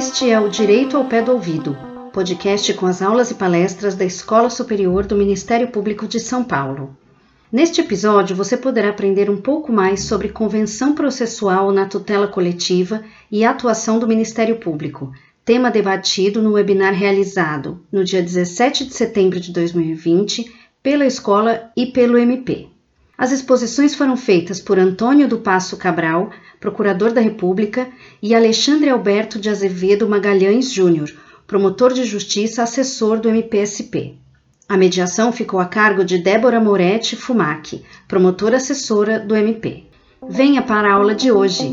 Este é o Direito ao Pé do Ouvido, podcast com as aulas e palestras da Escola Superior do Ministério Público de São Paulo. Neste episódio, você poderá aprender um pouco mais sobre convenção processual na tutela coletiva e atuação do Ministério Público, tema debatido no webinar realizado no dia 17 de setembro de 2020 pela escola e pelo MP. As exposições foram feitas por Antônio do Passo Cabral, procurador da República, e Alexandre Alberto de Azevedo Magalhães Júnior, promotor de justiça assessor do MPSP. A mediação ficou a cargo de Débora Moretti Fumac, promotora assessora do MP. Venha para a aula de hoje.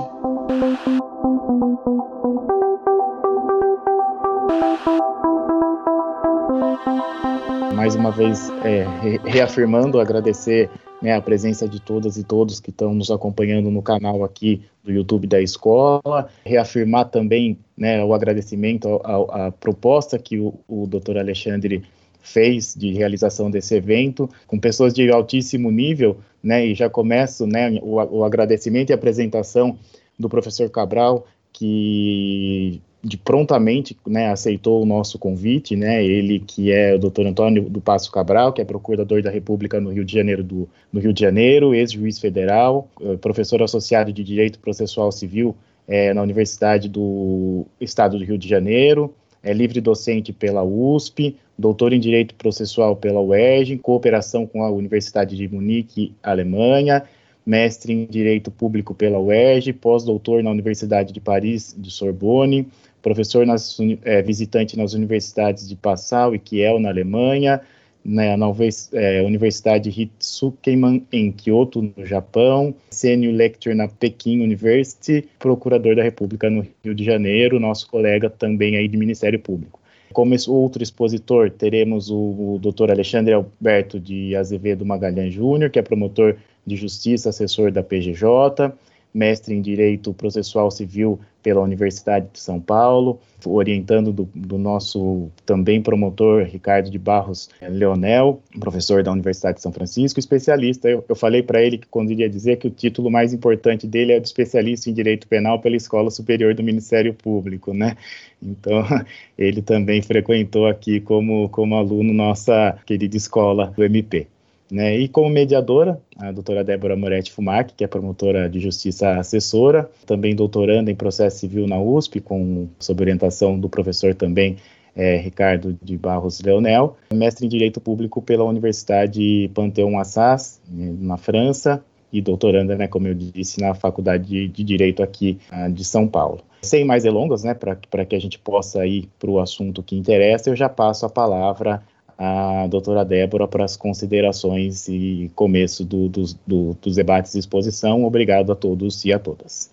Mais uma vez, é, reafirmando, agradecer né, a presença de todas e todos que estão nos acompanhando no canal aqui do YouTube da escola, reafirmar também né, o agradecimento à proposta que o, o Dr. Alexandre fez de realização desse evento, com pessoas de altíssimo nível, né, e já começo né, o, o agradecimento e apresentação do professor Cabral, que de prontamente né, aceitou o nosso convite, né, ele que é o doutor Antônio do Passo Cabral, que é procurador da República no Rio de Janeiro, do, no Rio de Janeiro ex-juiz federal, eh, professor associado de Direito Processual Civil é, na Universidade do Estado do Rio de Janeiro, é livre docente pela USP, doutor em Direito Processual pela UERJ, cooperação com a Universidade de Munique, Alemanha, mestre em Direito Público pela UERJ, pós-doutor na Universidade de Paris, de Sorbonne, professor nas, é, visitante nas universidades de Passau e Kiel, na Alemanha, né, na é, Universidade Hitsukeman, em Kyoto, no Japão, senior lecturer na Peking University, procurador da República no Rio de Janeiro, nosso colega também aí de Ministério Público. Como outro expositor, teremos o, o Dr. Alexandre Alberto de Azevedo Magalhães Júnior, que é promotor de Justiça, assessor da PGJ, mestre em Direito Processual Civil pela Universidade de São Paulo, orientando do, do, nosso também promotor Ricardo de Barros Leonel, professor da Universidade de São Francisco, especialista. Eu, eu falei para ele que quando iria dizer que o título mais importante dele é de especialista em Direito Penal pela Escola Superior do Ministério Público, né? Então, ele também frequentou aqui como, como aluno nossa querida escola do MP. Né? E como mediadora, a doutora Débora Moretti Fumac, que é promotora de justiça assessora, também doutoranda em processo civil na USP, com, sob orientação do professor também é, Ricardo de Barros Leonel, mestre em Direito Público pela Universidade Panthéon Assas, né, na França, e doutoranda, né, como eu disse, na Faculdade de, Direito aqui uh, de São Paulo. Sem mais delongas, né, para que a gente possa ir para o assunto que interessa, eu já passo a palavra a doutora Débora para as considerações e começo do, do, do, dos debates e exposição. Obrigado a todos e a todas.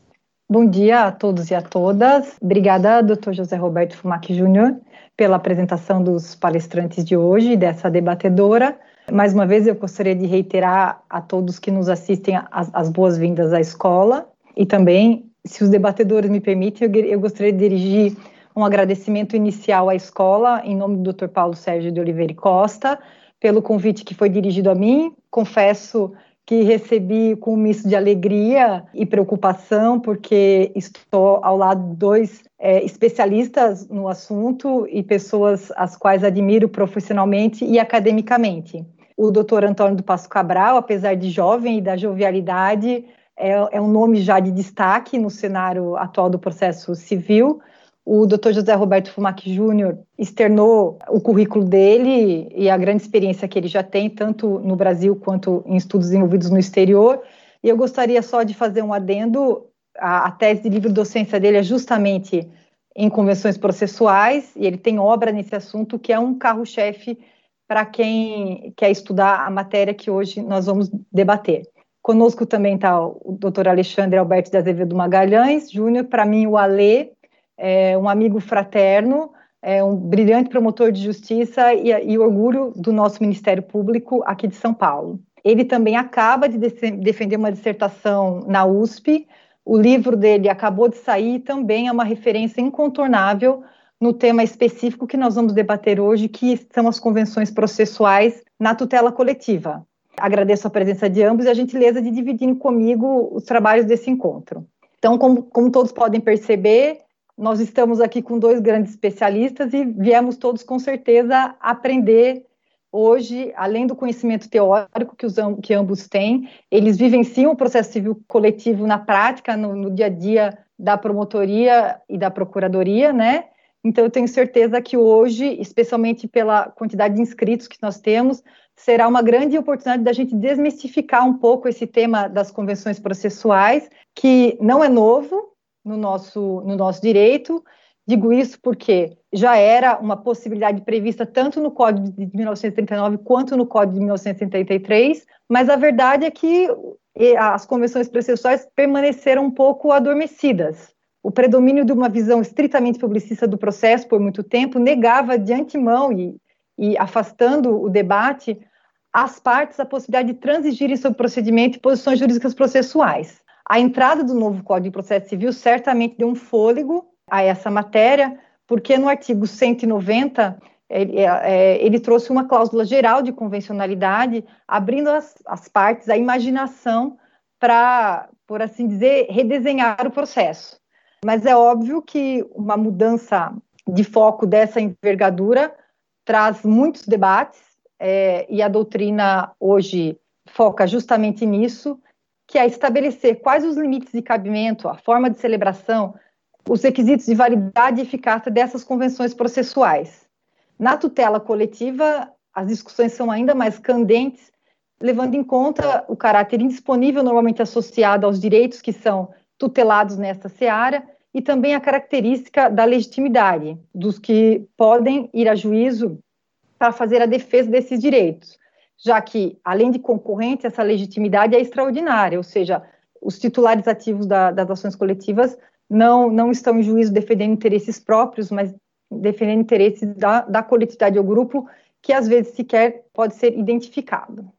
Bom dia a todos e a todas. Obrigada, doutor José Roberto Fumac Júnior, pela apresentação dos palestrantes de hoje, dessa debatedora. Mais uma vez, eu gostaria de reiterar a todos que nos assistem as, as boas-vindas à escola e também, se os debatedores me permitem, eu, eu gostaria de dirigir um agradecimento inicial à escola, em nome do Dr. Paulo Sérgio de Oliveira Costa, pelo convite que foi dirigido a mim. Confesso que recebi com um misto de alegria e preocupação, porque estou ao lado de dois é, especialistas no assunto e pessoas as quais admiro profissionalmente e academicamente. O doutor Antônio do Passo Cabral, apesar de jovem e da jovialidade, é, é um nome já de destaque no cenário atual do processo civil, o Dr. José Roberto Fumac Júnior externou o currículo dele e a grande experiência que ele já tem, tanto no Brasil quanto em estudos desenvolvidos no exterior. E eu gostaria só de fazer um adendo. A, a tese de livre docência dele é justamente em convenções processuais, e ele tem obra nesse assunto que é um carro-chefe para quem quer estudar a matéria que hoje nós vamos debater. Conosco também está o Dr. Alexandre Alberto de Azevedo Magalhães Júnior, para mim o Alê, é um amigo fraterno, é um brilhante promotor de justiça e, e orgulho do nosso Ministério Público aqui de São Paulo. Ele também acaba de defender uma dissertação na USP. O livro dele acabou de sair e também é uma referência incontornável no tema específico que nós vamos debater hoje, que são as convenções processuais na tutela coletiva. Agradeço a presença de ambos e a gentileza de dividirem comigo os trabalhos desse encontro. Então, como, como todos podem perceber, nós estamos aqui com dois grandes especialistas e viemos todos com certeza aprender hoje, além do conhecimento teórico que, os, que ambos têm, eles vivenciam o processo civil coletivo na prática, no, no dia a dia da promotoria e da procuradoria, né? Então, eu tenho certeza que hoje, especialmente pela quantidade de inscritos que nós temos, será uma grande oportunidade da gente desmistificar um pouco esse tema das convenções processuais, que não é novo no nosso, no nosso direito. Digo isso porque já era uma possibilidade prevista tanto no Código de 1939 quanto no Código de 1973, mas a verdade é que as convenções processuais permaneceram um pouco adormecidas. O predomínio de uma visão estritamente publicista do processo por muito tempo negava de antemão e, e afastando o debate as partes a possibilidade de transigirem sobre procedimento e posições jurídicas processuais. A entrada do novo Código de Processo Civil certamente deu um fôlego a essa matéria, porque no artigo 190 ele, é, é, ele, trouxe uma cláusula geral de convencionalidade, abrindo as, as partes à imaginação para, por assim dizer, redesenhar o processo. Mas é óbvio que uma mudança de foco dessa envergadura traz muitos debates, é, e a doutrina hoje foca justamente nisso, que é estabelecer quais os limites de cabimento, a forma de celebração, os requisitos de validade e eficácia dessas convenções processuais. Na tutela coletiva, as discussões são ainda mais candentes, levando em conta o caráter indisponível normalmente associado aos direitos que são tutelados nessa seara e também a característica da legitimidade dos que podem ir a juízo para fazer a defesa desses direitos, já que, além de concorrente, essa legitimidade é extraordinária, ou seja, os titulares ativos da, das ações coletivas não, não estão em juízo defendendo interesses próprios, mas defendendo interesses da, da coletividade ou grupo que às vezes sequer pode ser identificado.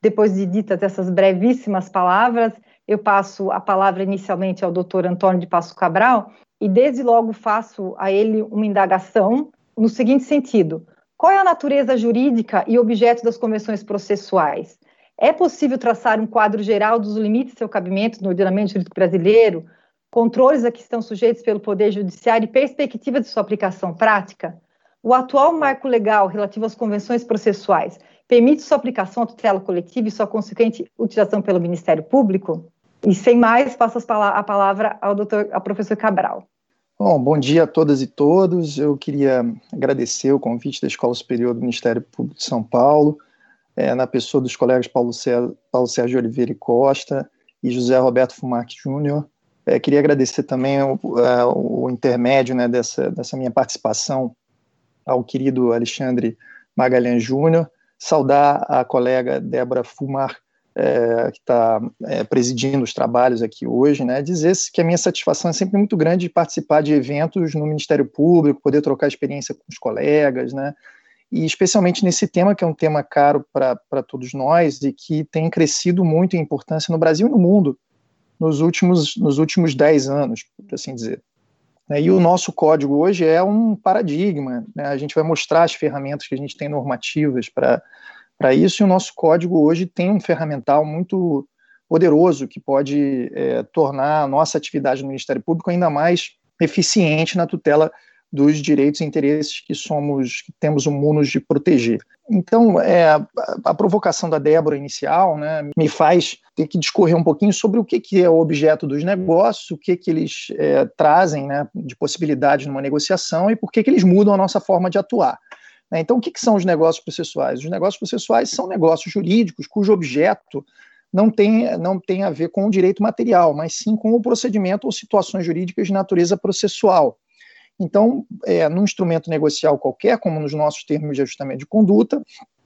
Depois de ditas essas brevíssimas palavras, eu passo a palavra inicialmente ao Dr. Antônio de Passo Cabral e desde logo faço a ele uma indagação no seguinte sentido: qual é a natureza jurídica e objeto das convenções processuais? É possível traçar um quadro geral dos limites de seu cabimento no ordenamento jurídico brasileiro, controles a que estão sujeitos pelo Poder Judiciário e perspectivas de sua aplicação prática, o atual marco legal relativo às convenções processuais permite sua aplicação à tutela coletiva e sua consequente utilização pelo Ministério Público? E sem mais, passo a palavra ao doutor, ao professor Cabral. Bom, bom dia a todas e todos. Eu queria agradecer o convite da Escola Superior do Ministério Público de São Paulo, é, na pessoa dos colegas Paulo Sérgio, Paulo Sérgio Oliveira e Costa e José Roberto Fumac Júnior, é, queria agradecer também o, é, o intermédio né, dessa, dessa, minha participação ao querido Alexandre Magalhães Júnior, saudar a colega Débora Fumar, é, que está é, presidindo os trabalhos aqui hoje, né, dizer que a minha satisfação é sempre muito grande de participar de eventos no Ministério Público, poder trocar experiência com os colegas, né, e especialmente nesse tema que é um tema caro para todos nós e que tem crescido muito em importância no Brasil e no mundo, nos últimos, nos últimos 10 anos, por assim dizer. Né, e o nosso código hoje é um paradigma, né? a gente vai mostrar as ferramentas que a gente tem normativas para isso, e o nosso código hoje tem um ferramental muito poderoso que pode é, tornar a nossa atividade no Ministério Público ainda mais eficiente na tutela dos direitos e interesses que somos, que temos o mundo de proteger. Então, é, a, a, provocação da Débora inicial né, me faz ter que discorrer um pouquinho sobre o que, que é o objeto dos negócios, o que, que eles é, trazem né, de possibilidade numa negociação e por que, que eles mudam a nossa forma de atuar. Né. Então, o que, são os negócios processuais? Os negócios processuais são negócios jurídicos cujo objeto não tem, não tem a ver com o direito material, mas sim com o procedimento ou situações jurídicas de natureza processual. Então, é, num instrumento negocial qualquer, como nos nossos termos de ajustamento de conduta,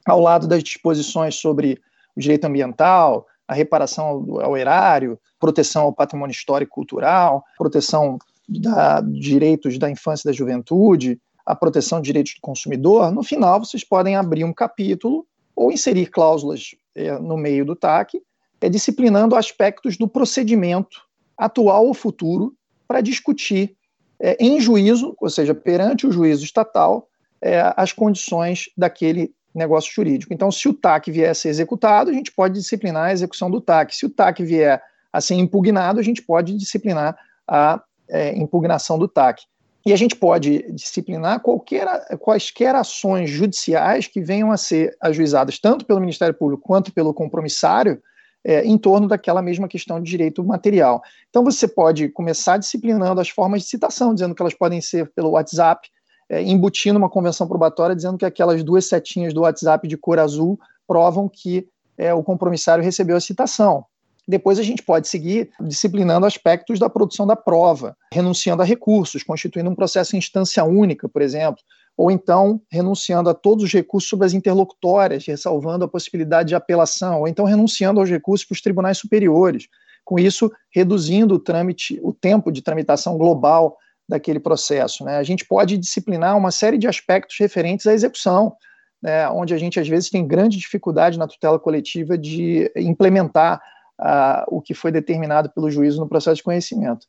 ao lado das disposições sobre o direito ambiental, a reparação ao, ao erário, proteção ao patrimônio histórico e cultural, proteção da, direitos da infância e da juventude, a proteção de direitos do consumidor, no final vocês podem abrir um capítulo ou inserir cláusulas é, no meio do TAC, é, disciplinando aspectos do procedimento atual ou futuro para discutir é, em juízo, ou seja, perante o juízo estatal, é, as condições daquele negócio jurídico. Então, se o TAC vier a ser executado, a gente pode disciplinar a execução do TAC. Se o TAC vier a ser impugnado, a gente pode disciplinar a é, impugnação do TAC. E a gente pode disciplinar qualquer, quaisquer ações judiciais que venham a ser ajuizadas tanto pelo Ministério Público quanto pelo compromissário é, em torno daquela mesma questão de direito material. Então você pode começar disciplinando as formas de citação, dizendo que elas podem ser pelo WhatsApp, é, embutindo uma convenção probatória, dizendo que aquelas duas setinhas do WhatsApp de cor azul provam que é, o compromissário recebeu a citação. Depois a gente pode seguir disciplinando aspectos da produção da prova, renunciando a recursos, constituindo um processo em instância única, por exemplo, ou então renunciando a todos os recursos sobre as interlocutórias, ressalvando a possibilidade de apelação, ou então renunciando aos recursos para os tribunais superiores, com isso reduzindo o trâmite, o tempo de tramitação global daquele processo. Né? A gente pode disciplinar uma série de aspectos referentes à execução, né, onde a gente às vezes tem grande dificuldade na tutela coletiva de implementar uh, o que foi determinado pelo juízo no processo de conhecimento.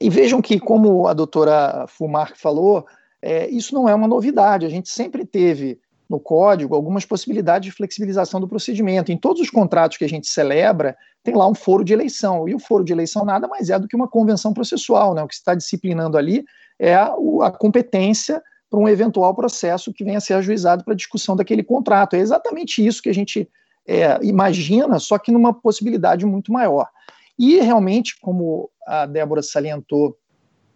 E vejam que, como a doutora Fumar falou, é, isso não é uma novidade, a gente sempre teve no código algumas possibilidades de flexibilização do procedimento. Em todos os contratos que a gente celebra, tem lá um foro de eleição, e o foro de eleição nada mais é do que uma convenção processual, né? o que se está disciplinando ali é a, a competência para um eventual processo que venha a ser ajuizado para discussão daquele contrato. É exatamente isso que a gente é, imagina, só que numa possibilidade muito maior. E realmente, como a Débora salientou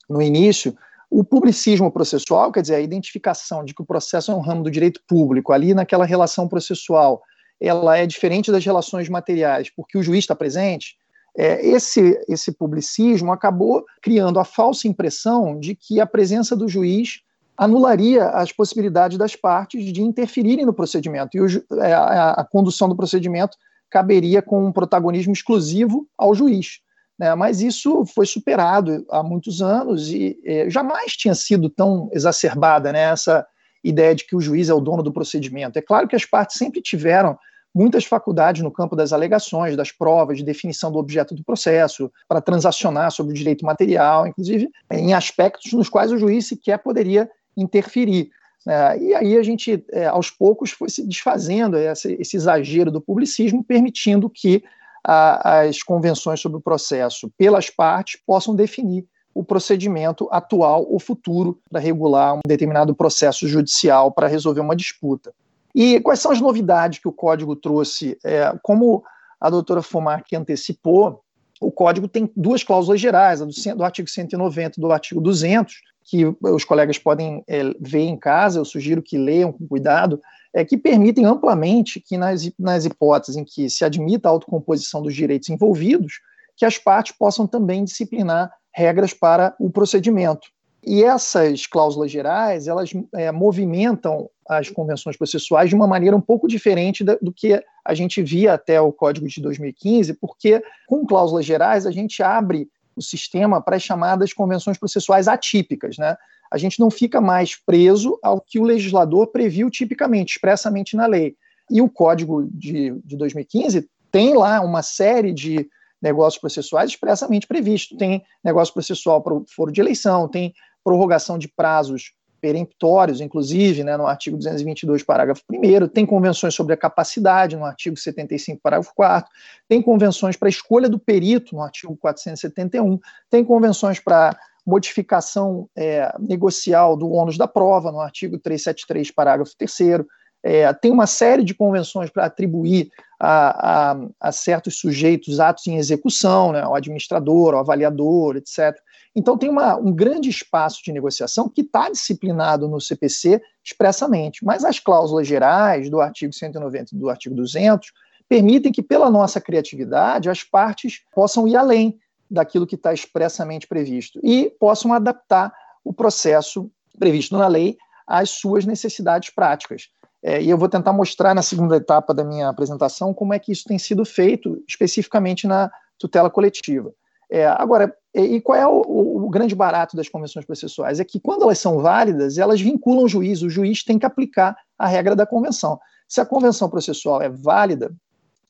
no início, o publicismo processual, quer dizer, a identificação de que o processo é um ramo do direito público, ali naquela relação processual, ela é diferente das relações materiais, porque o juiz está presente, é, esse, esse publicismo acabou criando a falsa impressão de que a presença do juiz anularia as possibilidades das partes de interferirem no procedimento, e o, é, a, a condução do procedimento caberia com um protagonismo exclusivo ao juiz. Né? Mas isso foi superado há muitos anos e eh, jamais tinha sido tão exacerbada né, essa ideia de que o juiz é o dono do procedimento. É claro que as partes sempre tiveram muitas faculdades no campo das alegações, das provas, de definição do objeto do processo, para transacionar sobre o direito material, inclusive em aspectos nos quais o juiz sequer poderia interferir. É, e aí a gente, é, aos poucos, foi se desfazendo esse, esse exagero do publicismo, permitindo que a, as convenções sobre o processo pelas partes possam definir o procedimento atual ou futuro para regular um determinado processo judicial para resolver uma disputa. E quais são as novidades que o código trouxe? É, como a doutora Fomar que antecipou, o código tem duas cláusulas gerais, a do, do artigo 190 e do artigo 200, que os colegas podem é, ver em casa, eu sugiro que leiam com cuidado, é, que permitem amplamente que, nas, nas hipóteses em que se admita a autocomposição dos direitos envolvidos, que as partes possam também disciplinar regras para o procedimento. E essas cláusulas gerais, elas é, movimentam as convenções processuais de uma maneira um pouco diferente da, do que a gente via até o Código de 2015, porque com cláusulas gerais a gente abre o sistema para as chamadas convenções processuais atípicas, né? a gente não fica mais preso ao que o legislador previu tipicamente, expressamente na lei. E o Código de, de 2015 tem lá uma série de negócios processuais expressamente previstos. Tem negócio processual para o foro de eleição, tem prorrogação de prazos peremptórios, inclusive, né, no artigo 222, parágrafo 1 tem convenções sobre a capacidade, no artigo 75, parágrafo 4 tem convenções para a escolha do perito, no artigo 471, tem convenções para modificação é, negocial do ônus da prova, no artigo 373, parágrafo 3 é, tem uma série de convenções para atribuir a, a, a, certos sujeitos atos em execução, né, ao administrador, ao avaliador, etc. Então, tem uma, um grande espaço de negociação que está disciplinado no CPC expressamente, mas as cláusulas gerais do artigo 190 e do artigo 200 permitem que, pela nossa criatividade, as partes possam ir além daquilo que está expressamente previsto e possam adaptar o processo previsto na lei às suas necessidades práticas. É, e eu vou tentar mostrar na segunda etapa da minha apresentação como é que isso tem sido feito especificamente na tutela coletiva. É, agora, e qual é o, o, grande barato das convenções processuais? É que quando elas são válidas, elas vinculam o juiz, o juiz tem que aplicar a regra da convenção. Se a convenção processual é válida,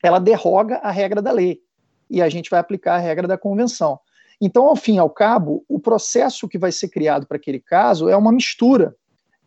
ela derroga a regra da lei e a gente vai aplicar a regra da convenção. Então, ao fim e ao cabo, o processo que vai ser criado para aquele caso é uma mistura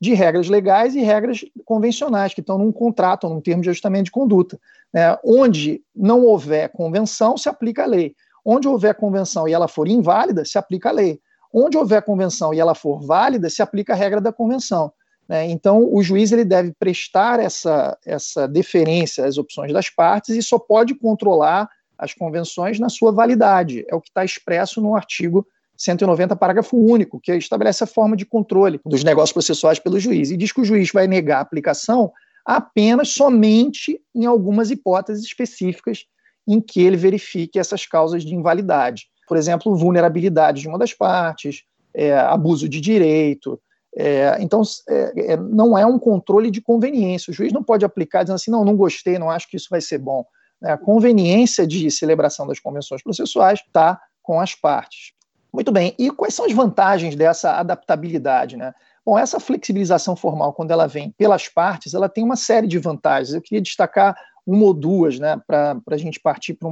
de regras legais e regras convencionais, que estão num contrato, num termo de ajustamento de conduta. Né? Onde não houver convenção, se aplica a lei. Onde houver convenção e ela for inválida, se aplica a lei. Onde houver convenção e ela for válida, se aplica a regra da convenção. Né? Então, o juiz ele deve prestar essa, essa deferência às opções das partes e só pode controlar as convenções na sua validade. É o que está expresso no artigo 190, parágrafo único, que estabelece a forma de controle dos negócios processuais pelo juiz. E diz que o juiz vai negar a aplicação apenas somente em algumas hipóteses específicas em que ele verifique essas causas de invalidade. Por exemplo, vulnerabilidade de uma das partes, é, abuso de direito. É, então, é, é não é um controle de conveniência. O juiz não pode aplicar dizendo assim: não, não gostei, não acho que isso vai ser bom. A conveniência de celebração das convenções processuais está com as partes. Muito bem, e quais são as vantagens dessa adaptabilidade? Né? Bom, essa flexibilização formal, quando ela vem pelas partes, ela tem uma série de vantagens. Eu queria destacar uma ou duas, né, para a gente partir para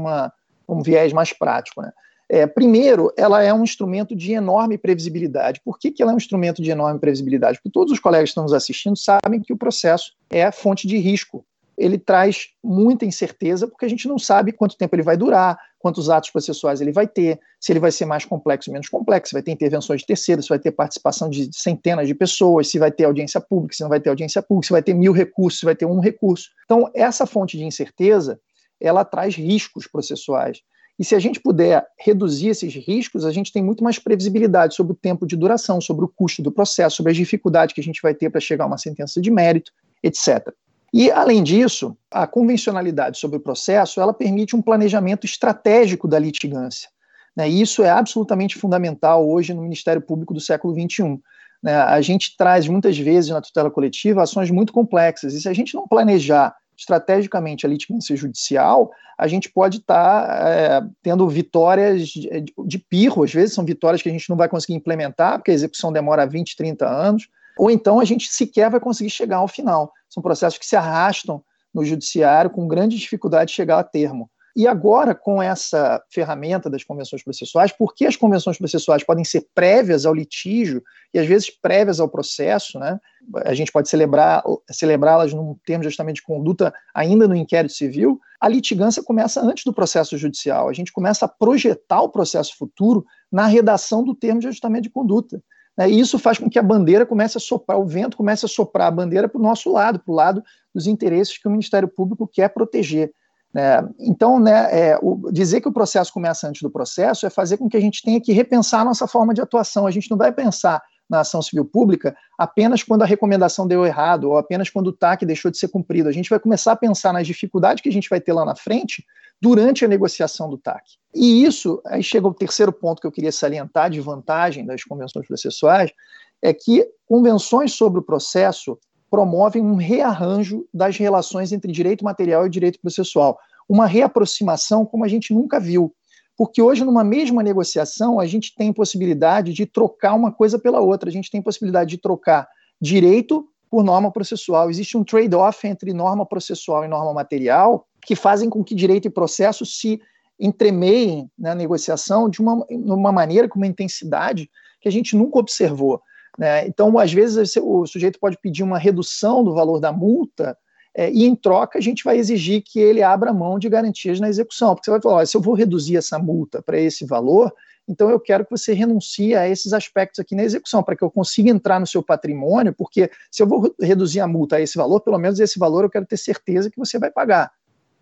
um viés mais prático. Né? É, primeiro, ela é um instrumento de enorme previsibilidade. Por que, que ela é um instrumento de enorme previsibilidade? Porque todos os colegas que estão nos assistindo sabem que o processo é fonte de risco ele traz muita incerteza, porque a gente não sabe quanto tempo ele vai durar, quantos atos processuais ele vai ter, se ele vai ser mais complexo ou menos complexo, se vai ter intervenções de terceiros, se vai ter participação de centenas de pessoas, se vai ter audiência pública, se não vai ter audiência pública, se vai ter mil recursos, se vai ter um recurso. Então, essa fonte de incerteza, ela traz riscos processuais. E se a gente puder reduzir esses riscos, a gente tem muito mais previsibilidade sobre o tempo de duração, sobre o custo do processo, sobre as dificuldades que a gente vai ter para chegar a uma sentença de mérito, etc. E, além disso, a convencionalidade sobre o processo ela permite um planejamento estratégico da litigância. Né? E isso é absolutamente fundamental hoje no Ministério Público do século XXI. Né? A gente traz muitas vezes na tutela coletiva ações muito complexas, e se a gente não planejar estrategicamente a litigância judicial, a gente pode estar tá, é, tendo vitórias de, de pirro, às vezes são vitórias que a gente não vai conseguir implementar, porque a execução demora 20, 30 anos, ou então a gente sequer vai conseguir chegar ao final. São processos que se arrastam no judiciário com grande dificuldade de chegar a termo. E agora, com essa ferramenta das convenções processuais, porque as convenções processuais podem ser prévias ao litígio e às vezes prévias ao processo, né? a gente pode celebrar, celebrá-las num termo de ajustamento de conduta ainda no inquérito civil, a litigância começa antes do processo judicial. A gente começa a projetar o processo futuro na redação do termo de ajustamento de conduta. Né, e isso faz com que a bandeira comece a soprar, o vento comece a soprar a bandeira para o nosso lado, para o lado dos interesses que o Ministério Público quer proteger. Né? Então, né, é, o, dizer que o processo começa antes do processo é fazer com que a gente tenha que repensar a nossa forma de atuação. A gente não vai pensar na ação civil pública apenas quando a recomendação deu errado ou apenas quando o TAC deixou de ser cumprido. A gente vai começar a pensar nas dificuldades que a gente vai ter lá na frente durante a negociação do TAC. E isso, aí chega o terceiro ponto que eu queria salientar de vantagem das convenções processuais, é que convenções sobre o processo promovem um rearranjo das relações entre direito material e direito processual, uma reaproximação como a gente nunca viu. Porque hoje, numa mesma negociação, a gente tem possibilidade de trocar uma coisa pela outra, a gente tem possibilidade de trocar direito por norma processual. Existe um trade-off entre norma processual e norma material que fazem com que direito e processo se entremeiem na negociação de uma, uma maneira, com uma intensidade que a gente nunca observou. Né? Então, às vezes, o sujeito pode pedir uma redução do valor da multa é, e, em troca, a gente vai exigir que ele abra mão de garantias na execução. Porque você vai falar: se eu vou reduzir essa multa para esse valor, então eu quero que você renuncie a esses aspectos aqui na execução, para que eu consiga entrar no seu patrimônio, porque se eu vou reduzir a multa a esse valor, pelo menos esse valor eu quero ter certeza que você vai pagar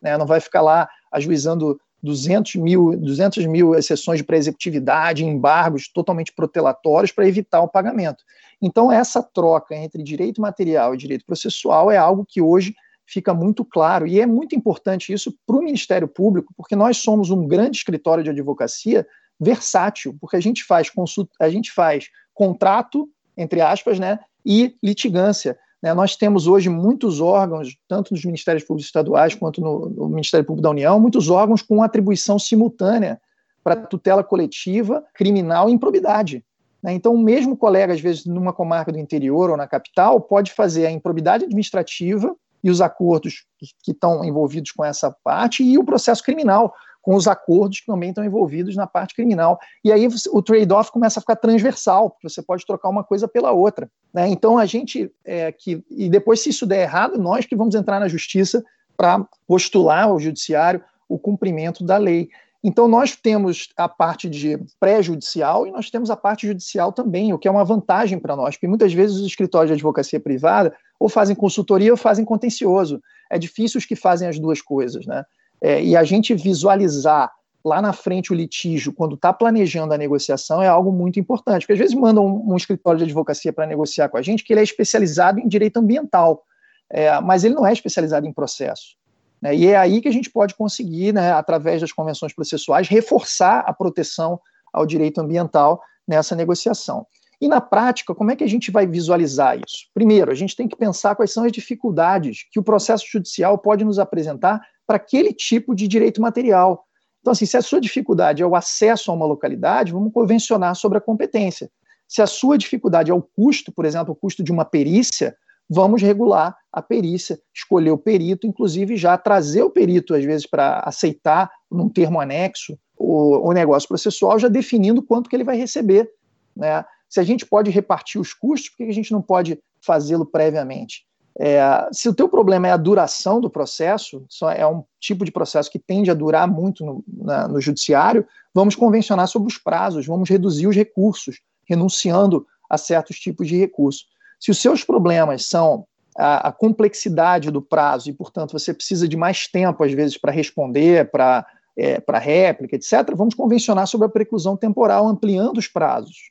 né? não vai ficar lá ajuizando 200 mil, 200 mil exceções de pré-executividade, embargos totalmente protelatórios para evitar o pagamento. Então, essa troca entre direito material e direito processual é algo que hoje fica muito claro, e é muito importante isso para o Ministério Público, porque nós somos um grande escritório de advocacia versátil, porque a gente faz consulta, a gente faz contrato, entre aspas, né, e litigância. Né, nós temos hoje muitos órgãos, tanto nos Ministérios Públicos Estaduais quanto no, no Ministério Público da União, muitos órgãos com atribuição simultânea para tutela coletiva, criminal e improbidade. Né? Então, o mesmo colega, às vezes, numa comarca do interior ou na capital, pode fazer a improbidade administrativa e os acordos que estão envolvidos com essa parte e o processo criminal, com os acordos que também estão envolvidos na parte criminal. E aí o trade-off começa a ficar transversal, porque você pode trocar uma coisa pela outra. Né? Então a gente é, que e depois se isso der errado, nós que vamos entrar na justiça para postular ao judiciário o cumprimento da lei. Então, nós temos a parte de pré-judicial e nós temos a parte judicial também, o que é uma vantagem para nós, porque muitas vezes os escritórios de advocacia privada ou fazem consultoria ou fazem contencioso. É difícil os que fazem as duas coisas, né? É, e a gente visualizar lá na frente o litígio, quando está planejando a negociação, é algo muito importante. Porque às vezes mandam um, um escritório de advocacia para negociar com a gente que ele é especializado em direito ambiental, é, mas ele não é especializado em processo. Né? E é aí que a gente pode conseguir, né, através das convenções processuais, reforçar a proteção ao direito ambiental nessa negociação. E na prática, como é que a gente vai visualizar isso? Primeiro, a gente tem que pensar quais são as dificuldades que o processo judicial pode nos apresentar para aquele tipo de direito material. Então, assim, se a sua dificuldade é o acesso a uma localidade, vamos convencionar sobre a competência. Se a sua dificuldade é o custo, por exemplo, o custo de uma perícia, vamos regular a perícia, escolher o perito, inclusive já trazer o perito, às vezes, para aceitar num termo anexo o, o, negócio processual, já definindo quanto que ele vai receber. Né? Se a gente pode repartir os custos, por que a gente não pode fazê-lo previamente? É, se o teu problema é a duração do processo, é um tipo de processo que tende a durar muito no, na, no judiciário, vamos convencionar sobre os prazos, vamos reduzir os recursos, renunciando a certos tipos de recursos. Se os seus problemas são a, a complexidade do prazo e, portanto, você precisa de mais tempo, às vezes, para responder, para é, para réplica, etc., vamos convencionar sobre a preclusão temporal, ampliando os prazos.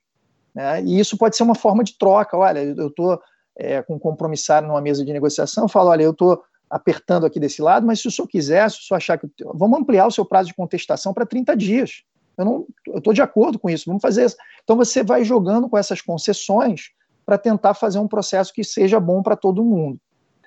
Né? E isso pode ser uma forma de troca. Olha, eu estou é, com um compromissário numa mesa de negociação, eu falo, olha, eu estou apertando aqui desse lado, mas se o senhor quiser, se o senhor achar que. Vamos ampliar o seu prazo de contestação para 30 dias. Eu não estou de acordo com isso, vamos fazer isso. Então você vai jogando com essas concessões para tentar fazer um processo que seja bom para todo mundo.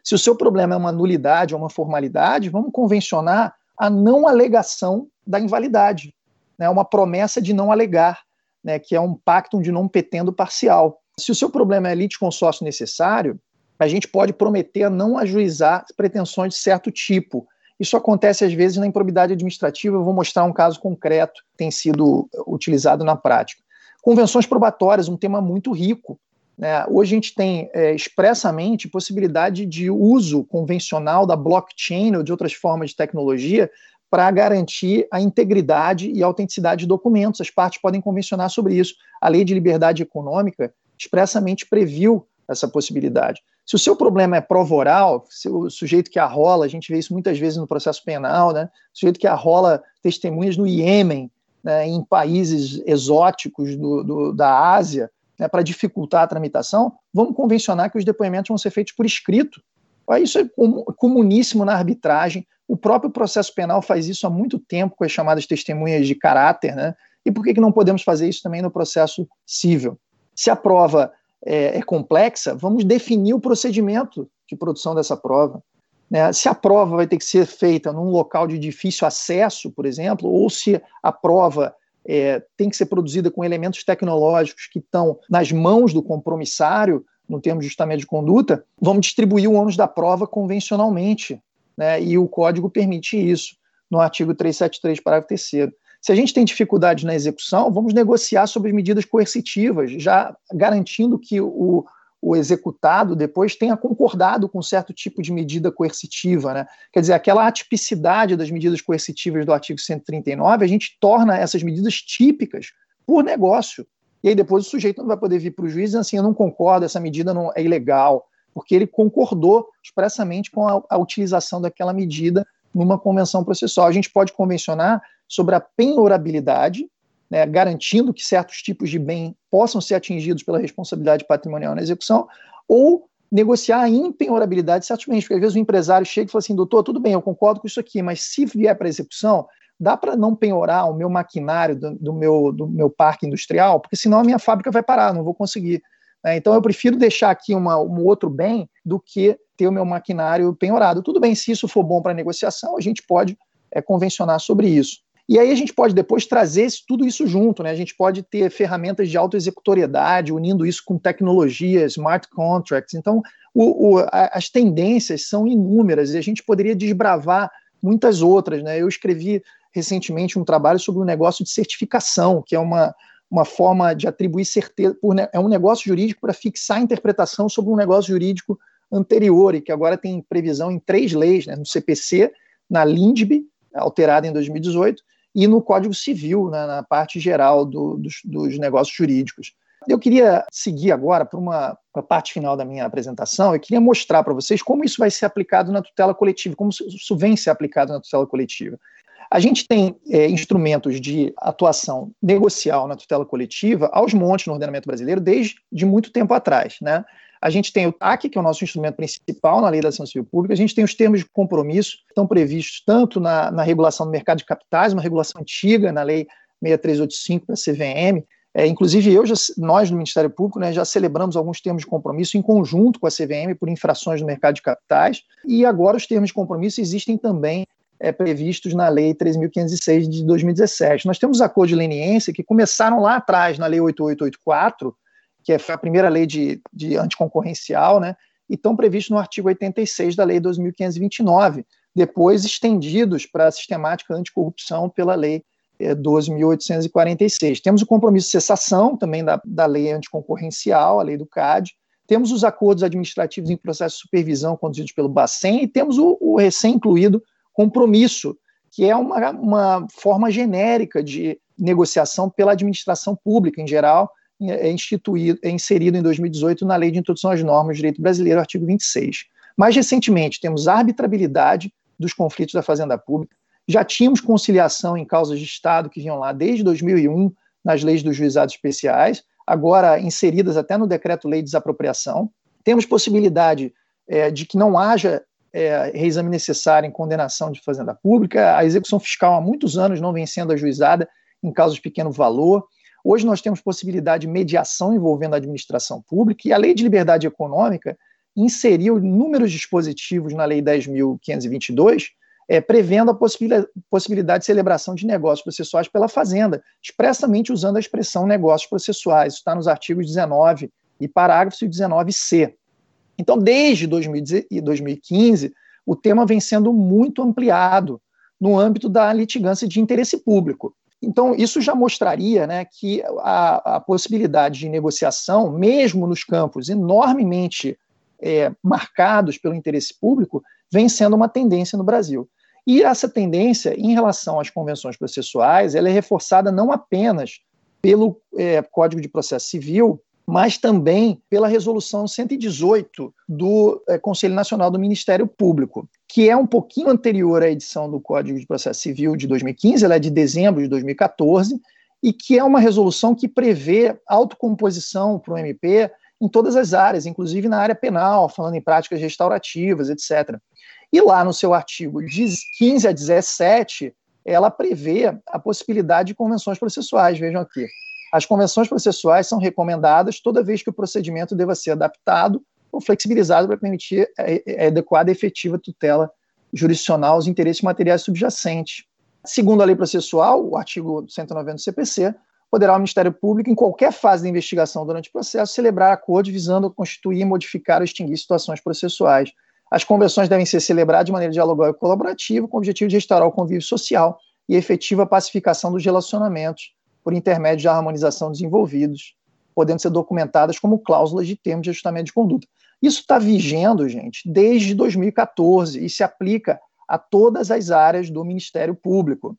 Se o seu problema é uma nulidade ou uma formalidade, vamos convencionar a não alegação da invalidade, né, uma promessa de não alegar, né, que é um pacto de não petendo parcial. Se o seu problema é consórcio necessário, a gente pode prometer a não ajuizar pretensões de certo tipo. Isso acontece às vezes na improbidade administrativa. Eu vou mostrar um caso concreto que tem sido utilizado na prática. Convenções probatórias, um tema muito rico. Né? Hoje a gente tem é, expressamente possibilidade de uso convencional da blockchain ou de outras formas de tecnologia para garantir a integridade e a autenticidade de documentos. As partes podem convencionar sobre isso. A Lei de Liberdade Econômica expressamente previu essa possibilidade. Se o seu problema é prova oral, se o sujeito que arrola, a gente vê isso muitas vezes no processo penal, né? O sujeito que arrola testemunhas no Iêmen, né, em países exóticos do, do da Ásia, né, para dificultar a tramitação, vamos convencionar que os depoimentos vão ser feitos por escrito. Isso é comuníssimo na arbitragem. O próprio processo penal faz isso há muito tempo com as chamadas testemunhas de caráter, né? E por que, que não podemos fazer isso também no processo civil? Se a prova é, é complexa, vamos definir o procedimento de produção dessa prova. Né? Se a prova vai ter que ser feita num local de difícil acesso, por exemplo, ou se a prova é, tem que ser produzida com elementos tecnológicos que estão nas mãos do compromissário, no termo de justamente de conduta, vamos distribuir o ônus da prova convencionalmente, né? e o código permite isso, no artigo 373, parágrafo 3 se a gente tem dificuldades na execução, vamos negociar sobre medidas coercitivas, já garantindo que o, o executado depois tenha concordado com certo tipo de medida coercitiva. Né? Quer dizer, aquela atipicidade das medidas coercitivas do artigo 139, a gente torna essas medidas típicas por negócio. E aí depois o sujeito não vai poder vir para o juiz dizendo assim, eu não concordo, essa medida não é ilegal, porque ele concordou expressamente com a, a utilização daquela medida numa convenção processual. A gente pode convencionar sobre a penhorabilidade, né, garantindo que certos tipos de bem possam ser atingidos pela responsabilidade patrimonial na execução, ou negociar a impenhorabilidade de certos bens, porque às vezes o empresário chega e fala assim, doutor, tudo bem, eu concordo com isso aqui, mas se vier para execução, dá para não penhorar o meu maquinário do, do, meu, do meu parque industrial, porque senão a minha fábrica vai parar, não vou conseguir. Né? Então eu prefiro deixar aqui uma, um outro bem do que ter o meu maquinário penhorado. Tudo bem, se isso for bom para negociação, a gente pode é, convencionar sobre isso. E aí a gente pode depois trazer tudo isso junto, né? A gente pode ter ferramentas de autoexecutoriedade, unindo isso com tecnologia, smart contracts. Então, o, o, a, as tendências são inúmeras e a gente poderia desbravar muitas outras, né? Eu escrevi recentemente um trabalho sobre o um negócio de certificação, que é uma, uma forma de atribuir certeza, por, é um negócio jurídico para fixar a interpretação sobre um negócio jurídico anterior e que agora tem previsão em três leis, né? No CPC, na LINDB, alterada em 2018, e no Código Civil, né, na parte geral do, dos, dos, negócios jurídicos. Eu queria seguir agora para a parte final da minha apresentação, eu queria mostrar para vocês como isso vai ser aplicado na tutela coletiva, como isso vem ser aplicado na tutela coletiva. A gente tem é, instrumentos de atuação negocial na tutela coletiva aos montes no ordenamento brasileiro desde de muito tempo atrás. Né? A gente tem o TAC, que é o nosso instrumento principal na Lei da Ação Civil Pública, a gente tem os termos de compromisso, que estão previstos tanto na, na regulação do mercado de capitais, uma regulação antiga, na Lei 6385 da CVM, é, inclusive, eu já, nós no Ministério Público né, já celebramos alguns termos de compromisso em conjunto com a CVM por infrações no mercado de capitais, e agora os termos de compromisso existem também é, previstos na Lei 3.506 de 2017. Nós temos acordos de leniência que começaram lá atrás, na Lei 8884, que foi a primeira lei de, de anticoncorrencial, né, e estão previstos no artigo 86 da Lei 2.529, depois estendidos para a sistemática anticorrupção pela Lei é, 12.846. Temos o compromisso de cessação também da, da lei anticoncorrencial, a lei do CAD, temos os acordos administrativos em processo de supervisão conduzidos pelo Bacen e temos o, o recém-incluído compromisso, que é uma, uma forma genérica de negociação pela administração pública em geral, é, instituído, é inserido em 2018 na Lei de Introdução às Normas do Direito Brasileiro, artigo 26. Mais recentemente, temos arbitrabilidade dos conflitos da Fazenda Pública, já tínhamos conciliação em causas de Estado que vinham lá desde 2001 nas leis dos juizados especiais, agora inseridas até no decreto-lei de desapropriação. Temos possibilidade é, de que não haja é, reexame necessário em condenação de fazenda pública. A execução fiscal há muitos anos não vem sendo ajuizada em casos de pequeno valor. Hoje nós temos possibilidade de mediação envolvendo a administração pública e a Lei de Liberdade Econômica inseriu inúmeros dispositivos na Lei 10.522, é, prevendo a possibilidade, de celebração de negócios processuais pela Fazenda, expressamente usando a expressão negócios processuais. Isso está nos artigos 19 e parágrafo 19c. Então, desde 2015, o tema vem sendo muito ampliado no âmbito da litigância de interesse público. Então, isso já mostraria né, que a, a possibilidade de negociação, mesmo nos campos enormemente é, marcados pelo interesse público, vem sendo uma tendência no Brasil. E essa tendência, em relação às convenções processuais, ela é reforçada não apenas pelo é, Código de Processo Civil, mas também pela resolução 118 do é, Conselho Nacional do Ministério Público, que é um pouquinho anterior à edição do Código de Processo Civil de 2015, ela é de dezembro de 2014, e que é uma resolução que prevê autocomposição para o MP em todas as áreas, inclusive na área penal, falando em práticas restaurativas, etc. E lá no seu artigo 15 a 17, ela prevê a possibilidade de convenções processuais. Vejam aqui. As convenções processuais são recomendadas toda vez que o procedimento deva ser adaptado ou flexibilizado para permitir adequada e efetiva tutela jurisdicional aos interesses materiais subjacentes. Segundo a lei processual, o artigo 190 do CPC, poderá o Ministério Público, em qualquer fase da investigação durante o processo, celebrar acordos visando constituir, modificar ou extinguir situações processuais. As convenções devem ser celebradas de maneira dialogal e colaborativa, com o objetivo de restaurar o convívio social e efetiva pacificação dos relacionamentos por intermédio de harmonização desenvolvidos, podendo ser documentadas como cláusulas de termos de ajustamento de conduta. Isso está vigendo, gente, desde 2014 e se aplica a todas as áreas do Ministério Público.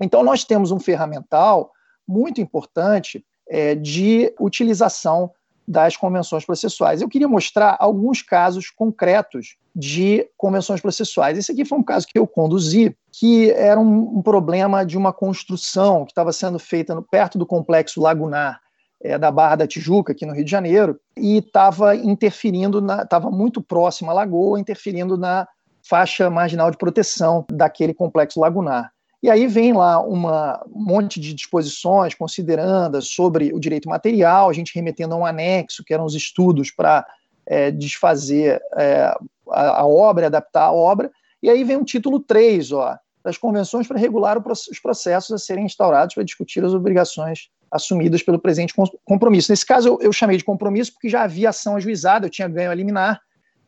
Então, nós temos um ferramental muito importante é, de utilização das convenções processuais. Eu queria mostrar alguns casos concretos de convenções processuais. Esse aqui foi um caso que eu conduzi, que era um, um problema de uma construção que estava sendo feita no, perto do complexo lagunar é, da Barra da Tijuca, aqui no Rio de Janeiro, e estava interferindo, estava muito próximo à lagoa, interferindo na faixa marginal de proteção daquele complexo lagunar. E aí vem lá uma, um monte de disposições considerando sobre o direito material, a gente remetendo a um anexo, que eram os estudos para é, desfazer é, a, a, obra, adaptar a obra. E aí vem o título 3, ó, das convenções para regular os processos a serem instaurados para discutir as obrigações assumidas pelo presente compromisso. Nesse caso, eu, eu chamei de compromisso porque já havia ação ajuizada, eu tinha ganho a liminar,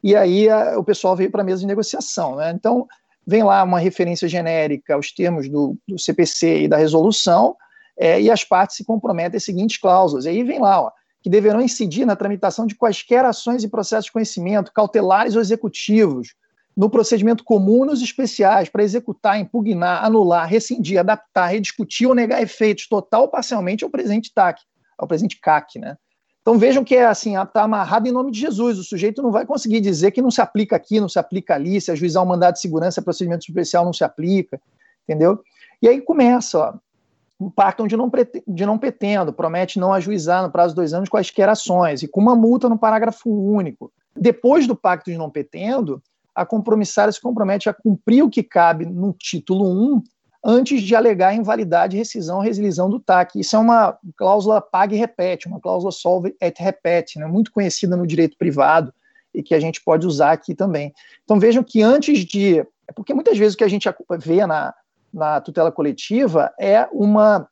e aí a, o pessoal veio para a mesa de negociação. Né? Então, vem lá uma referência genérica aos termos do, do CPC e da resolução, é, e as partes se comprometem às seguintes cláusulas. E aí vem lá, ó, que deverão incidir na tramitação de quaisquer ações e processos de conhecimento, cautelares ou executivos, no procedimento comum nos especiais para executar, impugnar, anular, rescindir, adaptar, rediscutir ou negar efeitos total ou parcialmente ao presente TAC, ao presente CAC, né? Então vejam que é assim, está amarrado em nome de Jesus. O sujeito não vai conseguir dizer que não se aplica aqui, não se aplica ali, se ajuizar um mandado de segurança, procedimento especial não se aplica, entendeu? E aí começa, ó, um pacto de não, de não petendo, promete não ajuizar no prazo de dois anos quaisquer ações, e com uma multa no parágrafo único. Depois do pacto de não petendo, a compromissária se compromete a cumprir o que cabe no título 1 antes de alegar invalidade, rescisão, rescisão do TAC. Isso é uma cláusula paga e repete, uma cláusula solve et repete, né, muito conhecida no direito privado e que a gente pode usar aqui também. Então vejam que antes de. É porque muitas vezes o que a gente vê na, na tutela coletiva é uma,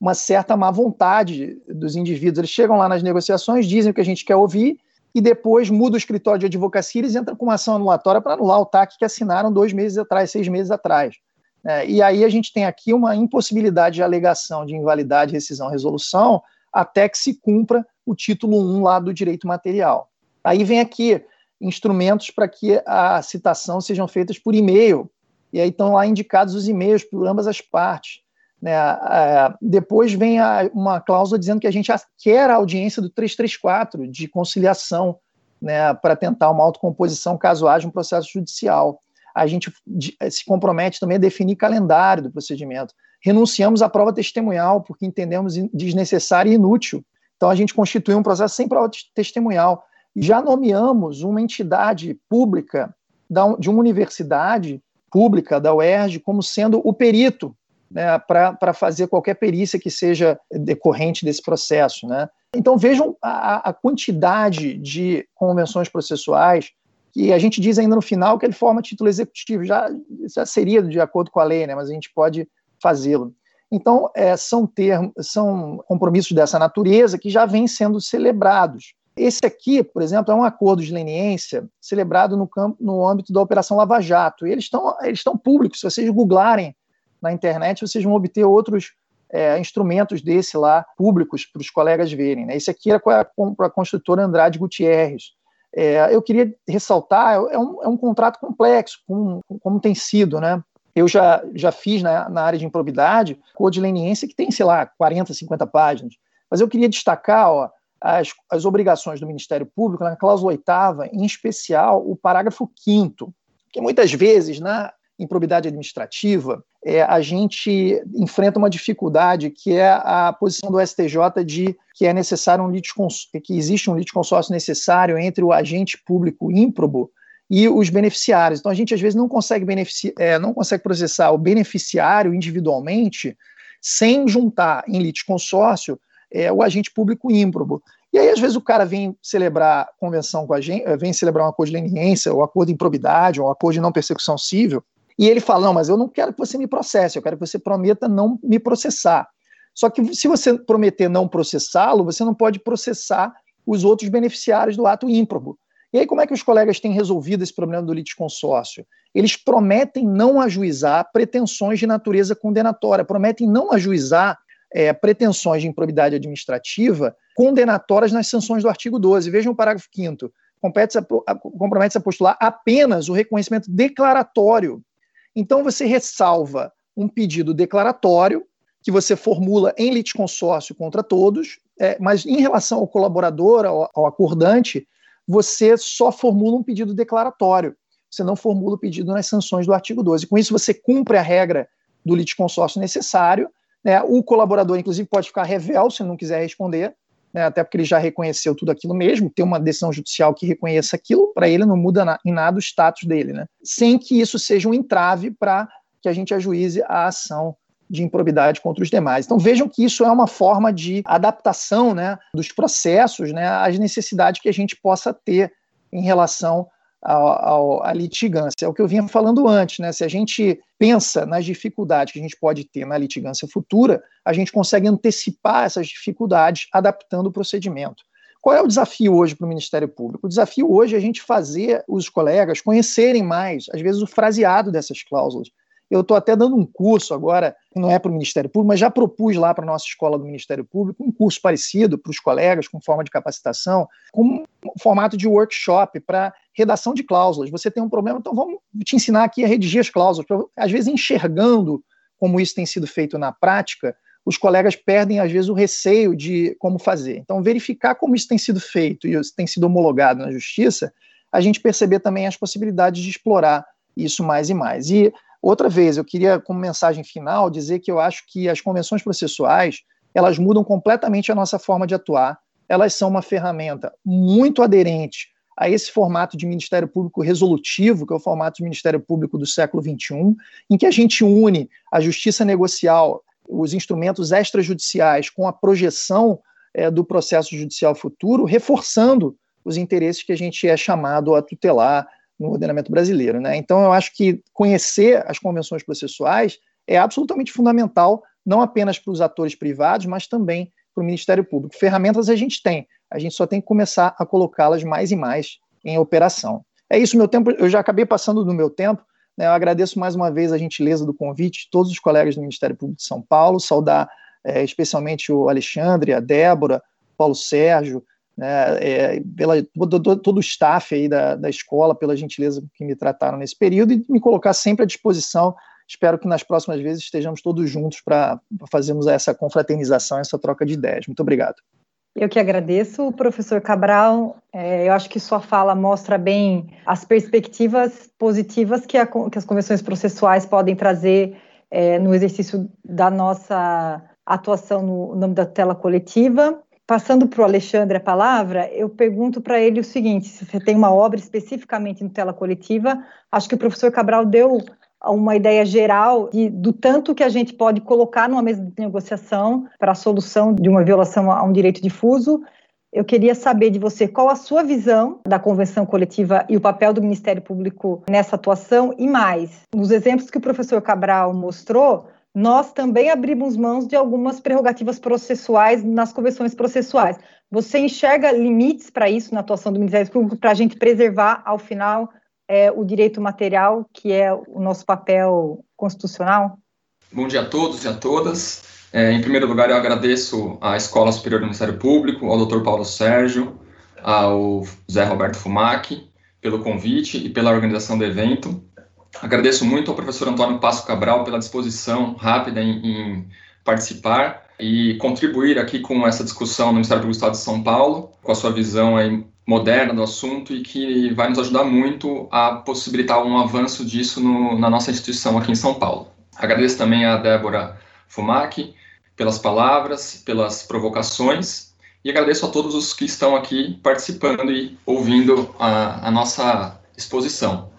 uma certa má vontade dos indivíduos. Eles chegam lá nas negociações, dizem o que a gente quer ouvir, e depois muda o escritório de advocacia e eles entram com uma ação anulatória para anular o TAC que assinaram dois meses atrás, seis meses atrás. É, e aí a gente tem aqui uma impossibilidade de alegação de invalidade, rescisão, resolução, até que se cumpra o título 1 lá do direito material. Aí vem aqui instrumentos para que a citação sejam feitas por e-mail, e aí estão lá indicados os e-mails por ambas as partes. Né? depois vem a, uma cláusula dizendo que a gente quer a audiência do 334 de conciliação né, para tentar uma autocomposição caso haja um processo judicial. A gente se compromete também a definir calendário do procedimento. Renunciamos à prova testemunhal porque entendemos desnecessária e inútil. Então a gente constitui um processo sem prova testemunhal. Já nomeamos uma entidade pública de uma universidade pública da UERJ como sendo o perito né, para fazer qualquer perícia que seja decorrente desse processo. Né? Então vejam a, a, quantidade de convenções processuais que a gente diz ainda no final que ele forma título executivo, já, já seria de acordo com a lei, né, mas a gente pode fazê-lo. Então, é, são, termos, são compromissos dessa natureza que já vêm sendo celebrados. Esse aqui, por exemplo, é um acordo de leniência celebrado no, campo, no âmbito da Operação Lava Jato. E eles estão eles estão públicos. Se vocês googlarem na internet, vocês vão obter outros é, instrumentos desse lá, públicos, para os colegas verem. Né? Esse aqui é com a, com a construtora Andrade Gutierrez. É, eu queria ressaltar, é um, é um contrato complexo, como, como tem sido, né? Eu já, já fiz na, na área de improbidade leniência que tem, sei lá, 40, 50 páginas. Mas eu queria destacar, ó, as, as obrigações do Ministério Público, na cláusula oitava, em especial o parágrafo 5 que muitas vezes na improbidade administrativa é, a gente enfrenta uma dificuldade que é a posição do STJ de que é necessário um que existe um litisconsórcio necessário entre o agente público ímprobo e os beneficiários. Então a gente às vezes não consegue é, não consegue processar o beneficiário individualmente sem juntar em litisconsórcio é, o agente público ímprobo. E aí, às vezes, o cara vem celebrar convenção com a gente, vem celebrar um acordo de leniência, ou acordo de improbidade, ou acordo de não persecução civil, e ele fala: Não, mas eu não quero que você me processe, eu quero que você prometa não me processar. Só que se você prometer não processá-lo, você não pode processar os outros beneficiários do ato ímprobo. E aí, como é que os colegas têm resolvido esse problema do litisconsórcio? Eles prometem não ajuizar pretensões de natureza condenatória, prometem não ajuizar é, pretensões de improbidade administrativa condenatórias nas sanções do artigo 12. Vejam o parágrafo 5 compromete-se a postular apenas o reconhecimento declaratório. Então, você ressalva um pedido declaratório que você formula em litisconsórcio contra todos, é, mas em relação ao colaborador, ao, ao, acordante, você só formula um pedido declaratório. Você não formula o pedido nas sanções do artigo 12. Com isso, você cumpre a regra do litisconsórcio necessário né? O colaborador, inclusive, pode ficar revel se não quiser responder, né? até porque ele já reconheceu tudo aquilo mesmo, tem uma decisão judicial que reconheça aquilo, para ele não muda na, em nada o status dele, né? sem que isso seja um entrave para que a gente ajuize a ação de improbidade contra os demais. Então vejam que isso é uma forma de adaptação né, dos processos né, às necessidades que a gente possa ter em relação à litigância. É o que eu vinha falando antes, né? Se a gente pensa nas dificuldades que a gente pode ter na litigância futura, a gente consegue antecipar essas dificuldades adaptando o procedimento. Qual é o desafio hoje para o Ministério Público? O desafio hoje é a gente fazer os colegas conhecerem mais, às vezes, o fraseado dessas cláusulas. Eu estou até dando um curso agora, não é para o Ministério Público, mas já propus lá para a nossa escola do Ministério Público um curso parecido para os colegas, com forma de capacitação, com formato de workshop para redação de cláusulas. Você tem um problema, então vamos te ensinar aqui a redigir as cláusulas. Às vezes, enxergando como isso tem sido feito na prática, os colegas perdem, às vezes, o receio de como fazer. Então, verificar como isso tem sido feito e tem sido homologado na justiça, a gente perceber também as possibilidades de explorar isso mais e mais. E, outra vez, eu queria, como mensagem final, dizer que eu acho que as convenções processuais, elas mudam completamente a nossa forma de atuar, elas são uma ferramenta muito aderente a esse formato de Ministério Público resolutivo, que é o formato de Ministério Público do século XXI, em que a gente une a justiça negocial os instrumentos extrajudiciais com a projeção é, do processo judicial futuro, reforçando os interesses que a gente é chamado a tutelar no ordenamento brasileiro. Né? Então, eu acho que conhecer as convenções processuais é absolutamente fundamental, não apenas para os atores privados, mas também para o Ministério Público. Ferramentas a gente tem, a gente só tem que começar a colocá-las mais e mais em operação. É isso, meu tempo. Eu já acabei passando do meu tempo. Né, eu agradeço mais uma vez a gentileza do convite de todos os colegas do Ministério Público de São Paulo, saudar é, especialmente o Alexandre, a Débora, Paulo Sérgio, né, é, pela, todo, todo, o staff aí da, da escola, pela gentileza que me trataram nesse período e me colocar sempre à disposição. Espero que nas próximas vezes estejamos todos juntos para fazermos essa confraternização, essa troca de ideias. Muito obrigado. Eu que agradeço, professor Cabral. É, eu acho que sua fala mostra bem as perspectivas positivas que, a, que as convenções processuais podem trazer é, no exercício da nossa atuação no nome da tela coletiva. Passando para o Alexandre a palavra, eu pergunto para ele o seguinte: se você tem uma obra especificamente no tela coletiva, acho que o professor Cabral deu uma ideia geral de, do tanto que a gente pode colocar numa mesa de negociação para a solução de uma violação a um direito difuso. Eu queria saber de você qual a sua visão da convenção coletiva e o papel do Ministério Público nessa atuação e mais. Nos exemplos que o professor Cabral mostrou, nós também abrimos mãos de algumas prerrogativas processuais nas convenções processuais. Você enxerga limites para isso na atuação do Ministério Público para a gente preservar, ao final, é, o direito material, que é o nosso papel constitucional? Bom dia a todos e a todas. É, em primeiro lugar, eu agradeço à Escola Superior do Ministério Público, ao Dr. Paulo Sérgio, ao Zé Roberto Fumac, pelo convite e pela organização do evento. Agradeço muito ao professor Antônio Passo Cabral pela disposição rápida em, em participar e contribuir aqui com essa discussão no Ministério Público do Estado de São Paulo, com a sua visão aí moderna do assunto e que vai nos ajudar muito a possibilitar um avanço disso no, na nossa instituição aqui em São Paulo. Agradeço também a Débora Fumac pelas palavras, pelas provocações e agradeço a todos os que estão aqui participando e ouvindo a, a nossa exposição.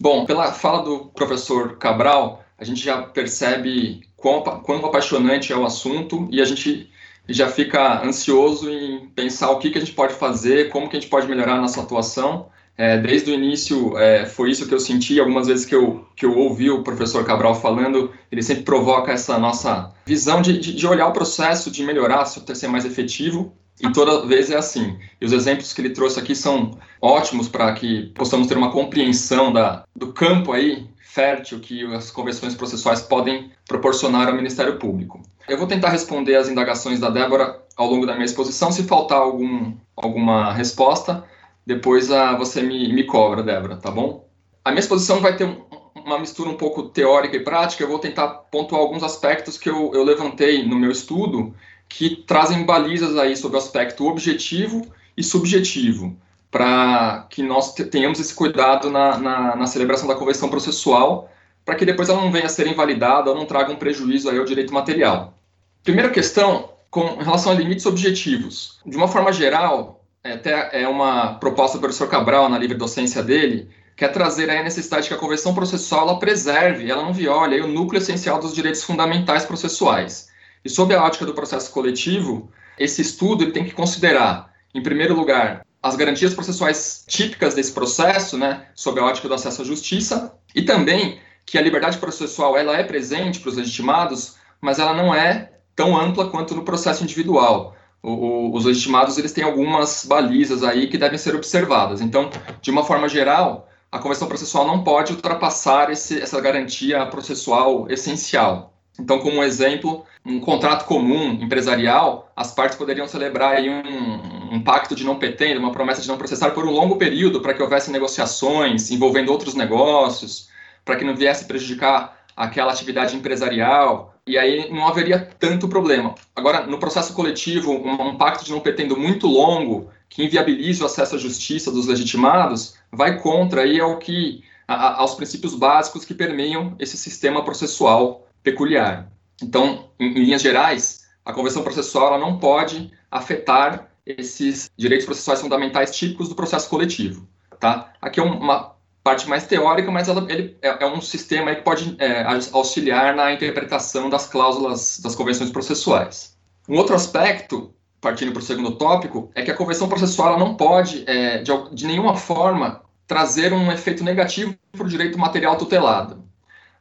Bom, pela fala do professor Cabral, a gente já percebe quão, apaixonante é o assunto e a gente já fica ansioso em pensar o que, que a gente pode fazer, como que a gente pode melhorar a nossa atuação. É, desde o início é, foi isso que eu senti, algumas vezes que eu, que eu ouvi o professor Cabral falando, ele sempre provoca essa nossa visão de, de, olhar o processo, de melhorar, ser mais efetivo, e toda vez é assim. E os exemplos que ele trouxe aqui são ótimos para que possamos ter uma compreensão da, do campo aí fértil que as convenções processuais podem proporcionar ao Ministério Público. Eu vou tentar responder as indagações da Débora ao longo da minha exposição. Se faltar algum, alguma resposta, depois ah, você me, me cobra, Débora, tá bom? A minha exposição vai ter um, uma mistura um pouco teórica e prática. Eu vou tentar pontuar alguns aspectos que eu, eu levantei no meu estudo que trazem balizas aí sobre o aspecto objetivo e subjetivo para que nós tenhamos esse cuidado na, na, na, celebração da convenção processual, para que depois ela não venha a ser invalidada ou não traga um prejuízo aí ao direito material. Primeira questão, com relação a limites objetivos. De uma forma geral, é, até é uma proposta do professor Cabral na livre docência dele, que é trazer a necessidade que a convenção processual ela preserve, ela não viole aí, o núcleo essencial dos direitos fundamentais processuais. E sob a ótica do processo coletivo, esse estudo tem que considerar, em primeiro lugar, as garantias processuais típicas desse processo, né, sob a ótica do acesso à justiça, e também que a liberdade processual ela é presente para os legitimados, mas ela não é tão ampla quanto no processo individual. O, o, os legitimados eles têm algumas balizas aí que devem ser observadas. Então, de uma forma geral, a convenção processual não pode ultrapassar esse, essa garantia processual essencial. Então, como exemplo, um contrato comum empresarial, as partes poderiam celebrar aí um, um pacto de não petendo, uma promessa de não processar por um longo período para que houvesse negociações envolvendo outros negócios, para que não viesse prejudicar aquela atividade empresarial, e aí não haveria tanto problema. Agora, no processo coletivo, um, um pacto de não petendo muito longo, que inviabilize o acesso à justiça dos legitimados, vai contra aí ao que, a, aos princípios básicos que permeiam esse sistema processual peculiar. Então, em, em linhas gerais, a convenção processual não pode afetar esses direitos processuais fundamentais típicos do processo coletivo. Tá? Aqui é uma parte mais teórica, mas ela, ele é, é um sistema que pode é, auxiliar na interpretação das cláusulas das convenções processuais. Um outro aspecto, partindo para o segundo tópico, é que a convenção processual não pode, é, de, de nenhuma forma, trazer um efeito negativo para o direito material tutelado.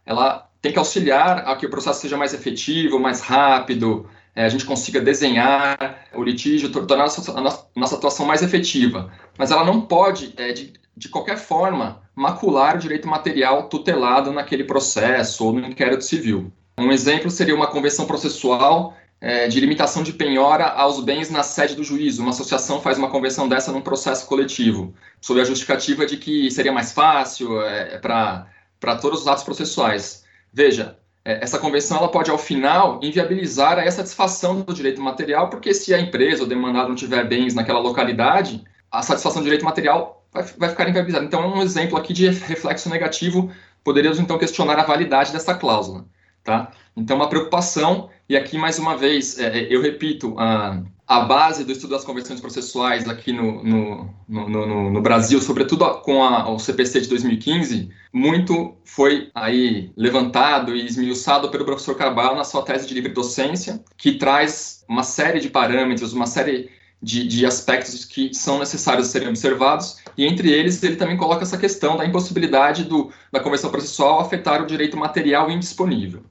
Ela tem que auxiliar a que o processo seja mais efetivo, mais rápido, é, a gente consiga desenhar o litígio, tornar a nossa, a nossa atuação mais efetiva. Mas ela não pode, é, de, de qualquer forma, macular o direito material tutelado naquele processo ou no inquérito civil. Um exemplo seria uma convenção processual é, de limitação de penhora aos bens na sede do juízo. Uma associação faz uma convenção dessa num processo coletivo, sob a justificativa de que seria mais fácil é, para todos os atos processuais. Veja, é, essa convenção ela pode, ao final, inviabilizar a satisfação do direito material, porque se a empresa ou demandado não tiver bens naquela localidade, a satisfação do direito material vai, vai ficar inviabilizada. Então, é um exemplo aqui de reflexo negativo. Poderíamos, então, questionar a validade dessa cláusula. Tá? Então, uma preocupação, e aqui, mais uma vez, é, é eu repito, a, a base do estudo das convenções processuais aqui no, no, no, no Brasil, sobretudo com a, o CPC de 2015, muito foi aí levantado e esmiuçado pelo professor Cabral na sua tese de livre docência, que traz uma série de parâmetros, uma série de, de, aspectos que são necessários serem observados, e entre eles ele também coloca essa questão da impossibilidade do, da convenção processual afetar o direito material indisponível.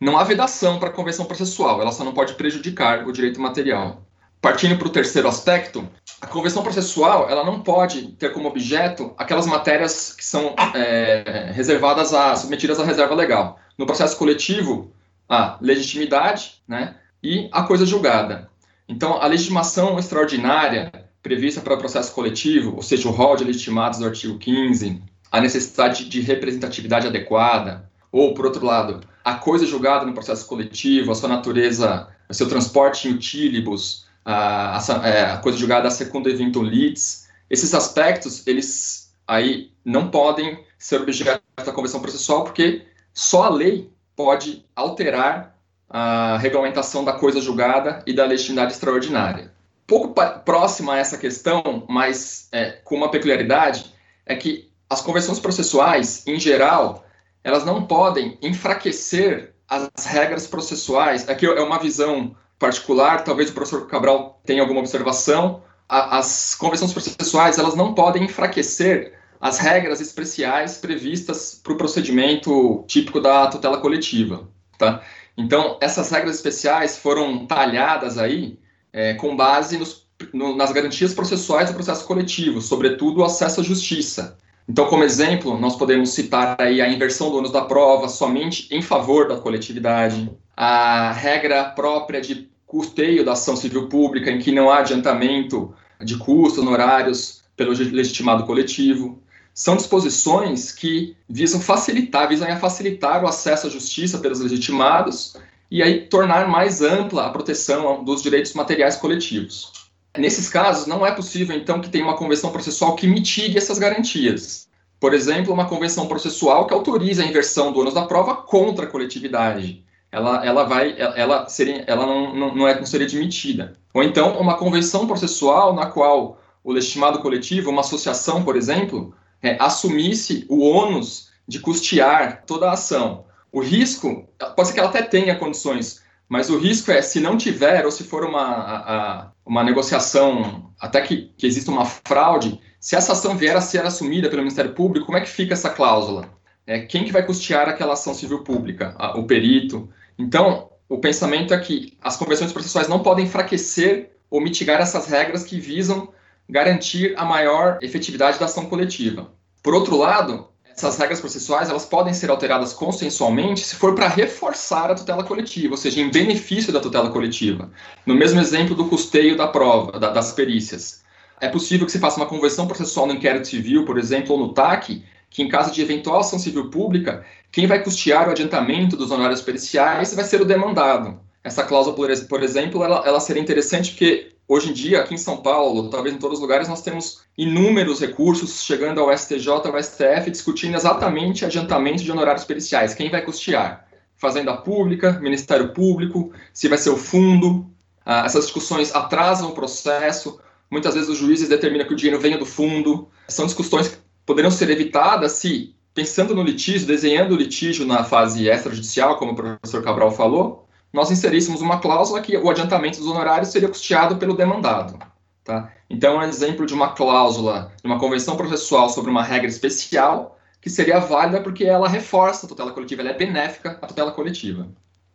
Não há vedação para a convenção processual, ela só não pode prejudicar o direito material. Partindo para o terceiro aspecto, a convenção processual ela não pode ter como objeto aquelas matérias que são é, reservadas a submetidas à reserva legal. No processo coletivo, a legitimidade, né, e a coisa julgada. Então, a legitimação extraordinária prevista para o processo coletivo, ou seja, o rol de legitimados do artigo 15, a necessidade de representatividade adequada, ou, por outro lado, a coisa julgada no processo coletivo, a sua natureza, o seu transporte em utilibus, a, a, é, a coisa julgada a secunda eventum litis, esses aspectos, eles aí não podem ser objeto da convenção processual, porque só a lei pode alterar a regulamentação da coisa julgada e da legitimidade extraordinária. Pouco próxima a essa questão, mas é, com uma peculiaridade, é que as convenções processuais, em geral, elas não podem enfraquecer as regras processuais. Aqui é uma visão particular, talvez o professor Cabral tenha alguma observação, as convenções processuais elas não podem enfraquecer as regras especiais previstas para o procedimento típico da tutela coletiva, tá? Então, essas regras especiais foram talhadas aí é, com base nos, no, nas garantias processuais do processo coletivo, sobretudo o acesso à justiça. Então, como exemplo, nós podemos citar aí a inversão do ônus da prova somente em favor da coletividade, a regra própria de custeio da ação civil pública, em que não há adiantamento de custos honorários pelo legitimado coletivo. São disposições que visam facilitar, visam facilitar o acesso à justiça pelos legitimados e aí tornar mais ampla a proteção dos direitos materiais coletivos. Nesses casos, não é possível, então, que tenha uma convenção processual que mitigue essas garantias. Por exemplo, uma convenção processual que autorize a inversão do ônus da prova contra a coletividade, ela, ela vai, ela seria, ela não, não, não, é, não seria admitida. Ou então uma convenção processual na qual o legitimado coletivo, uma associação, por exemplo, é, assumisse o ônus de custear toda a ação. O risco, pode ser que ela até tenha condições, mas o risco é, se não tiver, ou se for uma, a, uma negociação, até que, que exista uma fraude, se essa ação vier a ser assumida pelo Ministério Público, como é que fica essa cláusula? É, quem que vai custear aquela ação civil pública? o perito? Então, o pensamento é que as convenções processuais não podem enfraquecer ou mitigar essas regras que visam garantir a maior efetividade da ação coletiva. Por outro lado, essas regras processuais elas podem ser alteradas consensualmente se for para reforçar a tutela coletiva, ou seja, em benefício da tutela coletiva. No mesmo exemplo do custeio da prova, da, das perícias. É possível que se faça uma conversão processual no inquérito civil, por exemplo, ou no TAC, que em caso de eventual ação civil pública, quem vai custear o adiantamento dos honorários periciais vai ser o demandado. Essa cláusula, por exemplo, ela, ela seria interessante porque hoje em dia, aqui em São Paulo, talvez em todos os lugares, nós temos inúmeros recursos chegando ao STJ, ao STF, discutindo exatamente adiantamento de honorários periciais. Quem vai custear? Fazenda Pública, Ministério Público, se vai ser o fundo. Ah, essas discussões atrasam o processo. Muitas vezes os juízes determinam que o dinheiro venha do fundo. São discussões que poderiam ser evitadas se, pensando no litígio, desenhando o litígio na fase extrajudicial, como o professor Cabral falou, nós inseríssemos uma cláusula que o adiantamento dos honorários seria custeado pelo demandado. Tá? Então, é um exemplo de uma cláusula, de uma convenção processual sobre uma regra especial, que seria válida porque ela reforça a tutela coletiva, ela é benéfica à tutela coletiva.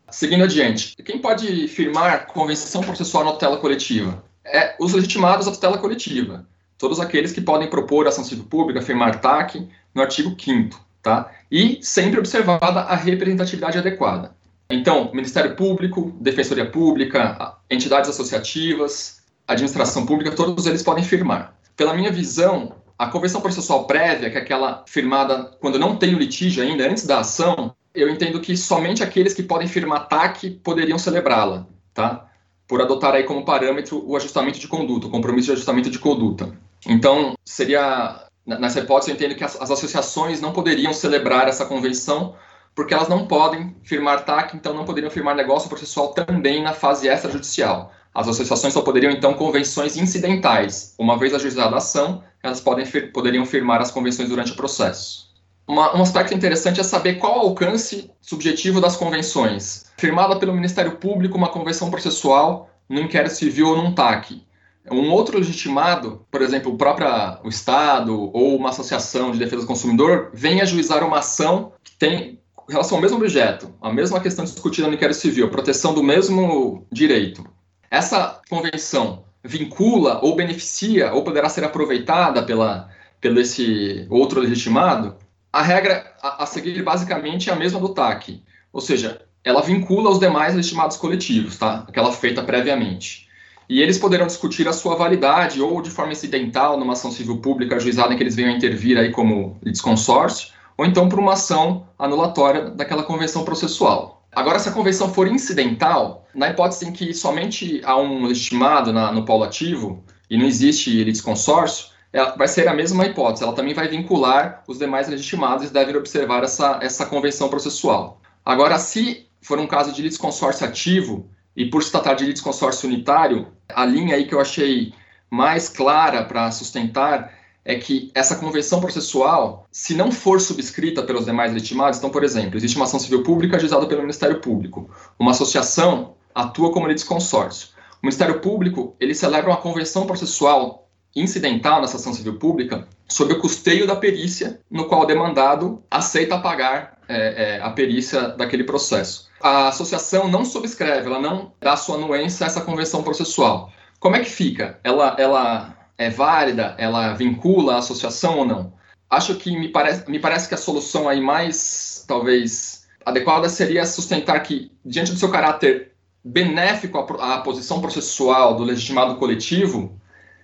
Seguindo adiante, quem pode firmar convenção processual na tutela coletiva? É os legitimados à tutela coletiva. Todos aqueles que podem propor ação civil pública, firmar TAC, no artigo 5 tá? E sempre observada a representatividade adequada. Então, Ministério Público, Defensoria Pública, entidades associativas, administração pública, todos eles podem firmar. Pela minha visão, a convenção processual prévia, que é aquela firmada quando não tem o litígio ainda, antes da ação, eu entendo que somente aqueles que podem firmar TAC poderiam celebrá-la, tá? Por adotar aí como parâmetro o ajustamento de conduta, o compromisso de ajustamento de conduta. Então, seria, nessa hipótese, eu entendo que as, as associações não poderiam celebrar essa convenção porque elas não podem firmar TAC, então não poderiam firmar negócio processual também na fase extrajudicial. As associações só poderiam, então, convenções incidentais. Uma vez ajuizada a ação, elas podem, poderiam firmar as convenções durante o processo. Uma, um aspecto interessante é saber qual o alcance subjetivo das convenções. Firmada pelo Ministério Público uma convenção processual no inquérito civil ou num TAC. Um outro legitimado, por exemplo, o próprio o Estado ou uma associação de defesa do consumidor, vem ajuizar uma ação que tem relação ao mesmo objeto, a mesma questão discutida no inquérito civil, a proteção do mesmo direito. Essa convenção vincula ou beneficia ou poderá ser aproveitada pela, pelo esse outro legitimado? A regra a, a seguir basicamente é a mesma do TAC, ou seja, ela vincula os demais legitimados coletivos, tá? Aquela feita previamente. E eles poderão discutir a sua validade ou de forma incidental numa ação civil pública ajuizada em que eles venham a intervir aí como litisconsórcio, ou então por uma ação anulatória daquela convenção processual. Agora, se a convenção for incidental, na hipótese em que somente há um legitimado na, no polo ativo e não existe litisconsórcio, ela vai ser a mesma hipótese, ela também vai vincular os demais legitimados e devem observar essa, essa convenção processual. Agora, se for um caso de litisconsórcio ativo, e por se tratar de litisconsórcio unitário, a linha aí que eu achei mais clara para sustentar é que essa convenção processual, se não for subscrita pelos demais legitimados, então, por exemplo, existe uma ação civil pública ajuizada pelo Ministério Público, uma associação atua como litisconsórcio. O Ministério Público, ele celebra uma convenção processual incidental nessa ação civil pública sobre o custeio da perícia, no qual o demandado aceita pagar é, é, a perícia daquele processo. A associação não subscreve, ela não dá sua anuência a essa convenção processual. Como é que fica? Ela, ela é válida, ela vincula a associação ou não? Acho que me parece, me parece que a solução aí mais, talvez, adequada seria sustentar que, diante do seu caráter benéfico à, à posição processual do legitimado coletivo,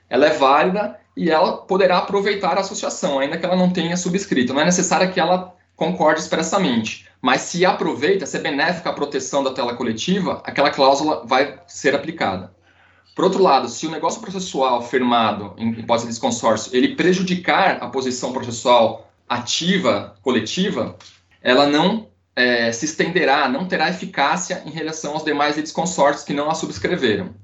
ela é válida e ela poderá aproveitar a associação, ainda que ela não tenha subscrito. Não é necessário que ela concorde expressamente, mas se aproveita, se é benéfica à proteção da tela coletiva, aquela cláusula vai ser aplicada. Por outro lado, se o negócio processual firmado em hipótese de consórcio, ele prejudicar a posição processual ativa, coletiva, ela não é, se estenderá, não terá eficácia em relação aos demais litisconsórcios que não a subscreveram.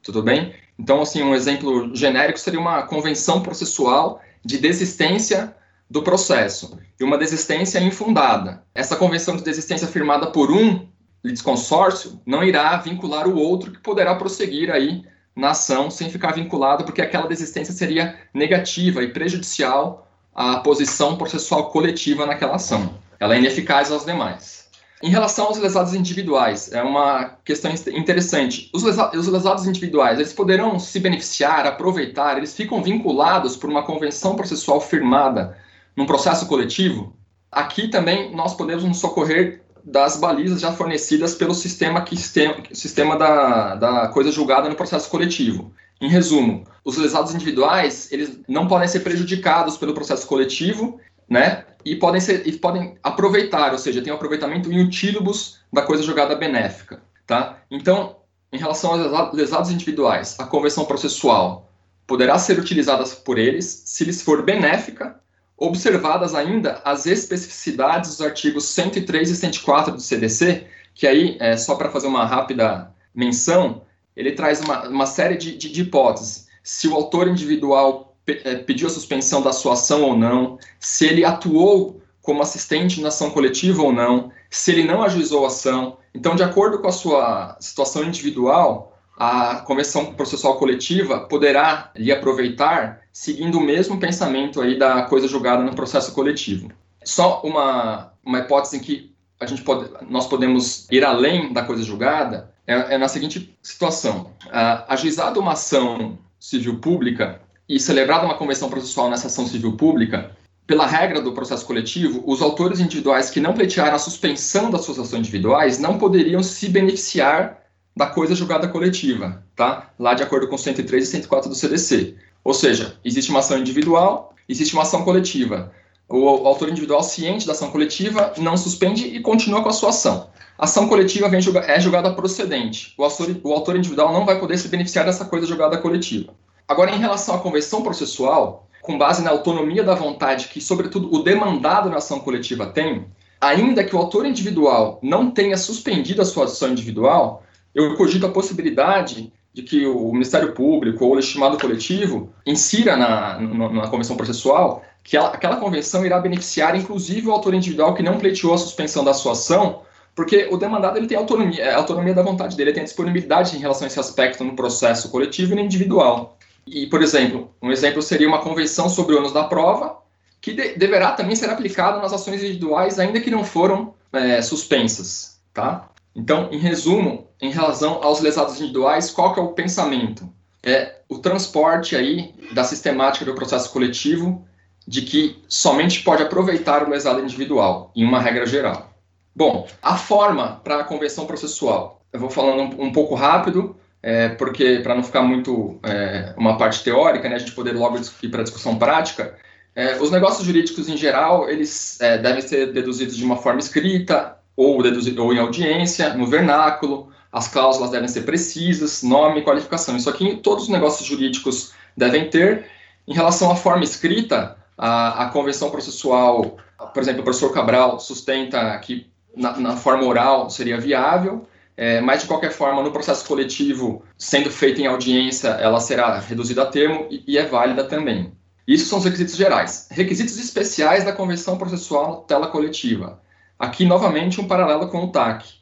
Tudo bem? Então, assim, um exemplo genérico seria uma convenção processual de desistência do processo e uma desistência infundada. Essa convenção de desistência firmada por um litisconsórcio não irá vincular o outro que poderá prosseguir aí na ação sem ficar vinculado, porque aquela desistência seria negativa e prejudicial à posição processual coletiva naquela ação. Ela é ineficaz aos demais. Em relação aos lesados individuais, é uma questão interessante. Os, lesa os lesados individuais, eles poderão se beneficiar, aproveitar, eles ficam vinculados por uma convenção processual firmada num processo coletivo, aqui também nós podemos nos socorrer das balizas já fornecidas pelo sistema, que, sistema da, da coisa julgada no processo coletivo. Em resumo, os lesados individuais eles não podem ser prejudicados pelo processo coletivo, né? E podem ser, e podem aproveitar, ou seja, tem um aproveitamento in utilibus da coisa julgada benéfica, tá? Então, em relação aos lesados individuais, a convenção processual poderá ser utilizada por eles se lhes for benéfica, observadas ainda as especificidades dos artigos 103 e 104 do CDC, que aí, é, só para fazer uma rápida menção, ele traz uma, uma série de, de, de, hipóteses. Se o autor individual pe, é, pediu a suspensão da sua ação ou não, se ele atuou como assistente na ação coletiva ou não, se ele não ajuizou a ação. Então, de acordo com a sua situação individual, a convenção processual coletiva poderá lhe aproveitar seguindo o mesmo pensamento aí da coisa julgada no processo coletivo. Só uma, uma hipótese em que a gente pode, nós podemos ir além da coisa julgada é, é na seguinte situação: a, ajuizada uma ação civil pública e celebrada uma convenção processual nessa ação civil pública, pela regra do processo coletivo, os autores individuais que não pleitearam a suspensão das suas ações individuais não poderiam se beneficiar da coisa julgada coletiva, tá? Lá de acordo com 103 e 104 do CDC. Ou seja, existe uma ação individual, existe uma ação coletiva. O, autor individual ciente da ação coletiva não suspende e continua com a sua ação. A ação coletiva julga, é julgada procedente. O autor, o autor individual não vai poder se beneficiar dessa coisa julgada coletiva. Agora, em relação à convenção processual, com base na autonomia da vontade que, sobretudo, o demandado na ação coletiva tem, ainda que o autor individual não tenha suspendido a sua ação individual, eu cogito a possibilidade de que o Ministério Público ou o legitimado coletivo insira na, na, na convenção processual que ela, aquela convenção irá beneficiar inclusive o autor individual que não pleiteou a suspensão da sua ação, porque o demandado ele tem autonomia, é, autonomia da vontade dele, ele tem disponibilidade em relação a esse aspecto no processo coletivo e no individual. E, por exemplo, um exemplo seria uma convenção sobre o ônus da prova, que de, deverá também ser aplicada nas ações individuais, ainda que não foram é, suspensas, tá? Então, em resumo, em relação aos lesados individuais, qual que é o pensamento? É o transporte aí da sistemática do processo coletivo de que somente pode aproveitar o lesado individual, em uma regra geral. Bom, a forma para a convenção processual. Eu vou falando um, um pouco rápido, é, porque para não ficar muito é, uma parte teórica, né, a gente poder logo ir para a discussão prática, é, os negócios jurídicos em geral, eles é, devem ser deduzidos de uma forma escrita, ou, ou em audiência, no vernáculo, as cláusulas devem ser precisas, nome e qualificação. Isso aqui todos os negócios jurídicos devem ter. Em relação à forma escrita, a, a convenção processual, por exemplo, o professor Cabral sustenta que na, na forma oral seria viável, é, mas de qualquer forma, no processo coletivo, sendo feita em audiência, ela será reduzida a termo e, e é válida também. Isso são os requisitos gerais. Requisitos especiais da convenção processual tela coletiva. Aqui, novamente, um paralelo com o TAC.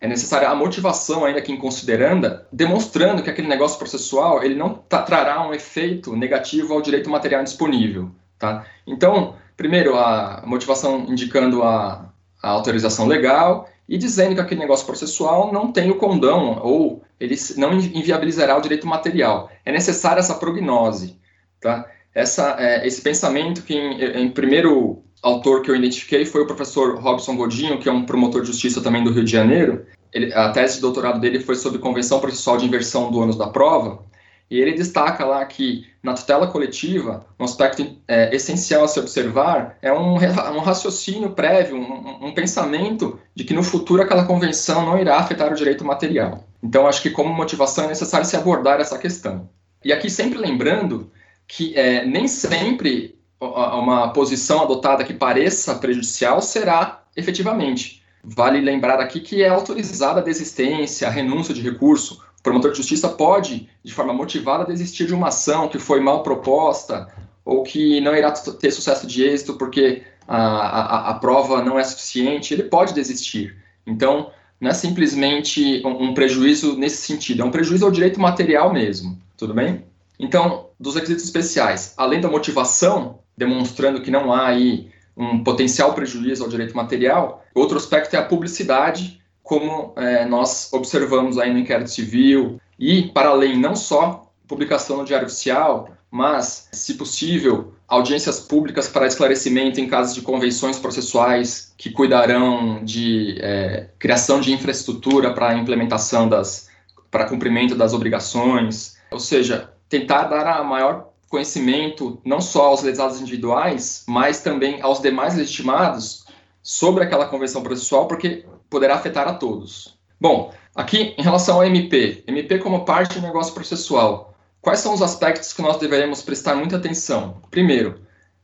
É necessária a motivação, ainda que em consideranda, demonstrando que aquele negócio processual ele não trará um efeito negativo ao direito material disponível. Tá? Então, primeiro, a motivação indicando a, a autorização legal e dizendo que aquele negócio processual não tem o condão ou ele não inviabilizará o direito material. É necessária essa prognose. Tá? Essa, é, esse pensamento que, em, em primeiro autor que eu identifiquei foi o professor Robson Godinho, que é um promotor de justiça também do Rio de Janeiro. Ele, a tese de doutorado dele foi sobre convenção processual de inversão do ônus da prova, e ele destaca lá que na tutela coletiva, um aspecto é, essencial a se observar é um, um raciocínio prévio, um, um, pensamento de que no futuro aquela convenção não irá afetar o direito material. Então, acho que como motivação é necessário se abordar essa questão. E aqui sempre lembrando que é, nem sempre uma posição adotada que pareça prejudicial será efetivamente. Vale lembrar aqui que é autorizada a desistência, a renúncia de recurso. O promotor de justiça pode, de forma motivada, desistir de uma ação que foi mal proposta ou que não irá ter sucesso de êxito porque a, a, a prova não é suficiente. Ele pode desistir. Então, não é simplesmente um, um prejuízo nesse sentido, é um prejuízo ao direito material mesmo. Tudo bem? Então, dos requisitos especiais, além da motivação, demonstrando que não há aí um potencial prejuízo ao direito material. Outro aspecto é a publicidade, como é, nós observamos aí no inquérito civil, e, para além, não só publicação no Diário Oficial, mas, se possível, audiências públicas para esclarecimento em casos de convenções processuais que cuidarão de é, criação de infraestrutura para implementação das, para cumprimento das obrigações, ou seja, tentar dar a maior conhecimento não só aos lesados individuais, mas também aos demais legitimados sobre aquela convenção processual, porque poderá afetar a todos. Bom, aqui em relação ao MP, MP como parte do negócio processual, quais são os aspectos que nós deveremos prestar muita atenção? Primeiro,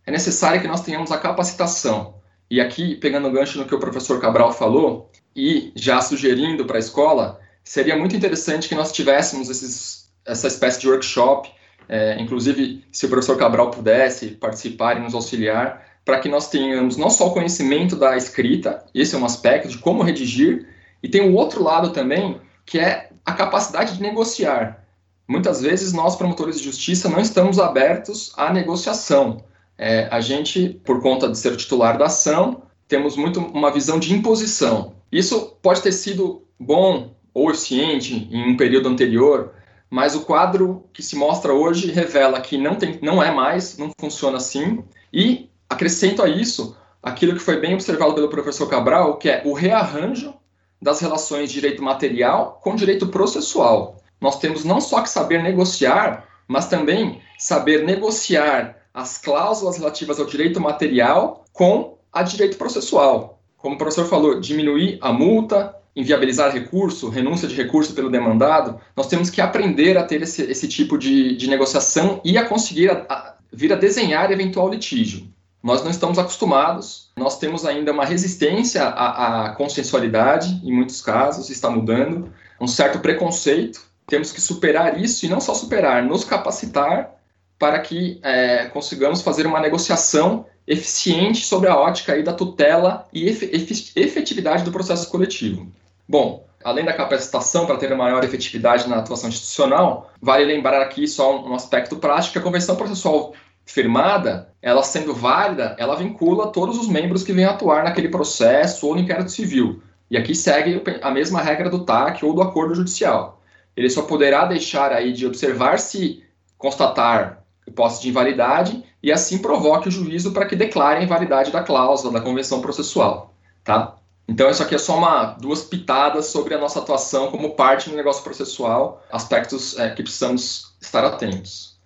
é necessário que nós tenhamos a capacitação. E aqui, pegando o gancho no que o professor Cabral falou, e já sugerindo para a escola, seria muito interessante que nós tivéssemos esses, essa espécie de workshop, é, inclusive se o professor Cabral pudesse participar e nos auxiliar, para que nós tenhamos não só o conhecimento da escrita, esse é um aspecto de como redigir, e tem o outro lado também, que é a capacidade de negociar. Muitas vezes nós, promotores de justiça, não estamos abertos à negociação. É, a gente, por conta de ser titular da ação, temos muito uma visão de imposição. Isso pode ter sido bom ou eficiente em um período anterior, mas o quadro que se mostra hoje revela que não, tem, não é mais, não funciona assim, e acrescento a isso aquilo que foi bem observado pelo professor Cabral, que é o rearranjo das relações de direito material com direito processual. Nós temos não só que saber negociar, mas também saber negociar as cláusulas relativas ao direito material com a direito processual. Como o professor falou, diminuir a multa, inviabilizar recurso, renúncia de recurso pelo demandado, nós temos que aprender a ter esse, esse tipo de, de negociação e a conseguir a, a, vir a desenhar eventual litígio. Nós não estamos acostumados, nós temos ainda uma resistência à, à consensualidade, em muitos casos, está mudando, um certo preconceito. Temos que superar isso e não só superar, nos capacitar para que é, consigamos fazer uma negociação eficiente sobre a ótica aí da tutela e efetividade do processo coletivo. Bom, além da capacitação para ter maior efetividade na atuação institucional, vale lembrar aqui só um aspecto prático, que a Convenção Processual firmada, ela sendo válida, ela vincula todos os membros que vêm atuar naquele processo ou no inquérito civil. E aqui segue a mesma regra do TAC ou do acordo judicial. Ele só poderá deixar aí de observar se constatar hipótese de invalidade e assim provoque o juízo para que declare a invalidade da cláusula da convenção processual, tá? Então isso aqui é só uma duas pitadas sobre a nossa atuação como parte do negócio processual, aspectos é, que precisamos estar atentos.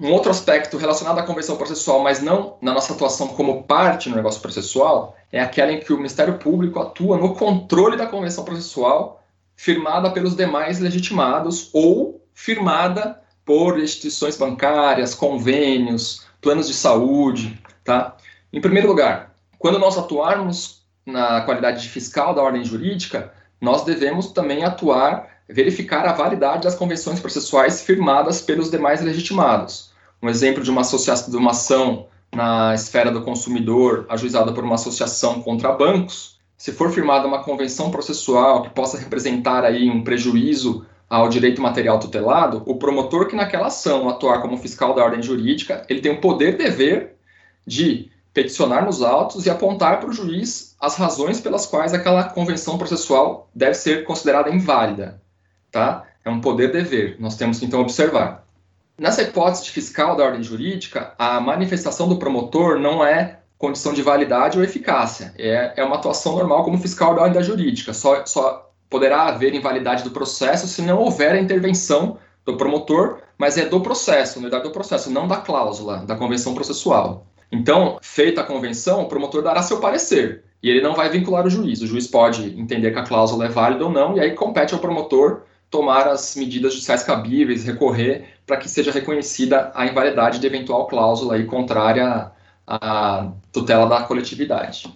Um outro aspecto relacionado à convenção processual, mas não na nossa atuação como parte no negócio processual, é aquela em que o Ministério Público atua no controle da convenção processual firmada pelos demais legitimados ou firmada por instituições bancárias, convênios, planos de saúde, tá? Em primeiro lugar, quando nós atuarmos na qualidade de fiscal da ordem jurídica, nós devemos também atuar verificar a validade das convenções processuais firmadas pelos demais legitimados. Um exemplo de uma associação de uma ação na esfera do consumidor ajuizada por uma associação contra bancos, se for firmada uma convenção processual que possa representar aí um prejuízo ao direito material tutelado, o promotor que naquela ação atuar como fiscal da ordem jurídica, ele tem o poder dever de peticionar nos autos e apontar para o juiz as razões pelas quais aquela convenção processual deve ser considerada inválida tá? É um poder-dever, nós temos que então observar. Nessa hipótese de fiscal da ordem jurídica, a manifestação do promotor não é condição de validade ou eficácia, é, é uma atuação normal como fiscal da ordem jurídica, só, só poderá haver invalidade do processo se não houver a intervenção do promotor, mas é do processo, na verdade do processo, não da cláusula, da convenção processual. Então, feita a convenção, o promotor dará seu parecer, e ele não vai vincular o juiz. O juiz pode entender que a cláusula é válida ou não, e aí compete ao promotor tomar as medidas judiciais cabíveis, recorrer para que seja reconhecida a invalidade de eventual cláusula aí contrária à tutela da coletividade.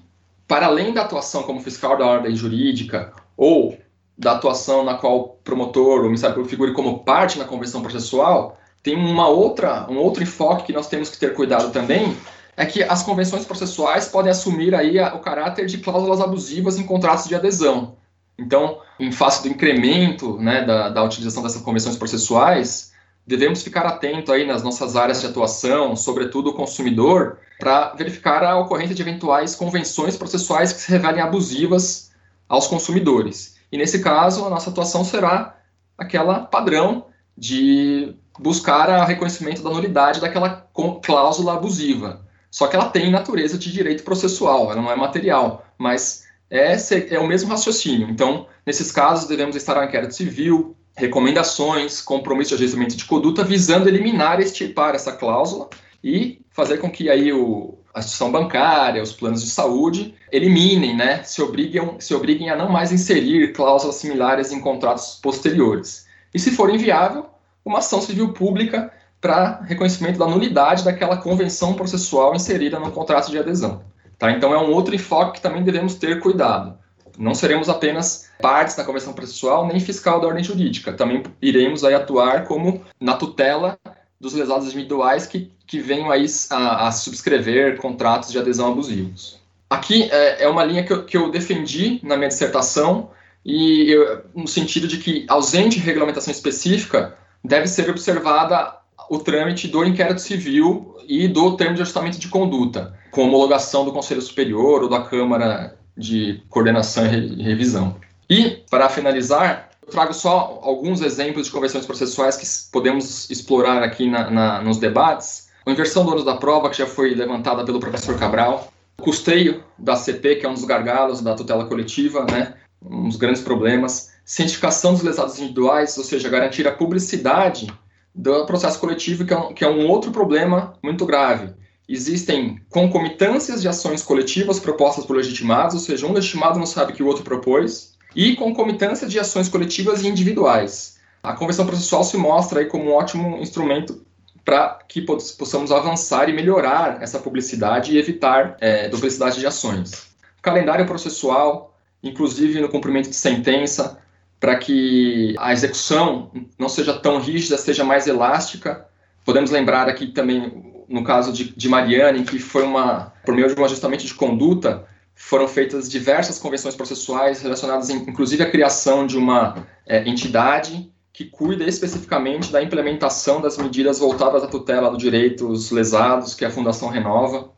Para além da atuação como fiscal da ordem jurídica ou da atuação na qual o promotor ou Ministério Público figure como parte na convenção processual, tem uma outra, um outro enfoque que nós temos que ter cuidado também, é que as convenções processuais podem assumir aí o caráter de cláusulas abusivas em contratos de adesão. Então, em face do incremento né, da, da utilização dessas convenções processuais, devemos ficar atento aí nas nossas áreas de atuação, sobretudo o consumidor, para verificar a ocorrência de eventuais convenções processuais que se revelem abusivas aos consumidores. E nesse caso, a nossa atuação será aquela padrão de buscar o reconhecimento da nulidade daquela cláusula abusiva. Só que ela tem natureza de direito processual, ela não é material, mas é, é o mesmo raciocínio. Então, nesses casos, devemos estar ao inquérito civil, recomendações, compromisso de ajuizamento de conduta, visando eliminar e extirpar essa cláusula e fazer com que aí o, a instituição bancária, os planos de saúde, eliminem, né, se obriguem, se obriguem a não mais inserir cláusulas similares em contratos posteriores. E se for inviável, uma ação civil pública para reconhecimento da nulidade daquela convenção processual inserida no contrato de adesão. Tá? Então é um outro enfoque que também devemos ter cuidado. Não seremos apenas partes da convenção processual nem fiscal da ordem jurídica. Também iremos aí atuar como na tutela dos lesados individuais que, que venham aí a, a subscrever contratos de adesão abusivos. Aqui é, é uma linha que eu, que eu, defendi na minha dissertação e eu, no sentido de que ausente regulamentação específica deve ser observada o trâmite do inquérito civil e do termo de ajustamento de conduta, com homologação do Conselho Superior ou da Câmara de Coordenação e Revisão. E, para finalizar, eu trago só alguns exemplos de convenções processuais que podemos explorar aqui na, na, nos debates. A inversão do ônus da prova, que já foi levantada pelo professor Cabral. O custeio da CP, que é um dos gargalos da tutela coletiva, né? um dos grandes problemas. Cientificação dos lesados individuais, ou seja, garantir a publicidade do processo coletivo, que é, um, que é um outro problema muito grave. Existem concomitâncias de ações coletivas propostas por legitimados, ou seja, um legitimado não sabe o que o outro propôs, e concomitância de ações coletivas e individuais. A convenção processual se mostra aí como um ótimo instrumento para que possamos avançar e melhorar essa publicidade e evitar é, duplicidade de ações. Calendário processual, inclusive no cumprimento de sentença, para que a execução não seja tão rígida, seja mais elástica. Podemos lembrar aqui também, no caso de, de Mariane, que foi uma, por meio de um ajustamento de conduta, foram feitas diversas convenções processuais relacionadas, inclusive, à criação de uma é, entidade que cuida especificamente da implementação das medidas voltadas à tutela dos direitos lesados, que é a Fundação Renova.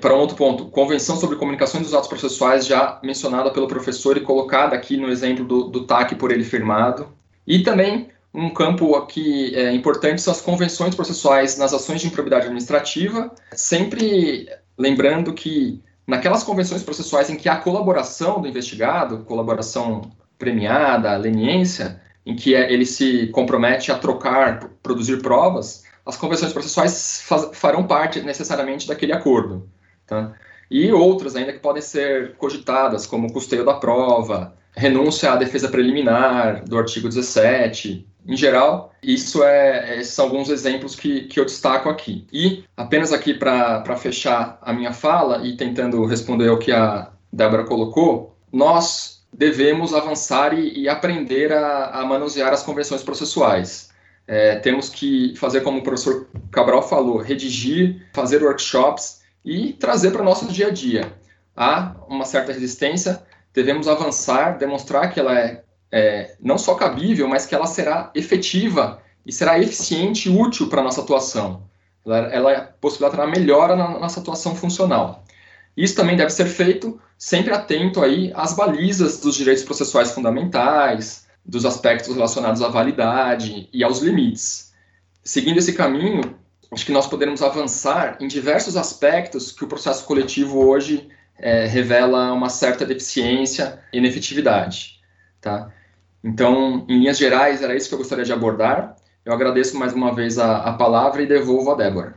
Para outro ponto, Convenção sobre Comunicações dos Atos Processuais, já mencionada pelo professor e colocada aqui no exemplo do, do TAC por ele firmado. E também um campo aqui é, importante são as convenções processuais nas ações de improbidade administrativa, sempre lembrando que naquelas convenções processuais em que há colaboração do investigado, colaboração premiada, leniência, em que é, ele se compromete a trocar, produzir provas, as convenções processuais faz, farão parte necessariamente daquele acordo. Tá? E outras ainda que podem ser cogitadas, como custeio da prova, renúncia à defesa preliminar do artigo 17. Em geral, isso é, esses são alguns exemplos que, que eu destaco aqui. E apenas aqui para fechar a minha fala e tentando responder ao que a Débora colocou, nós devemos avançar e, e aprender a, a manusear as convenções processuais. É, temos que fazer como o professor Cabral falou, redigir, fazer workshops e trazer para o nosso dia a dia. Há uma certa resistência, devemos avançar, demonstrar que ela é, é não só cabível, mas que ela será efetiva e será eficiente e útil para a nossa atuação. Ela, ela possibilitará melhora na nossa atuação funcional. Isso também deve ser feito sempre atento aí às balizas dos direitos processuais fundamentais, dos aspectos relacionados à validade e aos limites. Seguindo esse caminho, acho que nós podemos avançar em diversos aspectos que o processo coletivo hoje é, revela uma certa deficiência e inefetividade. Tá? Então, em linhas gerais, era isso que eu gostaria de abordar. Eu agradeço mais uma vez a, a palavra e devolvo a Débora.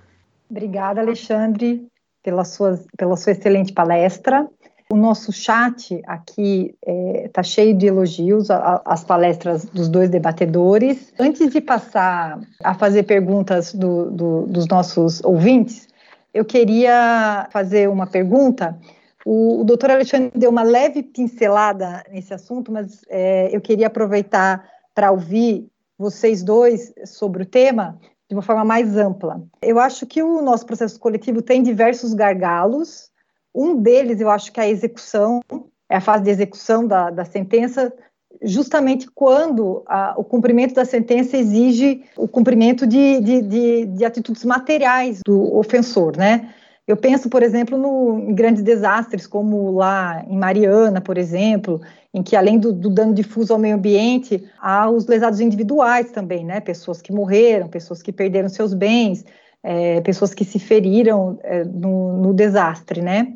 Obrigada, Alexandre, pela, suas, pela sua excelente palestra. O nosso chat aqui está é, tá cheio de elogios às palestras dos dois debatedores. Antes de passar a fazer perguntas do, do, dos nossos ouvintes, eu queria fazer uma pergunta. O, o doutor Alexandre deu uma leve pincelada nesse assunto, mas é, eu queria aproveitar para ouvir vocês dois sobre o tema de uma forma mais ampla. Eu acho que o nosso processo coletivo tem diversos gargalos, um deles, eu acho que é a execução, é a fase de execução da, da sentença, justamente quando a, o cumprimento da sentença exige o cumprimento de, de, de, de, atitudes materiais do ofensor, né? Eu penso, por exemplo, no, em grandes desastres, como lá em Mariana, por exemplo, em que além do, do, dano difuso ao meio ambiente, há os lesados individuais também, né? Pessoas que morreram, pessoas que perderam seus bens, é, pessoas que se feriram é, no, no, desastre, né?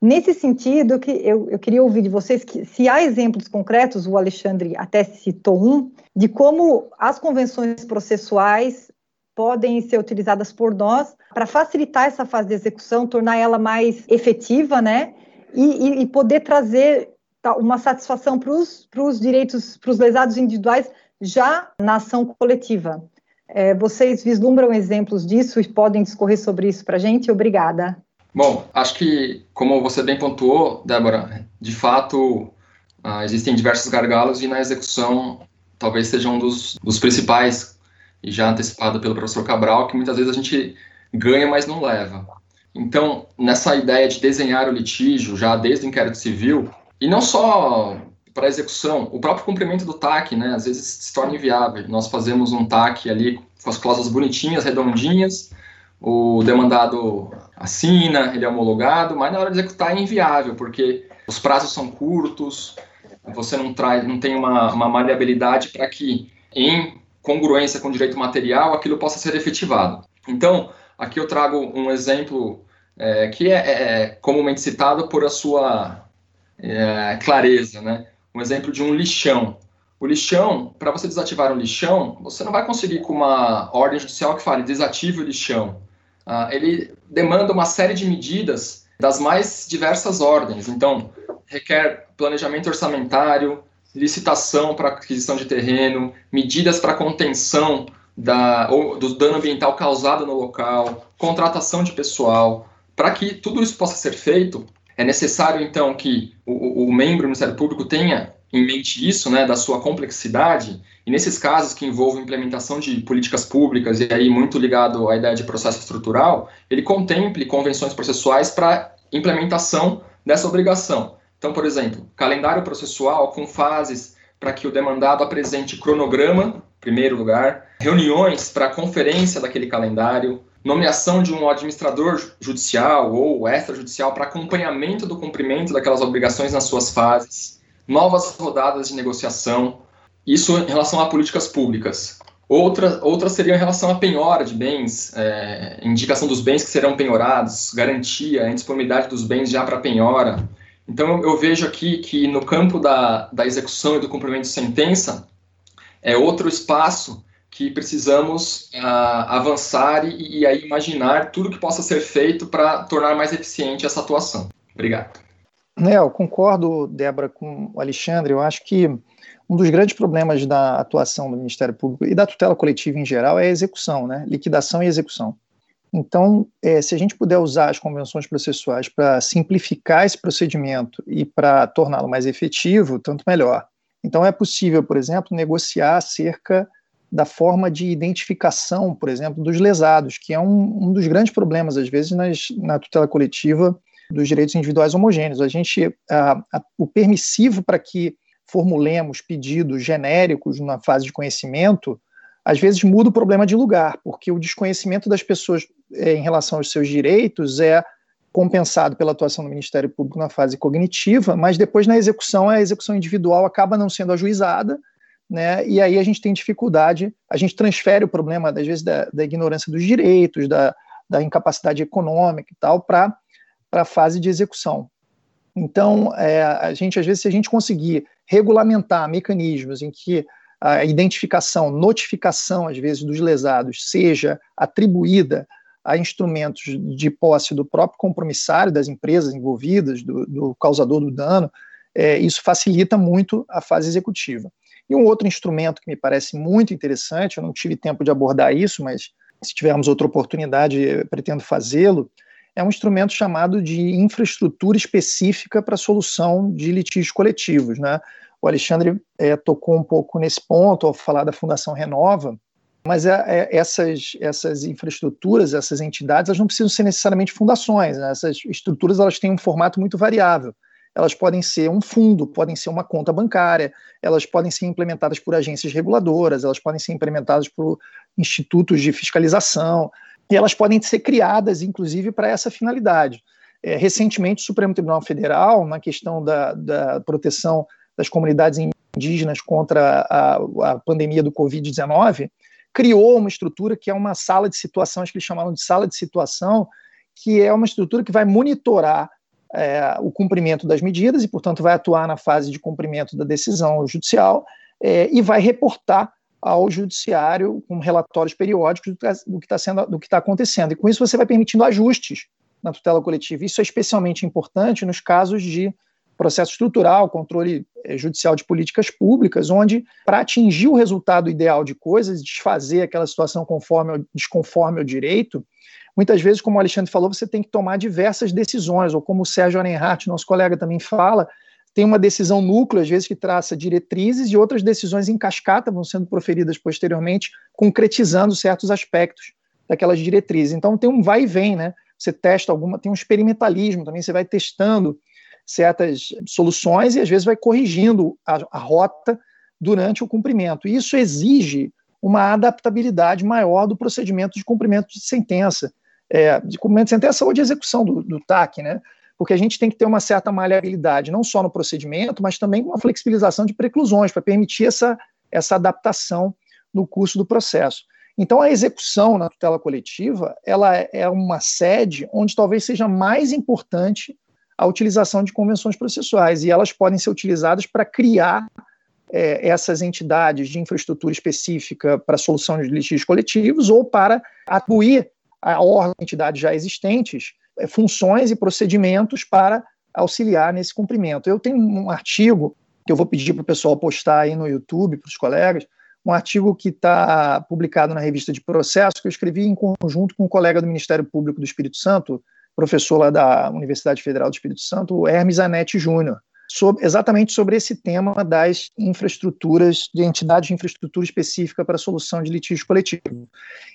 Nesse sentido, que eu, eu, queria ouvir de vocês que se há exemplos concretos, o Alexandre até citou um, de como as convenções processuais podem ser utilizadas por nós para facilitar essa fase de execução, tornar ela mais efetiva, né? E, e, e poder trazer uma satisfação para os direitos, para os lesados individuais já na ação coletiva. É, vocês vislumbram exemplos disso e podem discorrer sobre isso para a gente? Obrigada. Bom, acho que, como você bem pontuou, Débora, de fato, ah, existem diversos gargalos e na execução talvez seja um dos, dos principais e já antecipado pelo professor Cabral, que muitas vezes a gente ganha, mas não leva. Então, nessa ideia de desenhar o litígio já desde o inquérito civil, e não só para execução, o próprio cumprimento do TAC, né, às vezes se torna inviável. Nós fazemos um TAC ali com as cláusulas bonitinhas, redondinhas, o demandado assina, ele é homologado, mas na hora de executar é inviável, porque os prazos são curtos, você não traz, não tem uma, uma maleabilidade para que em congruência com o direito material, aquilo possa ser efetivado. Então, aqui eu trago um exemplo é, que é, é, é comumente citado por a sua é, clareza, né? Um exemplo de um lixão. O lixão, para você desativar um lixão, você não vai conseguir com uma ordem judicial que fale desative o lixão. Ah, ele demanda uma série de medidas das mais diversas ordens. Então, requer planejamento orçamentário, licitação para aquisição de terreno, medidas para contenção da, ou, do dano ambiental causado no local, contratação de pessoal. Para que tudo isso possa ser feito, é necessário, então, que o, o membro do Ministério Público tenha em mente isso, né, da sua complexidade, e nesses casos que envolvem implementação de políticas públicas, e aí muito ligado à ideia de processo estrutural, ele contemple convenções processuais para implementação dessa obrigação. Então, por exemplo, calendário processual com fases para que o demandado apresente cronograma, primeiro lugar, reuniões para conferência daquele calendário, nomeação de um administrador judicial ou extrajudicial para acompanhamento do cumprimento daquelas obrigações nas suas fases, novas rodadas de negociação, isso em relação a políticas públicas. Outra, outra seria em relação à penhora de bens, é, indicação dos bens que serão penhorados, garantia, indisponibilidade dos bens já para penhora, então, eu, vejo aqui que no campo da, da execução e do cumprimento de sentença, é outro espaço que precisamos uh, avançar e, e, aí imaginar tudo que possa ser feito para tornar mais eficiente essa atuação. Obrigado. É, eu concordo, Débora, com o Alexandre. Eu acho que um dos grandes problemas da atuação do Ministério Público e da tutela coletiva em geral é a execução, né? Liquidação e execução. Então, é, se a gente puder usar as convenções processuais para simplificar esse procedimento e para torná-lo mais efetivo, tanto melhor. Então, é possível, por exemplo, negociar acerca da forma de identificação, por exemplo, dos lesados, que é um, um dos grandes problemas, às vezes, nas, na tutela coletiva dos direitos individuais homogêneos. A gente, a, a, o permissivo para que formulemos pedidos genéricos na fase de conhecimento às vezes muda o problema de lugar, porque o desconhecimento das pessoas é, em relação aos seus direitos é compensado pela atuação do Ministério Público na fase cognitiva, mas depois na execução, a execução individual acaba não sendo ajuizada, né, e aí a gente tem dificuldade, a gente transfere o problema, às vezes, da, da ignorância dos direitos, da, da incapacidade econômica e tal, para a fase de execução. Então, é, a gente, às vezes, se a gente conseguir regulamentar mecanismos em que a identificação, notificação, às vezes, dos lesados seja atribuída a instrumentos de posse do próprio compromissário, das empresas envolvidas, do, do causador do dano, é, isso facilita muito a fase executiva. E um outro instrumento que me parece muito interessante, eu não tive tempo de abordar isso, mas se tivermos outra oportunidade, pretendo fazê-lo, é um instrumento chamado de infraestrutura específica para solução de litígios coletivos. Né? O Alexandre é, tocou um pouco nesse ponto ao falar da Fundação Renova, mas é, é, essas, essas infraestruturas, essas entidades, elas não precisam ser necessariamente fundações. Né? Essas estruturas elas têm um formato muito variável. Elas podem ser um fundo, podem ser uma conta bancária, elas podem ser implementadas por agências reguladoras, elas podem ser implementadas por institutos de fiscalização. e elas podem ser criadas, inclusive, para essa finalidade. É, recentemente, o Supremo Tribunal Federal, na questão da, da proteção das comunidades indígenas contra a, a pandemia do Covid-19, criou uma estrutura que é uma sala de situação, acho que eles chamaram de sala de situação, que é uma estrutura que vai monitorar é, o cumprimento das medidas e, portanto, vai atuar na fase de cumprimento da decisão judicial é, e vai reportar ao judiciário com relatórios periódicos do que está sendo, do que está acontecendo. E com isso você vai permitindo ajustes na tutela coletiva. Isso é especialmente importante nos casos de processo estrutural, controle é, judicial de políticas públicas, onde, para atingir o resultado ideal de coisas, desfazer aquela situação conforme desconforme ao direito, muitas vezes, como o Alexandre falou, você tem que tomar diversas decisões, ou como o Sérgio Arenhardt, nosso colega, também fala, tem uma decisão núcleo, às vezes, que traça diretrizes, e outras decisões em cascata vão sendo proferidas posteriormente, concretizando certos aspectos daquelas diretrizes. Então, tem um vai e vem, né? Você testa alguma, tem um experimentalismo também, você vai testando certas soluções e às vezes vai corrigindo a, a rota durante o cumprimento. Isso exige uma adaptabilidade maior do procedimento de cumprimento de sentença é, de cumprimento de sentença ou de execução do, do TAC, né? Porque a gente tem que ter uma certa maleabilidade, não só no procedimento, mas também uma flexibilização de preclusões, para permitir essa, essa adaptação no curso do processo. Então, a execução na tutela coletiva, ela é uma sede onde talvez seja mais importante a utilização de convenções processuais, e elas podem ser utilizadas para criar é, essas entidades de infraestrutura específica para solução de litígios coletivos ou para atribuir a órgãos entidades já existentes é, funções e procedimentos para auxiliar nesse cumprimento. Eu tenho um artigo que eu vou pedir para o pessoal postar aí no YouTube, para os colegas, um artigo que está publicado na revista de processo, que eu escrevi em conjunto com um colega do Ministério Público do Espírito Santo, professor lá da Universidade Federal do Espírito Santo, Hermes Anete Júnior sobre, exatamente sobre esse tema das infraestruturas, de entidades de infraestrutura específica para a solução de litígio coletivo.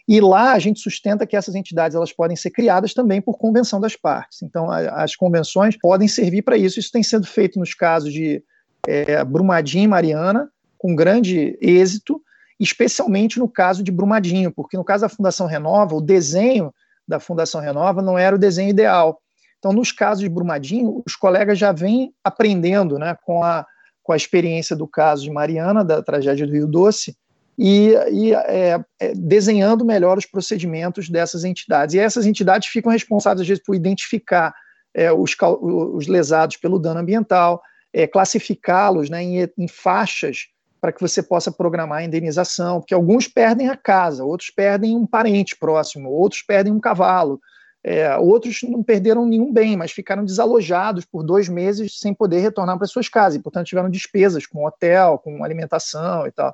E lá a gente sustenta que essas entidades elas podem ser criadas também por convenção das partes. Então, a, as convenções podem servir para isso. Isso tem sido feito nos casos de é, Brumadinho e Mariana, com grande êxito, especialmente no caso de Brumadinho, porque no caso da Fundação Renova, o desenho da Fundação Renova não era o desenho ideal. Então, nos casos de Brumadinho, os colegas já vêm aprendendo né, com, a, com a experiência do caso de Mariana, da tragédia do Rio Doce, e, e é, é, desenhando melhor os procedimentos dessas entidades. E essas entidades ficam responsáveis, às vezes, por identificar é, os, os, lesados pelo dano ambiental, é, classificá-los né, em, em faixas para que você possa programar a indenização, porque alguns perdem a casa, outros perdem um parente próximo, outros perdem um cavalo, é, outros não perderam nenhum bem, mas ficaram desalojados por dois meses sem poder retornar para suas casas, e, portanto, tiveram despesas com hotel, com alimentação e tal.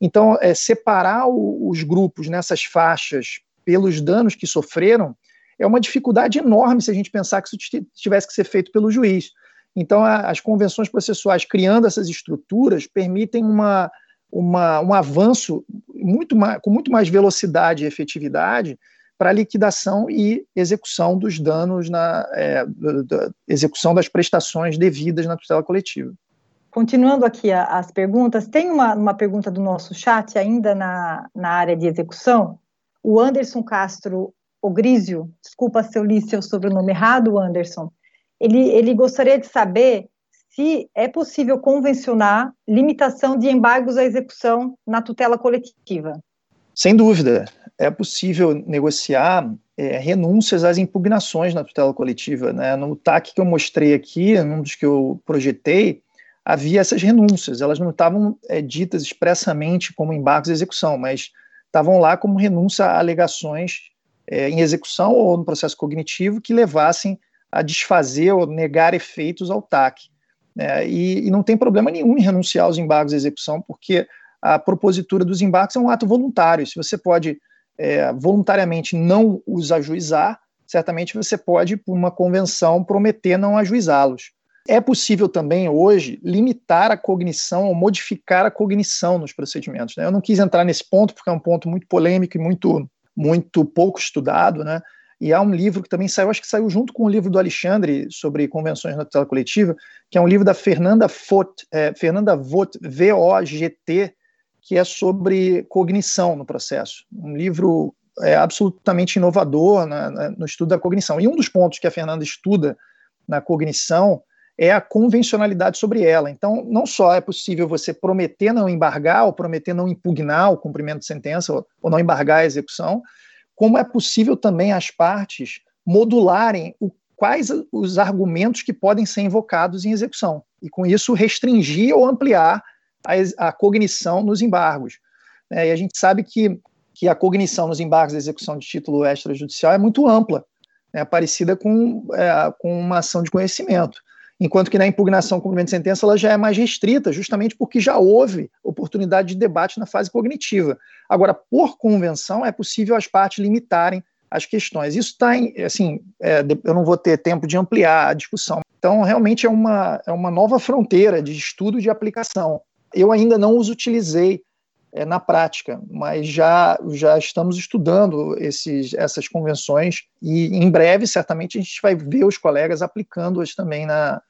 Então, é, separar o, os grupos nessas faixas pelos danos que sofreram é uma dificuldade enorme se a gente pensar que isso tivesse que ser feito pelo juiz. Então, a, as convenções processuais, criando essas estruturas, permitem uma, uma, um avanço muito mais, com muito mais velocidade e efetividade para liquidação e execução dos danos na é, da, execução das prestações devidas na tutela coletiva. Continuando aqui a, as perguntas, tem uma, uma pergunta do nosso chat ainda na, na área de execução. O Anderson Castro Ogrizio, desculpa se eu li seu sobrenome errado, Anderson, ele, ele gostaria de saber se é possível convencionar limitação de embargos à execução na tutela coletiva. Sem dúvida é possível negociar é, renúncias às impugnações na tutela coletiva. Né? No TAC que eu mostrei aqui, num dos que eu projetei, havia essas renúncias. Elas não estavam é, ditas expressamente como embargos de execução, mas estavam lá como renúncia a alegações é, em execução ou no processo cognitivo que levassem a desfazer ou negar efeitos ao TAC. Né? E, e não tem problema nenhum em renunciar aos embargos de execução, porque a propositura dos embargos é um ato voluntário. Se você pode é, voluntariamente não os ajuizar, certamente você pode, por uma convenção, prometer não ajuizá-los. É possível também, hoje, limitar a cognição ou modificar a cognição nos procedimentos. Né? Eu não quis entrar nesse ponto, porque é um ponto muito polêmico e muito, muito pouco estudado, né? E há um livro que também saiu, acho que saiu junto com o livro do Alexandre sobre convenções na tutela coletiva, que é um livro da Fernanda Vogt, é, Fernanda Vogt, V-O-G-T, que é sobre cognição no processo. Um livro é, absolutamente inovador na, na, no estudo da cognição. E um dos pontos que a Fernanda estuda na cognição é a convencionalidade sobre ela. Então, não só é possível você prometer não embargar ou prometer não impugnar o cumprimento de sentença ou, ou não embargar a execução, como é possível também as partes modularem o, quais os argumentos que podem ser invocados em execução, e com isso restringir ou ampliar a, a cognição nos embargos. É, e a gente sabe que, que a cognição nos embargos da execução de título extrajudicial é muito ampla, né, parecida com, é, com uma ação de conhecimento enquanto que na impugnação cumprimento de sentença ela já é mais restrita, justamente porque já houve oportunidade de debate na fase cognitiva. Agora, por convenção, é possível as partes limitarem as questões. Isso está em, assim, é, eu não vou ter tempo de ampliar a discussão. Então, realmente é uma, é uma nova fronteira de estudo de aplicação. Eu ainda não os utilizei é, na prática, mas já, já estamos estudando esses, essas convenções e em breve, certamente, a gente vai ver os colegas aplicando-as também na,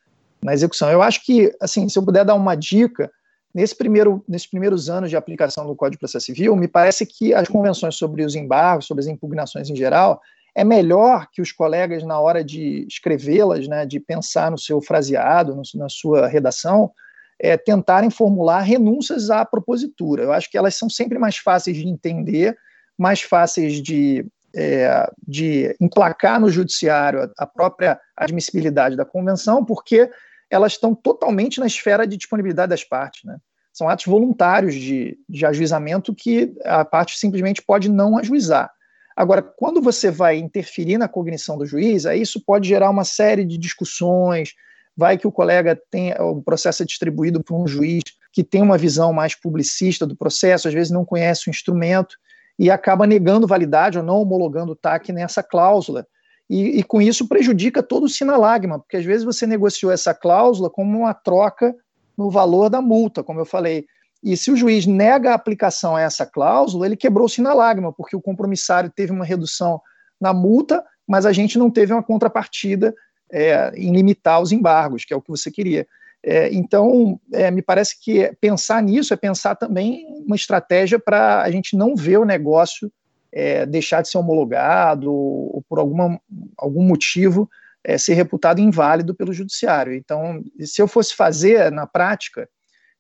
na execução. Eu acho que, assim, se eu puder dar uma dica, nesse primeiro, nesses primeiros anos de aplicação do Código de Processo Civil, me parece que as convenções sobre os embargos, sobre as impugnações em geral, é melhor que os colegas, na hora de escrevê-las, né, de pensar no seu fraseado, no, na sua redação, é, tentarem formular renúncias à propositura. Eu acho que elas são sempre mais fáceis de entender, mais fáceis de, é, de emplacar no judiciário a própria admissibilidade da convenção, porque elas estão totalmente na esfera de disponibilidade das partes. Né? São atos voluntários de, de ajuizamento que a parte simplesmente pode não ajuizar. Agora, quando você vai interferir na cognição do juiz, aí isso pode gerar uma série de discussões. Vai que o colega tem o processo é distribuído por um juiz que tem uma visão mais publicista do processo, às vezes não conhece o instrumento e acaba negando validade ou não homologando o TAC nessa cláusula e, e, com isso prejudica todo o sinalagma, porque às vezes você negociou essa cláusula como uma troca no valor da multa, como eu falei. E se o juiz nega a aplicação a essa cláusula, ele quebrou o sinalagma, porque o compromissário teve uma redução na multa, mas a gente não teve uma contrapartida é, em limitar os embargos, que é o que você queria. É, então, é, me parece que pensar nisso é pensar também uma estratégia para a gente não ver o negócio é, deixar de ser homologado ou, por alguma, algum motivo é, ser reputado inválido pelo judiciário. Então, se eu fosse fazer na prática,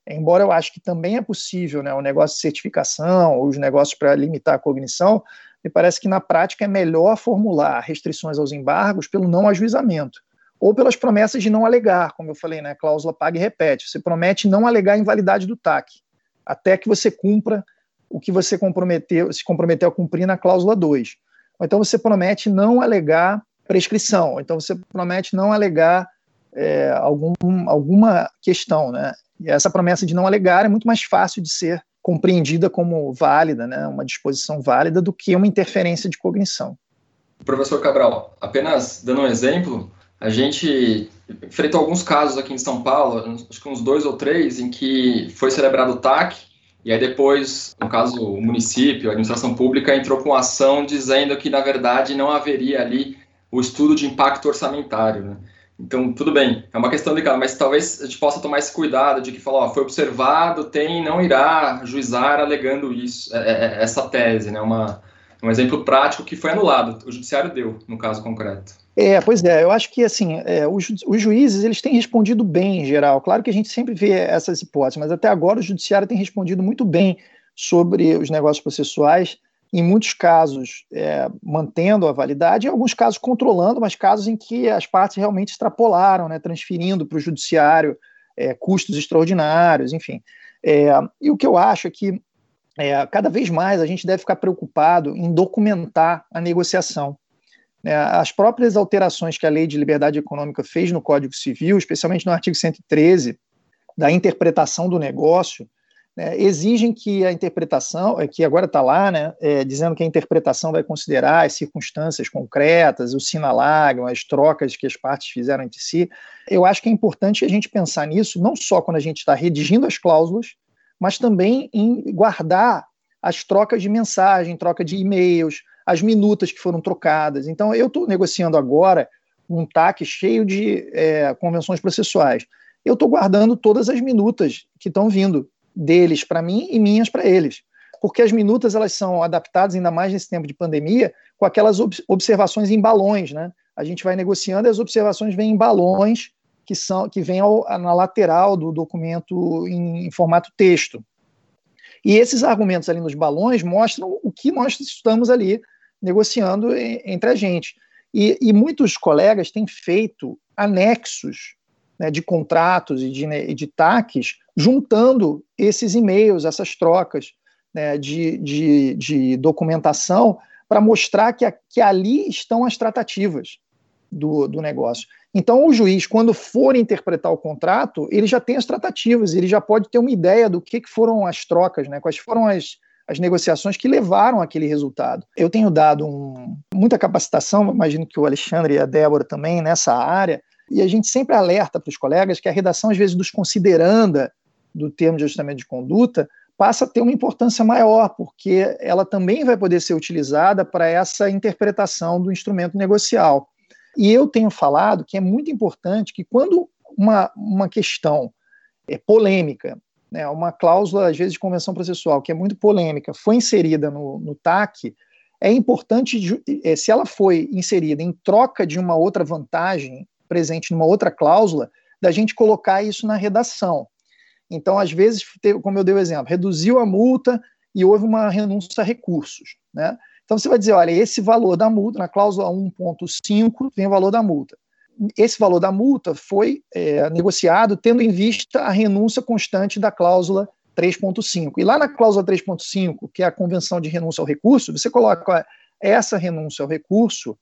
embora eu acho que também é possível né, o negócio de certificação, ou os negócios para limitar a cognição, me parece que na prática é melhor formular restrições aos embargos pelo não ajuizamento, ou pelas promessas de não alegar, como eu falei, né, cláusula paga e repete. Você promete não alegar a invalidade do TAC, até que você cumpra o que você comprometeu, se comprometeu a cumprir na cláusula 2. Ou então você promete não alegar prescrição, ou então você promete não alegar é, algum, alguma questão, né? E essa promessa de não alegar é muito mais fácil de ser compreendida como válida, né? Uma disposição válida do que uma interferência de cognição. Professor Cabral, apenas dando um exemplo, a gente enfrentou alguns casos aqui em São Paulo, acho que uns dois ou três, em que foi celebrado o TAC e aí depois, no caso, o município, a administração pública entrou com ação dizendo que, na verdade, não haveria ali o estudo de impacto orçamentário, né? Então, tudo bem, é uma questão delicada, mas talvez a gente possa tomar esse cuidado de que falar, foi observado, tem, não irá juizar alegando isso, é, é, é, essa tese, né? Uma, um exemplo prático que foi anulado, o judiciário deu, no caso concreto. É, pois é, eu acho que assim, é, os, os, juízes eles têm respondido bem em geral. Claro que a gente sempre vê essas hipóteses, mas até agora o judiciário tem respondido muito bem sobre os negócios processuais, em muitos casos é, mantendo a validade, em alguns casos controlando, mas casos em que as partes realmente extrapolaram, né, transferindo para o judiciário é, custos extraordinários, enfim. É, e o que eu acho é que é, cada vez mais a gente deve ficar preocupado em documentar a negociação. Né, as próprias alterações que a Lei de Liberdade Econômica fez no Código Civil, especialmente no artigo 113, da interpretação do negócio, né, exigem que a interpretação, é, que agora está lá, né, é, dizendo que a interpretação vai considerar as circunstâncias concretas, o sinalagma, as trocas que as partes fizeram entre si. Eu acho que é importante a gente pensar nisso, não só quando a gente está redigindo as cláusulas, mas também em guardar as trocas de mensagem, troca de e-mails, as minutas que foram trocadas. Então, eu estou negociando agora um TAC cheio de é, convenções processuais. Eu estou guardando todas as minutas que estão vindo deles para mim e minhas para eles. porque as minutas elas são adaptadas, ainda mais nesse tempo de pandemia, com aquelas observações em balões, né? A gente vai negociando e as observações vêm em balões que são que vêm ao, na lateral do documento em, em formato texto. E esses argumentos ali nos balões mostram o que nós estamos ali negociando entre a gente. E, e muitos colegas têm feito anexos né, de contratos e de, de TACs, juntando esses e-mails, essas trocas né, de, de, de, documentação, para mostrar que, a, que ali estão as tratativas do, do negócio. Então, o juiz, quando for interpretar o contrato, ele já tem as tratativas, ele já pode ter uma ideia do que, que foram as trocas, né, quais foram as, as negociações que levaram aquele resultado. Eu tenho dado um, muita capacitação, imagino que o Alexandre e a Débora também nessa área, e a gente sempre alerta para os colegas que a redação, às vezes, dos consideranda do termo de ajustamento de conduta passa a ter uma importância maior, porque ela também vai poder ser utilizada para essa interpretação do instrumento negocial. E eu tenho falado que é muito importante que quando uma, uma questão é polêmica, né, uma cláusula, às vezes, de convenção processual, que é muito polêmica, foi inserida no, no TAC, é importante, é, se ela foi inserida em troca de uma outra vantagem presente numa outra cláusula, da gente colocar isso na redação. Então, às vezes, como eu dei o exemplo, reduziu a multa e houve uma renúncia a recursos. Né? Então, você vai dizer, olha, esse valor da multa, na cláusula 1.5, tem o valor da multa. Esse valor da multa foi é, negociado tendo em vista a renúncia constante da cláusula 3.5. E lá na cláusula 3.5, que é a convenção de renúncia ao recurso, você coloca essa renúncia ao recurso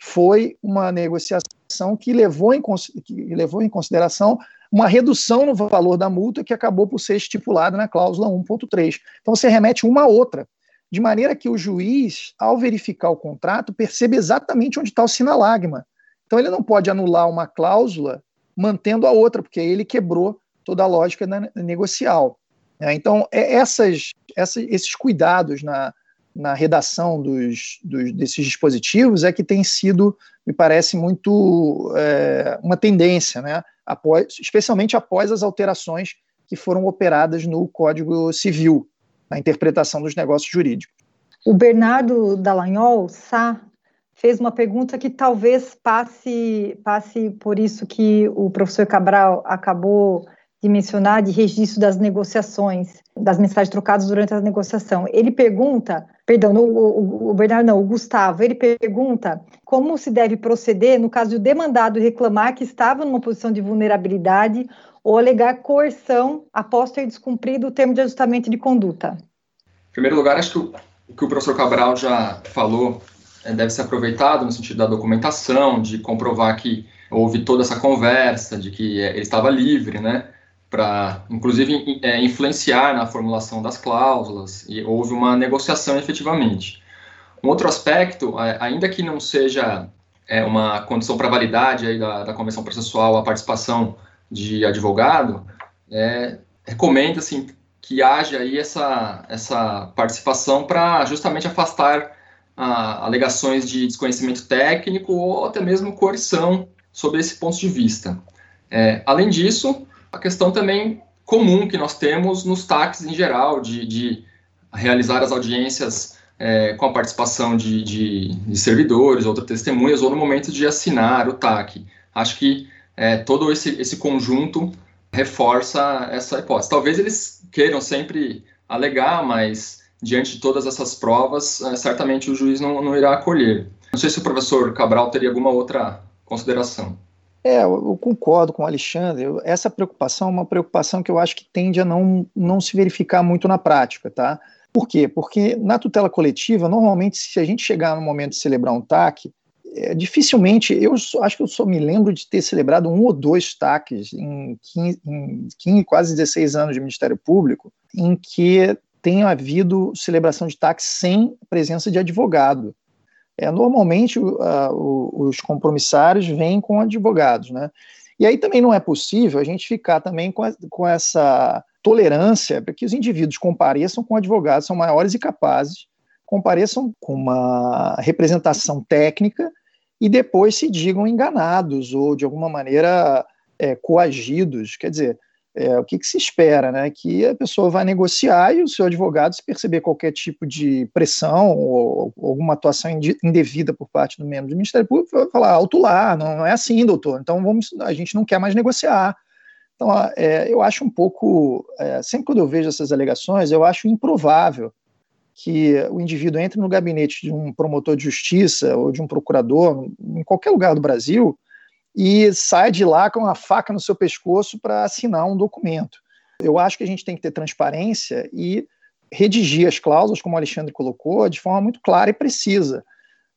foi uma negociação que levou em, que levou em consideração uma redução no valor da multa que acabou por ser estipulada na cláusula 1.3. Então você remete uma a outra, de maneira que o juiz, ao verificar o contrato, percebe exatamente onde está o sinalagma. Então ele não pode anular uma cláusula mantendo a outra, porque ele quebrou toda a lógica negocial. É, então, é essas, essas, esses cuidados na, na redação dos, dos, desses dispositivos é que tem sido, me parece, muito é, uma tendência, né? Após, especialmente após as alterações que foram operadas no Código Civil, na interpretação dos negócios jurídicos. O Bernardo Dallagnol, Sá, fez uma pergunta que talvez passe, passe por isso que o professor Cabral acabou de mencionar de registro das negociações, das mensagens trocadas durante a negociação. Ele pergunta, perdão, o, o, o, Bernardo não, o Gustavo, ele pergunta como se deve proceder no caso de o demandado reclamar que estava numa posição de vulnerabilidade ou alegar coerção após ter descumprido o termo de ajustamento de conduta. Em primeiro lugar, acho que o, o que o professor Cabral já falou é, deve ser aproveitado no sentido da documentação, de comprovar que houve toda essa conversa, de que é, ele estava livre, né? Para, inclusive, é, influenciar na formulação das cláusulas, e houve uma negociação efetivamente. Um outro aspecto, ainda que não seja é, uma condição para validade aí da, da convenção processual a participação de advogado, é, recomenda assim, que haja aí essa, essa participação para justamente afastar a, alegações de desconhecimento técnico ou até mesmo coerção sobre esse ponto de vista. É, além disso, a questão também comum que nós temos nos TACs em geral, de, de realizar as audiências é, com a participação de, de, de, servidores, outras testemunhas, ou no momento de assinar o TAC. Acho que é, todo esse, esse conjunto reforça essa hipótese. Talvez eles queiram sempre alegar, mas diante de todas essas provas, é, certamente o juiz não, não irá acolher. Não sei se o professor Cabral teria alguma outra consideração. É, eu concordo com o Alexandre. Essa preocupação é uma preocupação que eu acho que tende a não, não se verificar muito na prática, tá? Por quê? Porque na tutela coletiva, normalmente, se a gente chegar no momento de celebrar um TAC, é, dificilmente, eu acho que eu só me lembro de ter celebrado um ou dois TACs em 15, em 15, quase 16 anos de Ministério Público, em que tenha havido celebração de TAC sem presença de advogado. É, normalmente os compromissários vêm com advogados, né? E aí também não é possível a gente ficar também com, a, com essa tolerância para que os indivíduos compareçam com advogados, são maiores e capazes, compareçam com uma representação técnica e depois se digam enganados ou de alguma maneira é, coagidos. Quer dizer, é, o que, que, se espera, né? Que a pessoa vai negociar e o seu advogado, se perceber qualquer tipo de pressão ou, ou alguma atuação indevida por parte do membro do Ministério Público, vai falar alto lá, não, não, é assim, doutor. Então vamos, a gente não quer mais negociar. Então, é, eu acho um pouco, é, sempre quando eu vejo essas alegações, eu acho improvável que o indivíduo entre no gabinete de um promotor de justiça ou de um procurador, em qualquer lugar do Brasil, e sai de lá com a faca no seu pescoço para assinar um documento. Eu acho que a gente tem que ter transparência e redigir as cláusulas, como o Alexandre colocou, de forma muito clara e precisa,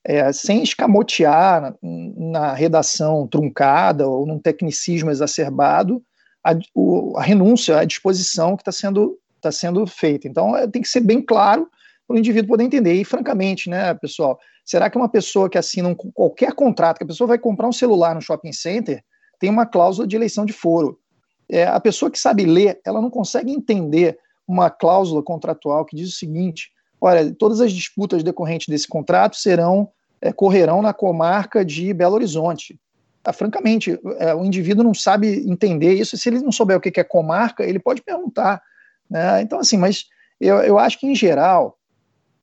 é, sem escamotear na, redação truncada ou num tecnicismo exacerbado a, o, a renúncia à disposição que está sendo, tá sendo feita. Então, é, tem que ser bem claro para o indivíduo poder entender. E, francamente, né, pessoal, será que uma pessoa que assina um, qualquer contrato, que a pessoa vai comprar um celular no shopping center, tem uma cláusula de eleição de foro? É, a pessoa que sabe ler, ela não consegue entender uma cláusula contratual que diz o seguinte: olha, todas as disputas decorrentes desse contrato serão é, correrão na comarca de Belo Horizonte. Ah, francamente, é, o indivíduo não sabe entender isso. Se ele não souber o que é comarca, ele pode perguntar. Né? Então, assim, mas eu, eu acho que, em geral,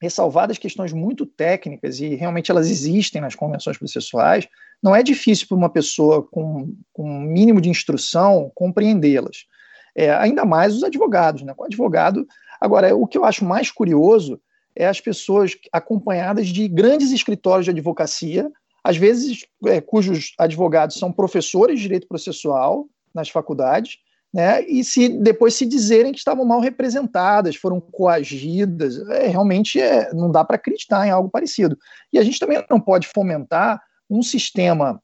ressalvadas questões muito técnicas, e realmente elas existem nas convenções processuais, não é difícil para uma pessoa com, com um mínimo de instrução compreendê-las. É, ainda mais os advogados. Né? O advogado. Agora, o que eu acho mais curioso é as pessoas acompanhadas de grandes escritórios de advocacia, às vezes é, cujos advogados são professores de direito processual nas faculdades, né, e se depois se dizerem que estavam mal representadas, foram coagidas, é, realmente é, não dá para acreditar em algo parecido. E a gente também não pode fomentar um sistema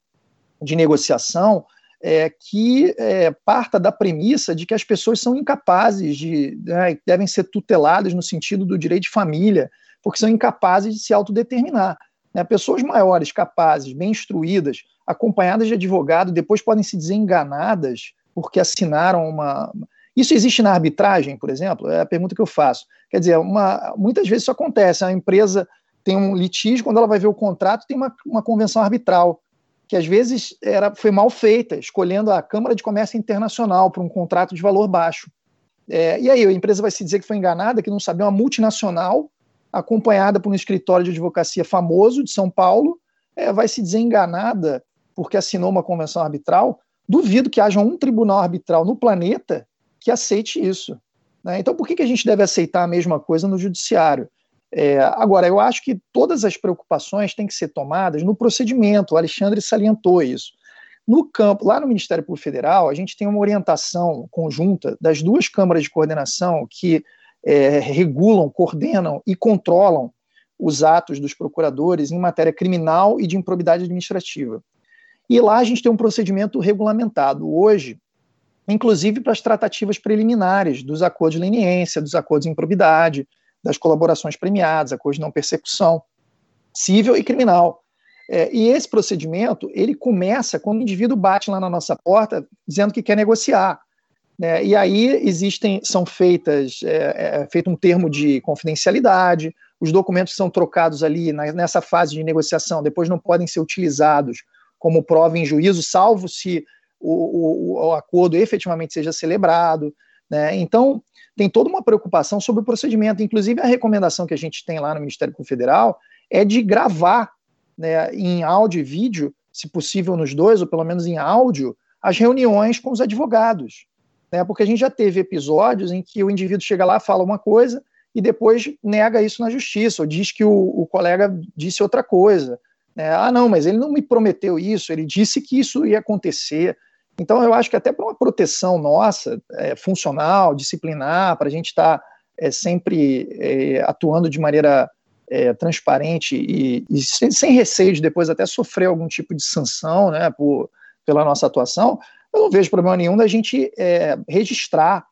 de negociação é, que é, parta da premissa de que as pessoas são incapazes de, né, devem ser tuteladas no sentido do direito de família, porque são incapazes de se autodeterminar. Né? Pessoas maiores, capazes, bem instruídas, acompanhadas de advogado, depois podem se dizer enganadas porque assinaram uma. Isso existe na arbitragem, por exemplo? É a pergunta que eu faço. Quer dizer, uma, muitas vezes isso acontece. A empresa tem um litígio, quando ela vai ver o contrato, tem uma, uma convenção arbitral, que às vezes era, foi mal feita, escolhendo a Câmara de Comércio Internacional para um contrato de valor baixo. É, e aí a empresa vai se dizer que foi enganada, que não sabia, uma multinacional, acompanhada por um escritório de advocacia famoso de São Paulo, é, vai se dizer enganada porque assinou uma convenção arbitral. Duvido que haja um tribunal arbitral no planeta que aceite isso. Né? Então, por que, que a gente deve aceitar a mesma coisa no judiciário? É, agora, eu acho que todas as preocupações têm que ser tomadas no procedimento. O Alexandre salientou isso. No campo, lá no Ministério Público Federal, a gente tem uma orientação conjunta das duas câmaras de coordenação que é, regulam, coordenam e controlam os atos dos procuradores em matéria criminal e de improbidade administrativa. E lá a gente tem um procedimento regulamentado hoje, inclusive para as tratativas preliminares dos acordos de leniência, dos acordos de improbidade, das colaborações premiadas, acordos de não persecução, civil e criminal. É, e esse procedimento, ele começa quando o indivíduo bate lá na nossa porta dizendo que quer negociar. Né? E aí existem, são feitas, é, é feito um termo de confidencialidade, os documentos são trocados ali na, nessa fase de negociação, depois não podem ser utilizados como prova em juízo, salvo se o, o, o acordo efetivamente seja celebrado. Né? Então, tem toda uma preocupação sobre o procedimento. Inclusive, a recomendação que a gente tem lá no Ministério Público Federal é de gravar né, em áudio e vídeo, se possível nos dois, ou pelo menos em áudio, as reuniões com os advogados. Né? Porque a gente já teve episódios em que o indivíduo chega lá, fala uma coisa e depois nega isso na justiça, ou diz que o, o colega disse outra coisa. Né? Ah, não, mas ele não me prometeu isso, ele disse que isso ia acontecer. Então, eu acho que até para uma proteção nossa, é, funcional, disciplinar, para a gente estar tá, é, sempre é, atuando de maneira é, transparente e, e sem, sem, receio de depois até sofrer algum tipo de sanção né, por, pela nossa atuação, eu não vejo problema nenhum da gente é, registrar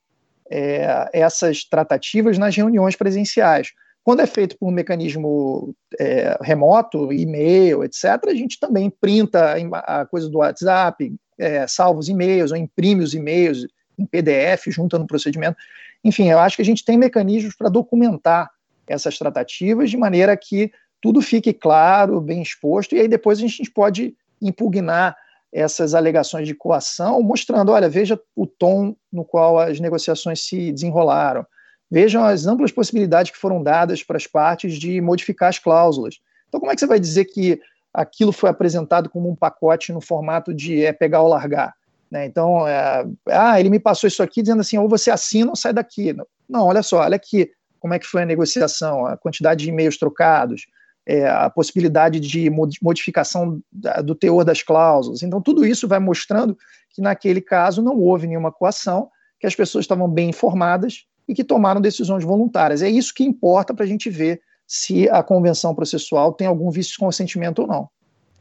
é, essas tratativas nas reuniões presenciais. Quando é feito por um mecanismo é, remoto, e-mail, etc., a gente também printa a coisa do WhatsApp, é, salva os e-mails, ou imprime os e-mails em PDF, junta no procedimento. Enfim, eu acho que a gente tem mecanismos para documentar essas tratativas de maneira que tudo fique claro, bem exposto, e aí depois a gente pode impugnar essas alegações de coação, mostrando, olha, veja o tom no qual as negociações se desenrolaram, vejam as amplas possibilidades que foram dadas para as partes de modificar as cláusulas. Então, como é que você vai dizer que aquilo foi apresentado como um pacote no formato de é, pegar ou largar? Né? Então, é, ah, ele me passou isso aqui dizendo assim, ou você assina ou sai daqui. Não, olha só, olha aqui como é que foi a negociação, a quantidade de e-mails trocados, é, a possibilidade de modificação do teor das cláusulas. Então, tudo isso vai mostrando que, naquele caso, não houve nenhuma coação, que as pessoas estavam bem informadas e que tomaram decisões voluntárias. É isso que importa para a gente ver se a convenção processual tem algum vício de consentimento ou não.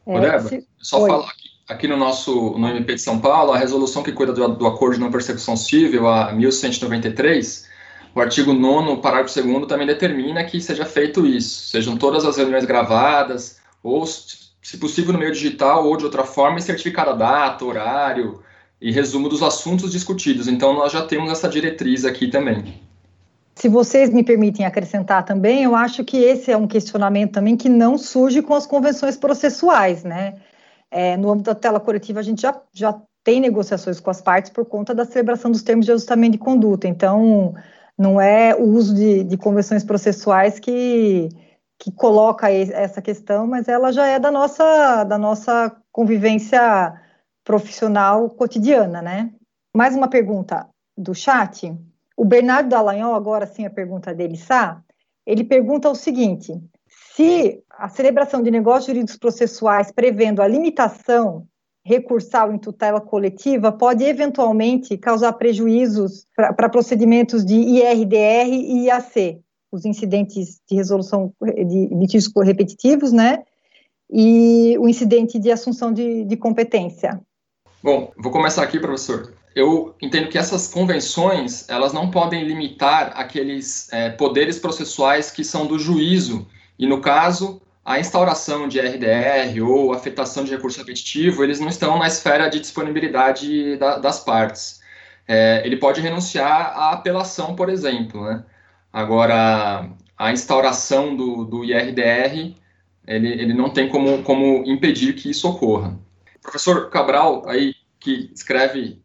É, se... só Oi. falar aqui, aqui, no nosso no MP de São Paulo, a resolução que cuida do, do Acordo de Não Persecução Civil, a 1193, o artigo 9 parágrafo 2 também determina que seja feito isso, sejam todas as reuniões gravadas, ou, se possível, no meio digital ou de outra forma, e certificada a data, horário e resumo dos assuntos discutidos. Então, nós já temos essa diretriz aqui também. Se vocês me permitem acrescentar também, eu acho que esse é um questionamento também que não surge com as convenções processuais, né? É, no âmbito da tela coletiva, a gente já, já tem negociações com as partes por conta da celebração dos termos de ajustamento de conduta. Então, não é o uso de, de convenções processuais que, que coloca essa questão, mas ela já é da nossa, da nossa convivência profissional cotidiana, né? Mais uma pergunta do chat. O Bernardo Dallagnol, agora sim a pergunta dele, Sá, ele pergunta o seguinte: se a celebração de negócios jurídicos processuais prevendo a limitação recursal em tutela coletiva pode eventualmente causar prejuízos para procedimentos de IRDR e IAC, os incidentes de resolução de litígios repetitivos, né? E o incidente de assunção de, de competência. Bom, vou começar aqui, professor. Eu entendo que essas convenções elas não podem limitar aqueles é, poderes processuais que são do juízo e no caso a instauração de RDR ou afetação de recurso repetitivo, eles não estão na esfera de disponibilidade da, das partes. É, ele pode renunciar à apelação, por exemplo. Né? Agora, a instauração do, do IRDR, ele, ele não tem como, como impedir que isso ocorra. Professor Cabral, aí, que escreve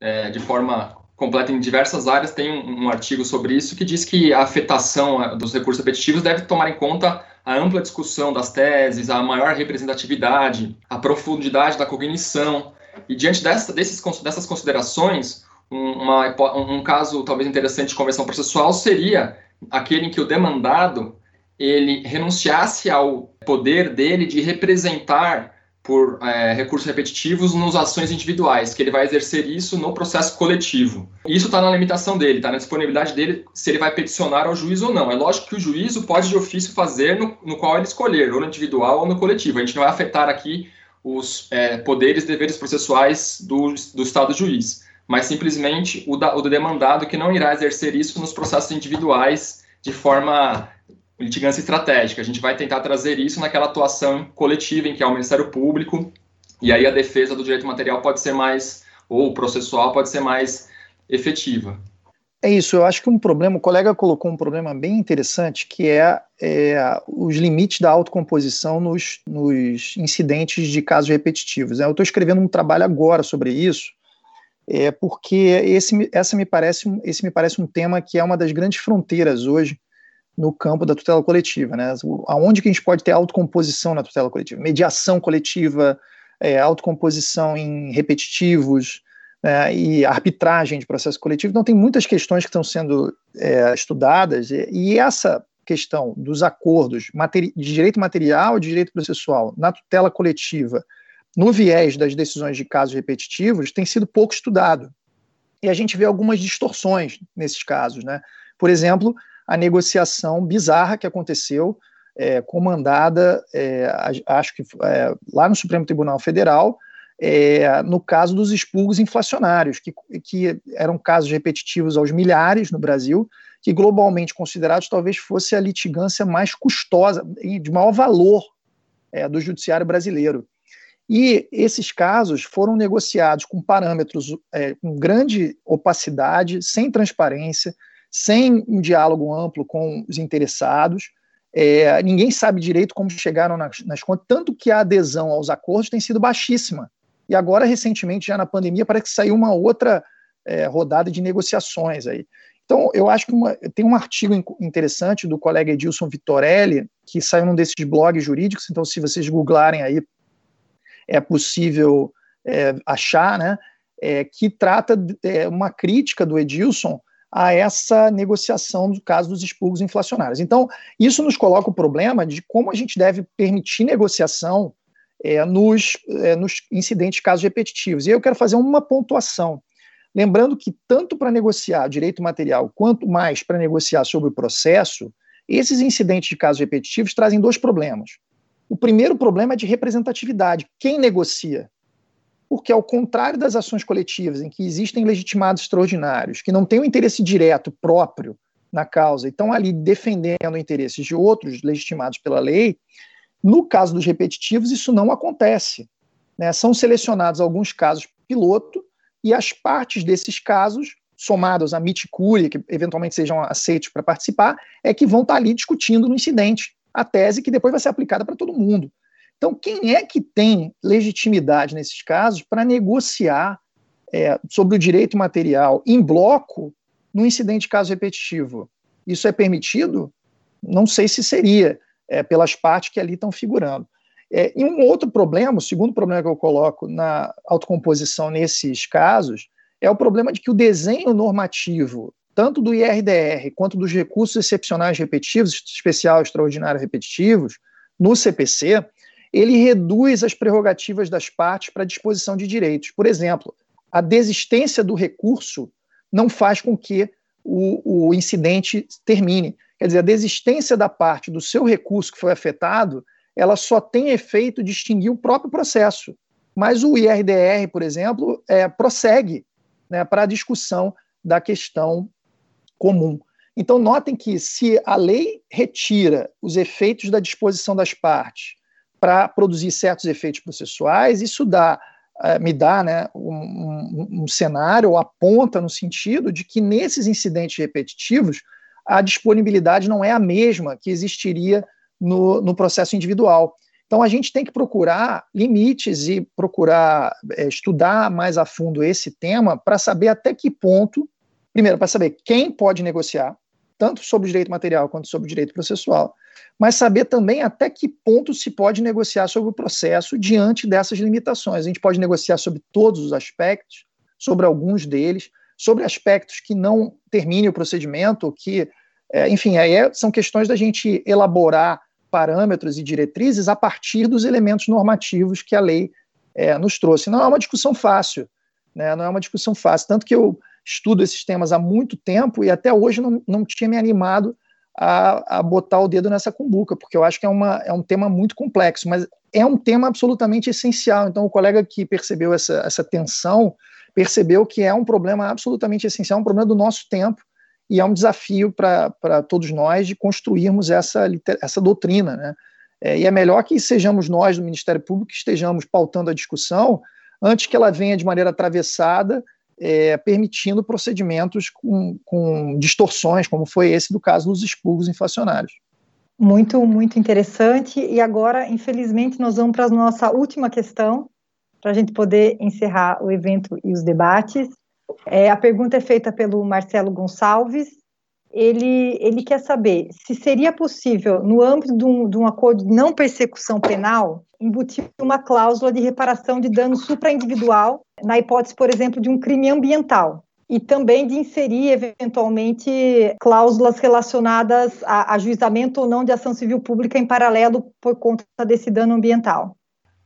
é, de forma completa em diversas áreas, tem um, um, artigo sobre isso que diz que a afetação dos recursos repetitivos deve tomar em conta a ampla discussão das teses, a maior representatividade, a profundidade da cognição. E diante dessa, desses, dessas considerações, um, uma, um caso talvez interessante de convenção processual seria aquele em que o demandado ele renunciasse ao poder dele de representar por é, recursos repetitivos nos ações individuais, que ele vai exercer isso no processo coletivo. Isso está na limitação dele, está na disponibilidade dele se ele vai peticionar ao juiz ou não. É lógico que o juízo pode de ofício fazer no, no qual ele escolher, ou no individual ou no coletivo. A gente não vai afetar aqui os é, poderes e deveres processuais do, do Estado juiz, mas simplesmente o, da, o demandado que não irá exercer isso nos processos individuais de forma litigância estratégica. A gente vai tentar trazer isso naquela atuação coletiva em que é o Ministério Público, e aí a defesa do direito material pode ser mais, ou processual pode ser mais efetiva. É isso, eu acho que um problema, o colega colocou um problema bem interessante, que é, é os limites da autocomposição nos, nos incidentes de casos repetitivos. Eu estou escrevendo um trabalho agora sobre isso, é porque esse, essa me parece, esse me parece um tema que é uma das grandes fronteiras hoje no campo da tutela coletiva, né? Aonde que a gente pode ter autocomposição na tutela coletiva? Mediação coletiva, é, autocomposição em repetitivos né? e arbitragem de processo coletivo. Então, tem muitas questões que estão sendo é, estudadas e, e, essa questão dos acordos de direito material e de direito processual na tutela coletiva, no viés das decisões de casos repetitivos, tem sido pouco estudado. E a gente vê algumas distorções nesses casos, né? Por exemplo, a negociação bizarra que aconteceu, é, comandada, é, acho que é, lá no Supremo Tribunal Federal, é, no caso dos expurgos inflacionários, que, que eram casos repetitivos aos milhares no Brasil, que globalmente considerados talvez fosse a litigância mais custosa, de maior valor é, do judiciário brasileiro. E esses casos foram negociados com parâmetros é, com grande opacidade, sem transparência, sem um diálogo amplo com os interessados. É, ninguém sabe direito como chegaram nas, nas contas, tanto que a adesão aos acordos tem sido baixíssima. E agora, recentemente, já na pandemia, parece que saiu uma outra é, rodada de negociações aí. Então, eu acho que uma, tem um artigo interessante do colega Edilson Vitorelli, que saiu num desses blogs jurídicos, então, se vocês googlarem aí, é possível é, achar, né, é, que trata é, uma crítica do Edilson a essa negociação do caso dos expurgos inflacionários. Então, isso nos coloca o problema de como a gente deve permitir negociação é, nos, é, nos incidentes casos repetitivos. E aí eu quero fazer uma pontuação. Lembrando que, tanto para negociar direito material, quanto mais para negociar sobre o processo, esses incidentes de casos repetitivos trazem dois problemas. O primeiro problema é de representatividade. Quem negocia? Porque, ao contrário das ações coletivas, em que existem legitimados extraordinários, que não têm um interesse direto próprio na causa e estão ali defendendo interesses de outros legitimados pela lei, no caso dos repetitivos, isso não acontece. Né? São selecionados alguns casos piloto e as partes desses casos, somados a miticúria, que eventualmente sejam aceitos para participar, é que vão estar ali discutindo no incidente a tese que depois vai ser aplicada para todo mundo. Então, quem é que tem legitimidade nesses casos para negociar é, sobre o direito material em bloco no incidente de caso repetitivo? Isso é permitido? Não sei se seria é, pelas partes que ali estão figurando. É, e um outro problema, o segundo problema que eu coloco na autocomposição nesses casos, é o problema de que o desenho normativo, tanto do IRDR quanto dos recursos excepcionais repetitivos, especial, extraordinário repetitivos, no CPC, ele reduz as prerrogativas das partes para disposição de direitos. Por exemplo, a desistência do recurso não faz com que o, o incidente termine. Quer dizer, a desistência da parte do seu recurso que foi afetado, ela só tem efeito de extinguir o próprio processo. Mas o IRDR, por exemplo, é, prossegue né, para a discussão da questão comum. Então, notem que se a lei retira os efeitos da disposição das partes para produzir certos efeitos processuais, isso dá, uh, me dá né, um, um, um cenário, ou aponta no sentido de que nesses incidentes repetitivos, a disponibilidade não é a mesma que existiria no, no processo individual. Então, a gente tem que procurar limites e procurar é, estudar mais a fundo esse tema para saber até que ponto, primeiro, para saber quem pode negociar, tanto sobre o direito material quanto sobre o direito processual, mas saber também até que ponto se pode negociar sobre o processo diante dessas limitações. A gente pode negociar sobre todos os aspectos, sobre alguns deles, sobre aspectos que não terminem o procedimento, que, é, enfim, aí é, são questões da gente elaborar parâmetros e diretrizes a partir dos elementos normativos que a lei é, nos trouxe. Não é uma discussão fácil, né? não é uma discussão fácil, tanto que eu estudo esses temas há muito tempo e até hoje não, não tinha me animado a, a botar o dedo nessa cumbuca, porque eu acho que é, uma, é um tema muito complexo, mas é um tema absolutamente essencial. Então, o colega que percebeu essa, essa tensão percebeu que é um problema absolutamente essencial, um problema do nosso tempo, e é um desafio para todos nós de construirmos essa, essa doutrina. Né? É, e é melhor que sejamos nós do Ministério Público que estejamos pautando a discussão antes que ela venha de maneira atravessada, é, permitindo procedimentos com, com distorções, como foi esse do caso dos expurgos inflacionários. Muito, muito interessante. E agora, infelizmente, nós vamos para a nossa última questão, para a gente poder encerrar o evento e os debates. É, a pergunta é feita pelo Marcelo Gonçalves. Ele, ele quer saber se seria possível, no âmbito de um, de um acordo de não persecução penal, embutir uma cláusula de reparação de dano supraindividual, na hipótese, por exemplo, de um crime ambiental, e também de inserir, eventualmente, cláusulas relacionadas a ajuizamento ou não de ação civil pública em paralelo por conta desse dano ambiental.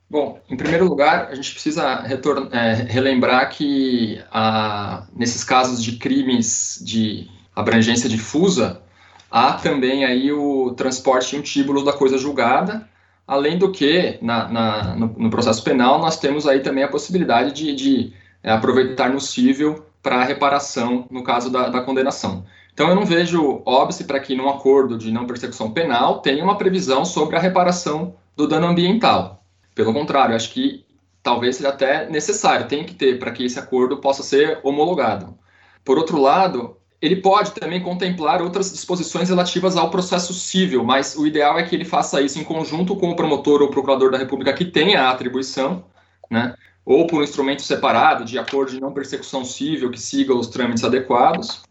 Bom, em primeiro lugar, a gente precisa é, relembrar que a, nesses casos de crimes de abrangência difusa, há também aí o transporte tíbulo da coisa julgada, além do que, na, na, no, no, processo penal, nós temos aí também a possibilidade de, de é, aproveitar no cível para reparação no caso da, da, condenação. Então, eu não vejo óbice para que, num acordo de não persecução penal, tenha uma previsão sobre a reparação do dano ambiental. Pelo contrário, acho que talvez seja até necessário, tem que ter para que esse acordo possa ser homologado. Por outro lado, ele pode também contemplar outras disposições relativas ao processo civil, mas o ideal é que ele faça isso em conjunto com o promotor ou procurador da República que tenha a atribuição, né, ou por um instrumento separado, de acordo de não persecução civil, que siga os trâmites adequados.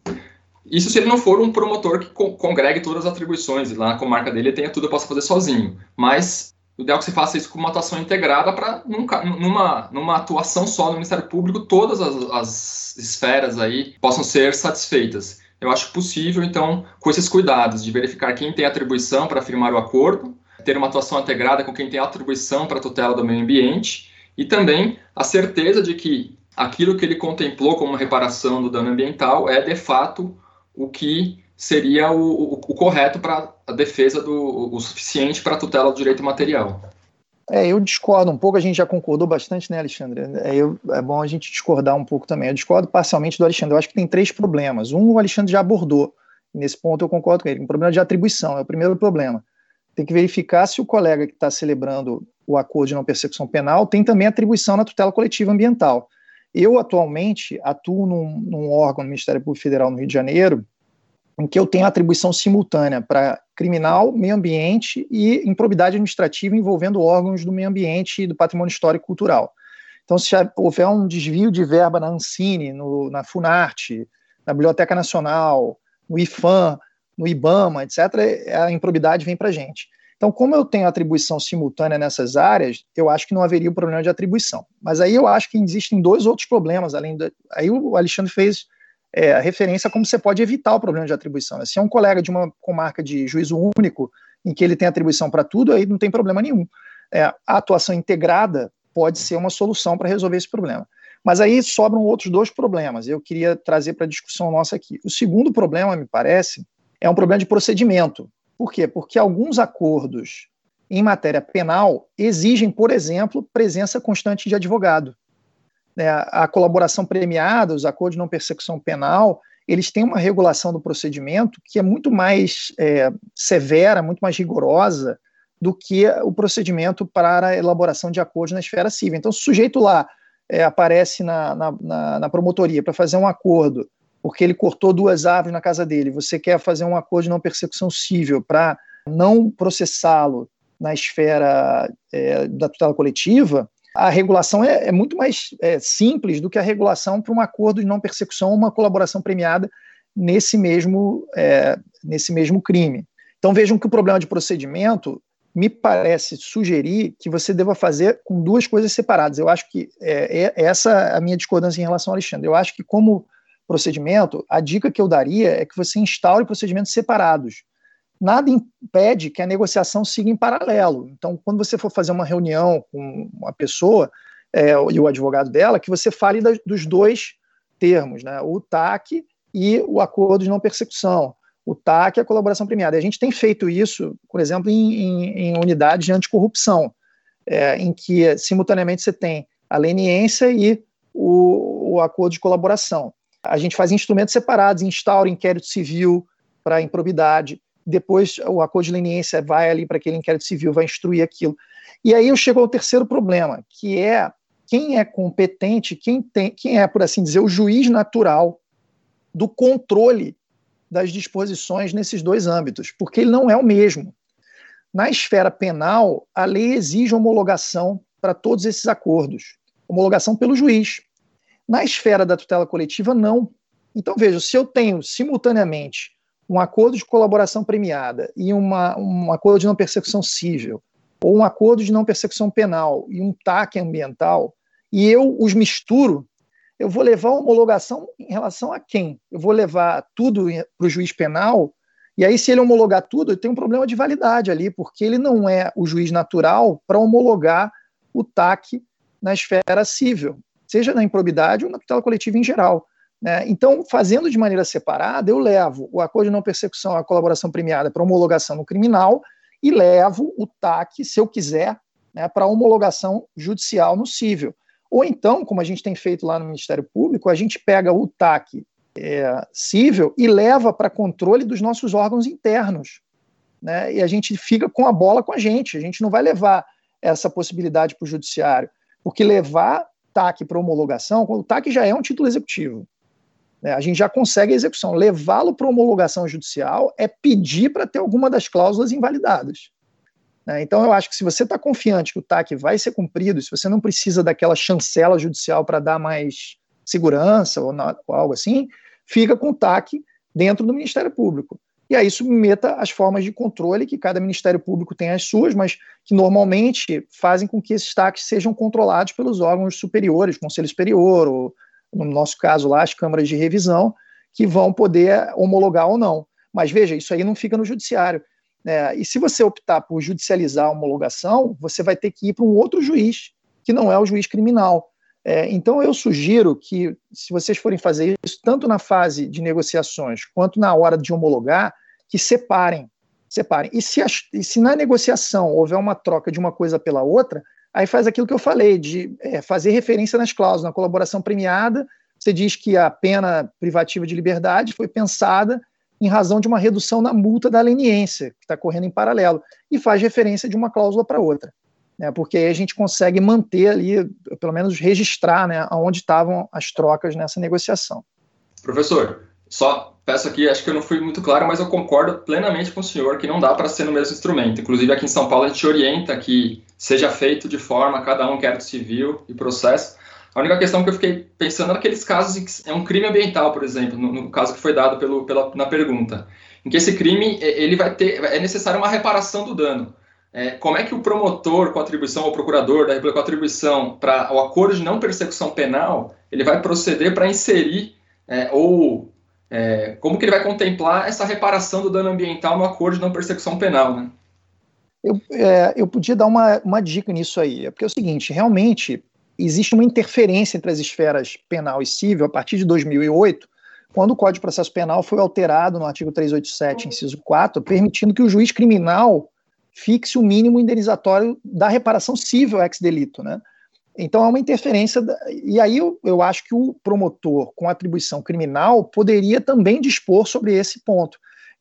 Isso se ele não for um promotor que congregue todas as atribuições, e lá na comarca dele tenha tudo, eu posso fazer sozinho. Mas o ideal é que você faça isso com uma atuação integrada para, numa, numa atuação só no Ministério Público, todas as, as esferas aí possam ser satisfeitas. Eu acho possível, então, com esses cuidados de verificar quem tem atribuição para firmar o acordo, ter uma atuação integrada com quem tem atribuição para a tutela do meio ambiente e também a certeza de que aquilo que ele contemplou como reparação do dano ambiental é de fato o que seria o, o, o correto para a defesa do o suficiente para a tutela do direito material. É, eu discordo um pouco, a gente já concordou bastante, né, Alexandre? É, eu, é bom a gente discordar um pouco também. Eu discordo parcialmente do Alexandre. Eu acho que tem três problemas. Um, o Alexandre já abordou. Nesse ponto eu concordo com ele. Um problema de atribuição é o primeiro problema. Tem que verificar se o colega que está celebrando o acordo de não persecução penal tem também atribuição na tutela coletiva ambiental. Eu, atualmente, atuo num, num órgão do Ministério Público Federal no Rio de Janeiro, em que eu tenho atribuição simultânea para criminal, meio ambiente e improbidade administrativa envolvendo órgãos do meio ambiente e do patrimônio histórico e cultural. Então, se houver um desvio de verba na Ancine, no, na Funarte, na Biblioteca Nacional, no IFAM, no IBAMA, etc., a improbidade vem para a gente. Então, como eu tenho atribuição simultânea nessas áreas, eu acho que não haveria o problema de atribuição. Mas aí eu acho que existem dois outros problemas, além da. Aí o Alexandre fez é, referência a como você pode evitar o problema de atribuição. Se é um colega de uma comarca de juízo único, em que ele tem atribuição para tudo, aí não tem problema nenhum. É, a atuação integrada pode ser uma solução para resolver esse problema. Mas aí sobram outros dois problemas, eu queria trazer para a discussão nossa aqui. O segundo problema, me parece, é um problema de procedimento. Por quê? Porque alguns acordos em matéria penal exigem, por exemplo, presença constante de advogado. É, a colaboração premiada, os acordos de não persecução penal, eles têm uma regulação do procedimento que é muito mais é, severa, muito mais rigorosa do que o procedimento para a elaboração de acordos na esfera civil. Então, se o sujeito lá é, aparece na, na, na, na promotoria para fazer um acordo porque ele cortou duas árvores na casa dele, você quer fazer um acordo de não persecução civil para não processá-lo na esfera é, da tutela coletiva, a regulação é, é muito mais é, simples do que a regulação para um acordo de não persecução ou uma colaboração premiada nesse mesmo, é, nesse mesmo crime. Então vejam que o problema de procedimento me parece sugerir que você deva fazer com duas coisas separadas. Eu acho que é, é essa é a minha discordância em relação ao Alexandre. Eu acho que como procedimento, a dica que eu daria é que você instaure procedimentos separados. Nada impede que a negociação siga em paralelo. Então, quando você for fazer uma reunião com uma pessoa é, e o advogado dela, que você fale da, dos dois termos, né? o TAC e o acordo de não persecução. O TAC é a colaboração premiada. E a gente tem feito isso, por exemplo, em, em, em unidades de anticorrupção, é, em que simultaneamente você tem a leniência e o, o acordo de colaboração. A gente faz instrumentos separados, instaura inquérito civil para improbidade, depois o acordo de leniência vai ali para aquele inquérito civil, vai instruir aquilo. E aí eu chego ao terceiro problema, que é quem é competente, quem, tem, quem é, por assim dizer, o juiz natural do controle das disposições nesses dois âmbitos, porque ele não é o mesmo. Na esfera penal, a lei exige homologação para todos esses acordos, homologação pelo juiz. Na esfera da tutela coletiva, não. Então, veja, se eu tenho simultaneamente um acordo de colaboração premiada e uma, um acordo de não persecução civil, ou um acordo de não persecução penal e um TAC ambiental, e eu os misturo, eu vou levar a homologação em relação a quem? Eu vou levar tudo para o juiz penal, e aí, se ele homologar tudo, tem um problema de validade ali, porque ele não é o juiz natural para homologar o TAC na esfera civil seja na improbidade ou na tutela coletiva em geral. Né? Então, fazendo de maneira separada, eu levo o acordo de não persecução à colaboração premiada para homologação no criminal e levo o TAC, se eu quiser, né, para homologação judicial no civil. Ou então, como a gente tem feito lá no Ministério Público, a gente pega o TAC é, civil e leva para controle dos nossos órgãos internos. Né? E a gente fica com a bola com a gente. A gente não vai levar essa possibilidade para o judiciário, porque levar TAC para homologação, o TAC já é um título executivo. Né? A gente já consegue a execução. Levá-lo para homologação judicial é pedir para ter alguma das cláusulas invalidadas. Né? Então, eu acho que se você está confiante que o TAC vai ser cumprido, se você não precisa daquela chancela judicial para dar mais segurança ou, ou, algo assim, fica com o TAC dentro do Ministério Público. E aí submeta as formas de controle, que cada Ministério Público tem as suas, mas que normalmente fazem com que esses TACs sejam controlados pelos órgãos superiores, Conselho Superior, ou, no nosso caso lá, as câmaras de revisão, que vão poder homologar ou não. Mas veja, isso aí não fica no judiciário. É, e se você optar por judicializar a homologação, você vai ter que ir para um outro juiz, que não é o juiz criminal. É, então, eu sugiro que, se vocês forem fazer isso, tanto na fase de negociações quanto na hora de homologar, que separem. separem. E se, e se na negociação houver uma troca de uma coisa pela outra, aí faz aquilo que eu falei, de é, fazer referência nas cláusulas. Na colaboração premiada, você diz que a pena privativa de liberdade foi pensada em razão de uma redução na multa da leniência, que está correndo em paralelo, e faz referência de uma cláusula para outra. Né, porque aí a gente consegue manter ali, pelo menos registrar né, onde estavam as trocas nessa negociação. Professor, só peço aqui, acho que eu não fui muito claro, mas eu concordo plenamente com o senhor que não dá para ser no mesmo instrumento. Inclusive, aqui em São Paulo, a gente orienta que seja feito de forma, cada um quer civil e processo, a única questão que eu fiquei pensando é naqueles casos em que é um crime ambiental, por exemplo, no, no caso que foi dado pelo, pela, na pergunta, em que esse crime ele vai ter é necessário uma reparação do dano. É, como é que o promotor com atribuição ou procurador da República com atribuição para o acordo de não persecução penal ele vai proceder para inserir é, ou é, como que ele vai contemplar essa reparação do dano ambiental no acordo de não persecução penal, né? Eu, é, eu podia dar uma, uma dica nisso aí, é porque é o seguinte, realmente existe uma interferência entre as esferas penal e civil a partir de 2008, quando o Código de Processo Penal foi alterado no artigo 387, inciso 4, permitindo que o juiz criminal fixe o mínimo indenizatório da reparação civil ex delito, né? Então é uma interferência, da, e aí eu, eu acho que o promotor com atribuição criminal poderia também dispor sobre esse ponto.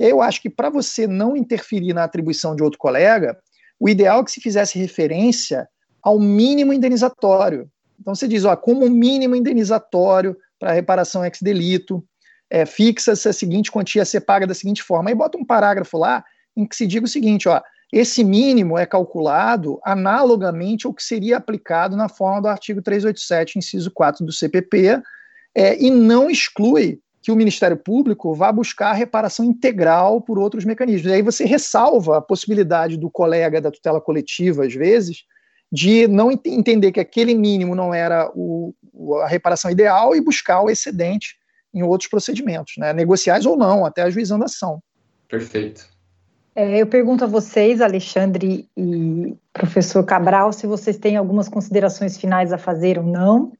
Eu acho que para você não interferir na atribuição de outro colega, o ideal é que se fizesse referência ao mínimo indenizatório. Então você diz, ó, como mínimo indenizatório para reparação ex delito, é, fixa-se a seguinte quantia a ser paga da seguinte forma. Aí bota um parágrafo lá em que se diga o seguinte, ó, esse mínimo é calculado analogamente ao que seria aplicado na forma do artigo 387, inciso 4 do CPP, é, e não exclui que o Ministério Público vá buscar a reparação integral por outros mecanismos. E aí você ressalva a possibilidade do colega da tutela coletiva, às vezes, de não ent entender que aquele mínimo não era o, a reparação ideal e buscar o excedente em outros procedimentos, né, negociais ou não, até ajuizando a ação. Perfeito. É, eu pergunto a vocês, Alexandre e professor Cabral, se vocês têm algumas considerações finais a fazer ou não.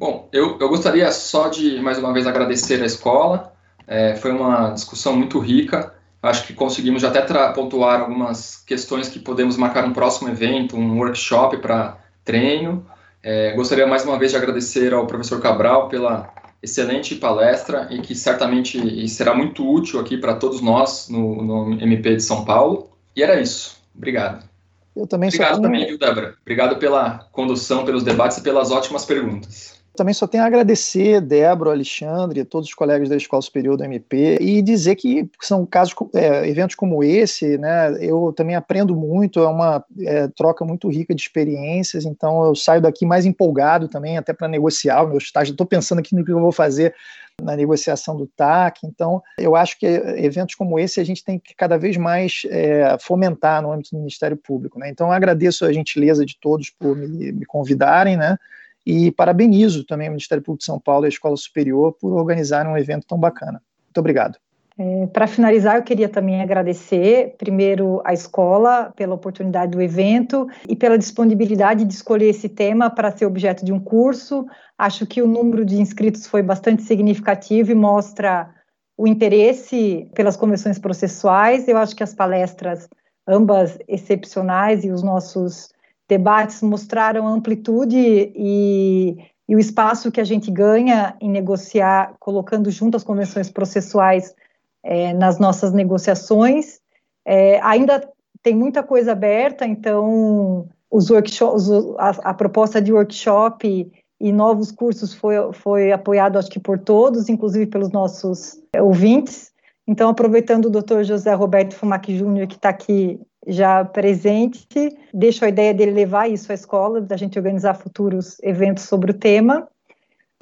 Bom, eu, eu gostaria só de mais uma vez agradecer a escola. É, foi uma discussão muito rica. Acho que conseguimos já até pontuar algumas questões que podemos marcar um próximo evento, um workshop para treino. É, gostaria mais uma vez de agradecer ao professor Cabral pela excelente palestra e que certamente será muito útil aqui para todos nós no, no, MP de São Paulo. E era isso. Obrigado. Eu também Obrigado também, viu, Débora? Obrigado pela condução, pelos debates e pelas ótimas perguntas. Também só tenho a agradecer, Débora, Alexandre, todos os colegas da Escola Superior do MP e dizer que são casos, é, eventos como esse, né? Eu também aprendo muito, é uma é, troca muito rica de experiências, então eu saio daqui mais empolgado também, até para negociar o meu estágio. Estou pensando aqui no que eu vou fazer na negociação do TAC. Então, eu acho que eventos como esse a gente tem que cada vez mais é, fomentar no âmbito do Ministério Público. Né? Então, agradeço a gentileza de todos por me, me convidarem, né? E parabenizo também o Ministério Público de São Paulo e a Escola Superior por organizarem um evento tão bacana. Muito obrigado. É, Para finalizar, eu queria também agradecer, primeiro, a escola pela oportunidade do evento e pela disponibilidade de escolher esse tema para ser objeto de um curso. Acho que o número de inscritos foi bastante significativo e mostra o interesse pelas convenções processuais. Eu acho que as palestras, ambas excepcionais, e os nossos debates mostraram a amplitude e, e, o espaço que a gente ganha em negociar, colocando junto as convenções processuais é, nas nossas negociações. É, ainda tem muita coisa aberta, então os workshops, a, a, proposta de workshop e novos cursos foi, foi apoiado, acho que por todos, inclusive pelos nossos ouvintes. Então, aproveitando o Dr. José Roberto Fumac Júnior, que está aqui já presente. Deixo a ideia dele levar isso à escola, da gente organizar futuros eventos sobre o tema.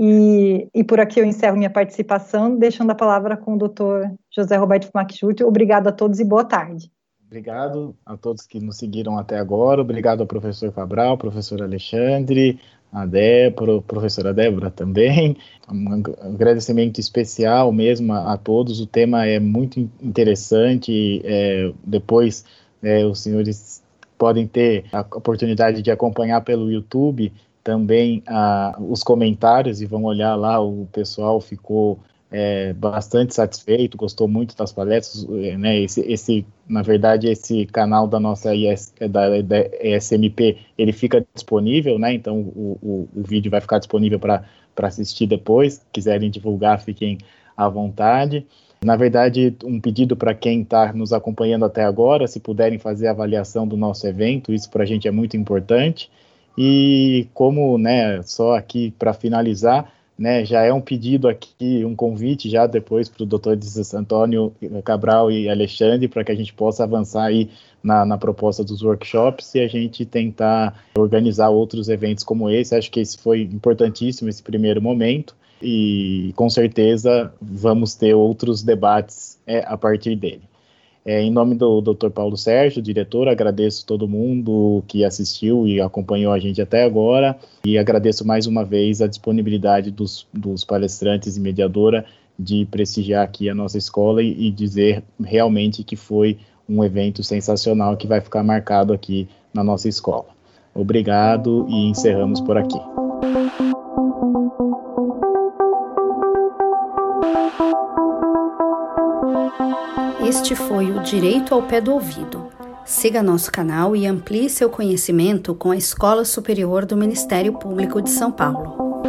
E, e por aqui eu encerro minha participação, deixando a palavra com o doutor José Roberto Fumac. Obrigado a todos e boa tarde. Obrigado a todos que nos seguiram até agora. Obrigado ao professor Cabral, professor Alexandre, a Débora, professora Débora também. Um agradecimento especial mesmo a, a todos. O tema é muito interessante. É, depois é, os senhores podem ter a oportunidade de acompanhar pelo YouTube também a, os comentários e vão olhar lá. O pessoal ficou é, bastante satisfeito, gostou muito das palestras, é, né? Esse, esse, na verdade, esse canal da nossa IS, da, da ESMP, ele fica disponível, né? Então o, o, o vídeo vai ficar disponível para assistir depois. Quiserem divulgar, fiquem à vontade. Na verdade, um pedido para quem está nos acompanhando até agora, se puderem fazer a avaliação do nosso evento, isso para a gente é muito importante. E como, né, só aqui para finalizar, né, já é um pedido aqui, um convite já depois para o doutor Antônio Cabral e Alexandre, para que a gente possa avançar aí na, na, proposta dos workshops e a gente tentar organizar outros eventos como esse. Acho que esse foi importantíssimo, esse primeiro momento, e com certeza vamos ter outros debates é, a partir dele. É, em nome do Dr. Paulo Sérgio, diretor, agradeço todo mundo que assistiu e acompanhou a gente até agora e agradeço mais uma vez a disponibilidade dos, dos palestrantes e mediadora de prestigiar aqui a nossa escola e, e dizer realmente que foi um evento sensacional que vai ficar marcado aqui na nossa escola. Obrigado e encerramos por aqui. Este foi o Direito ao Pé do Ouvido. Siga nosso canal e amplie seu conhecimento com a Escola Superior do Ministério Público de São Paulo.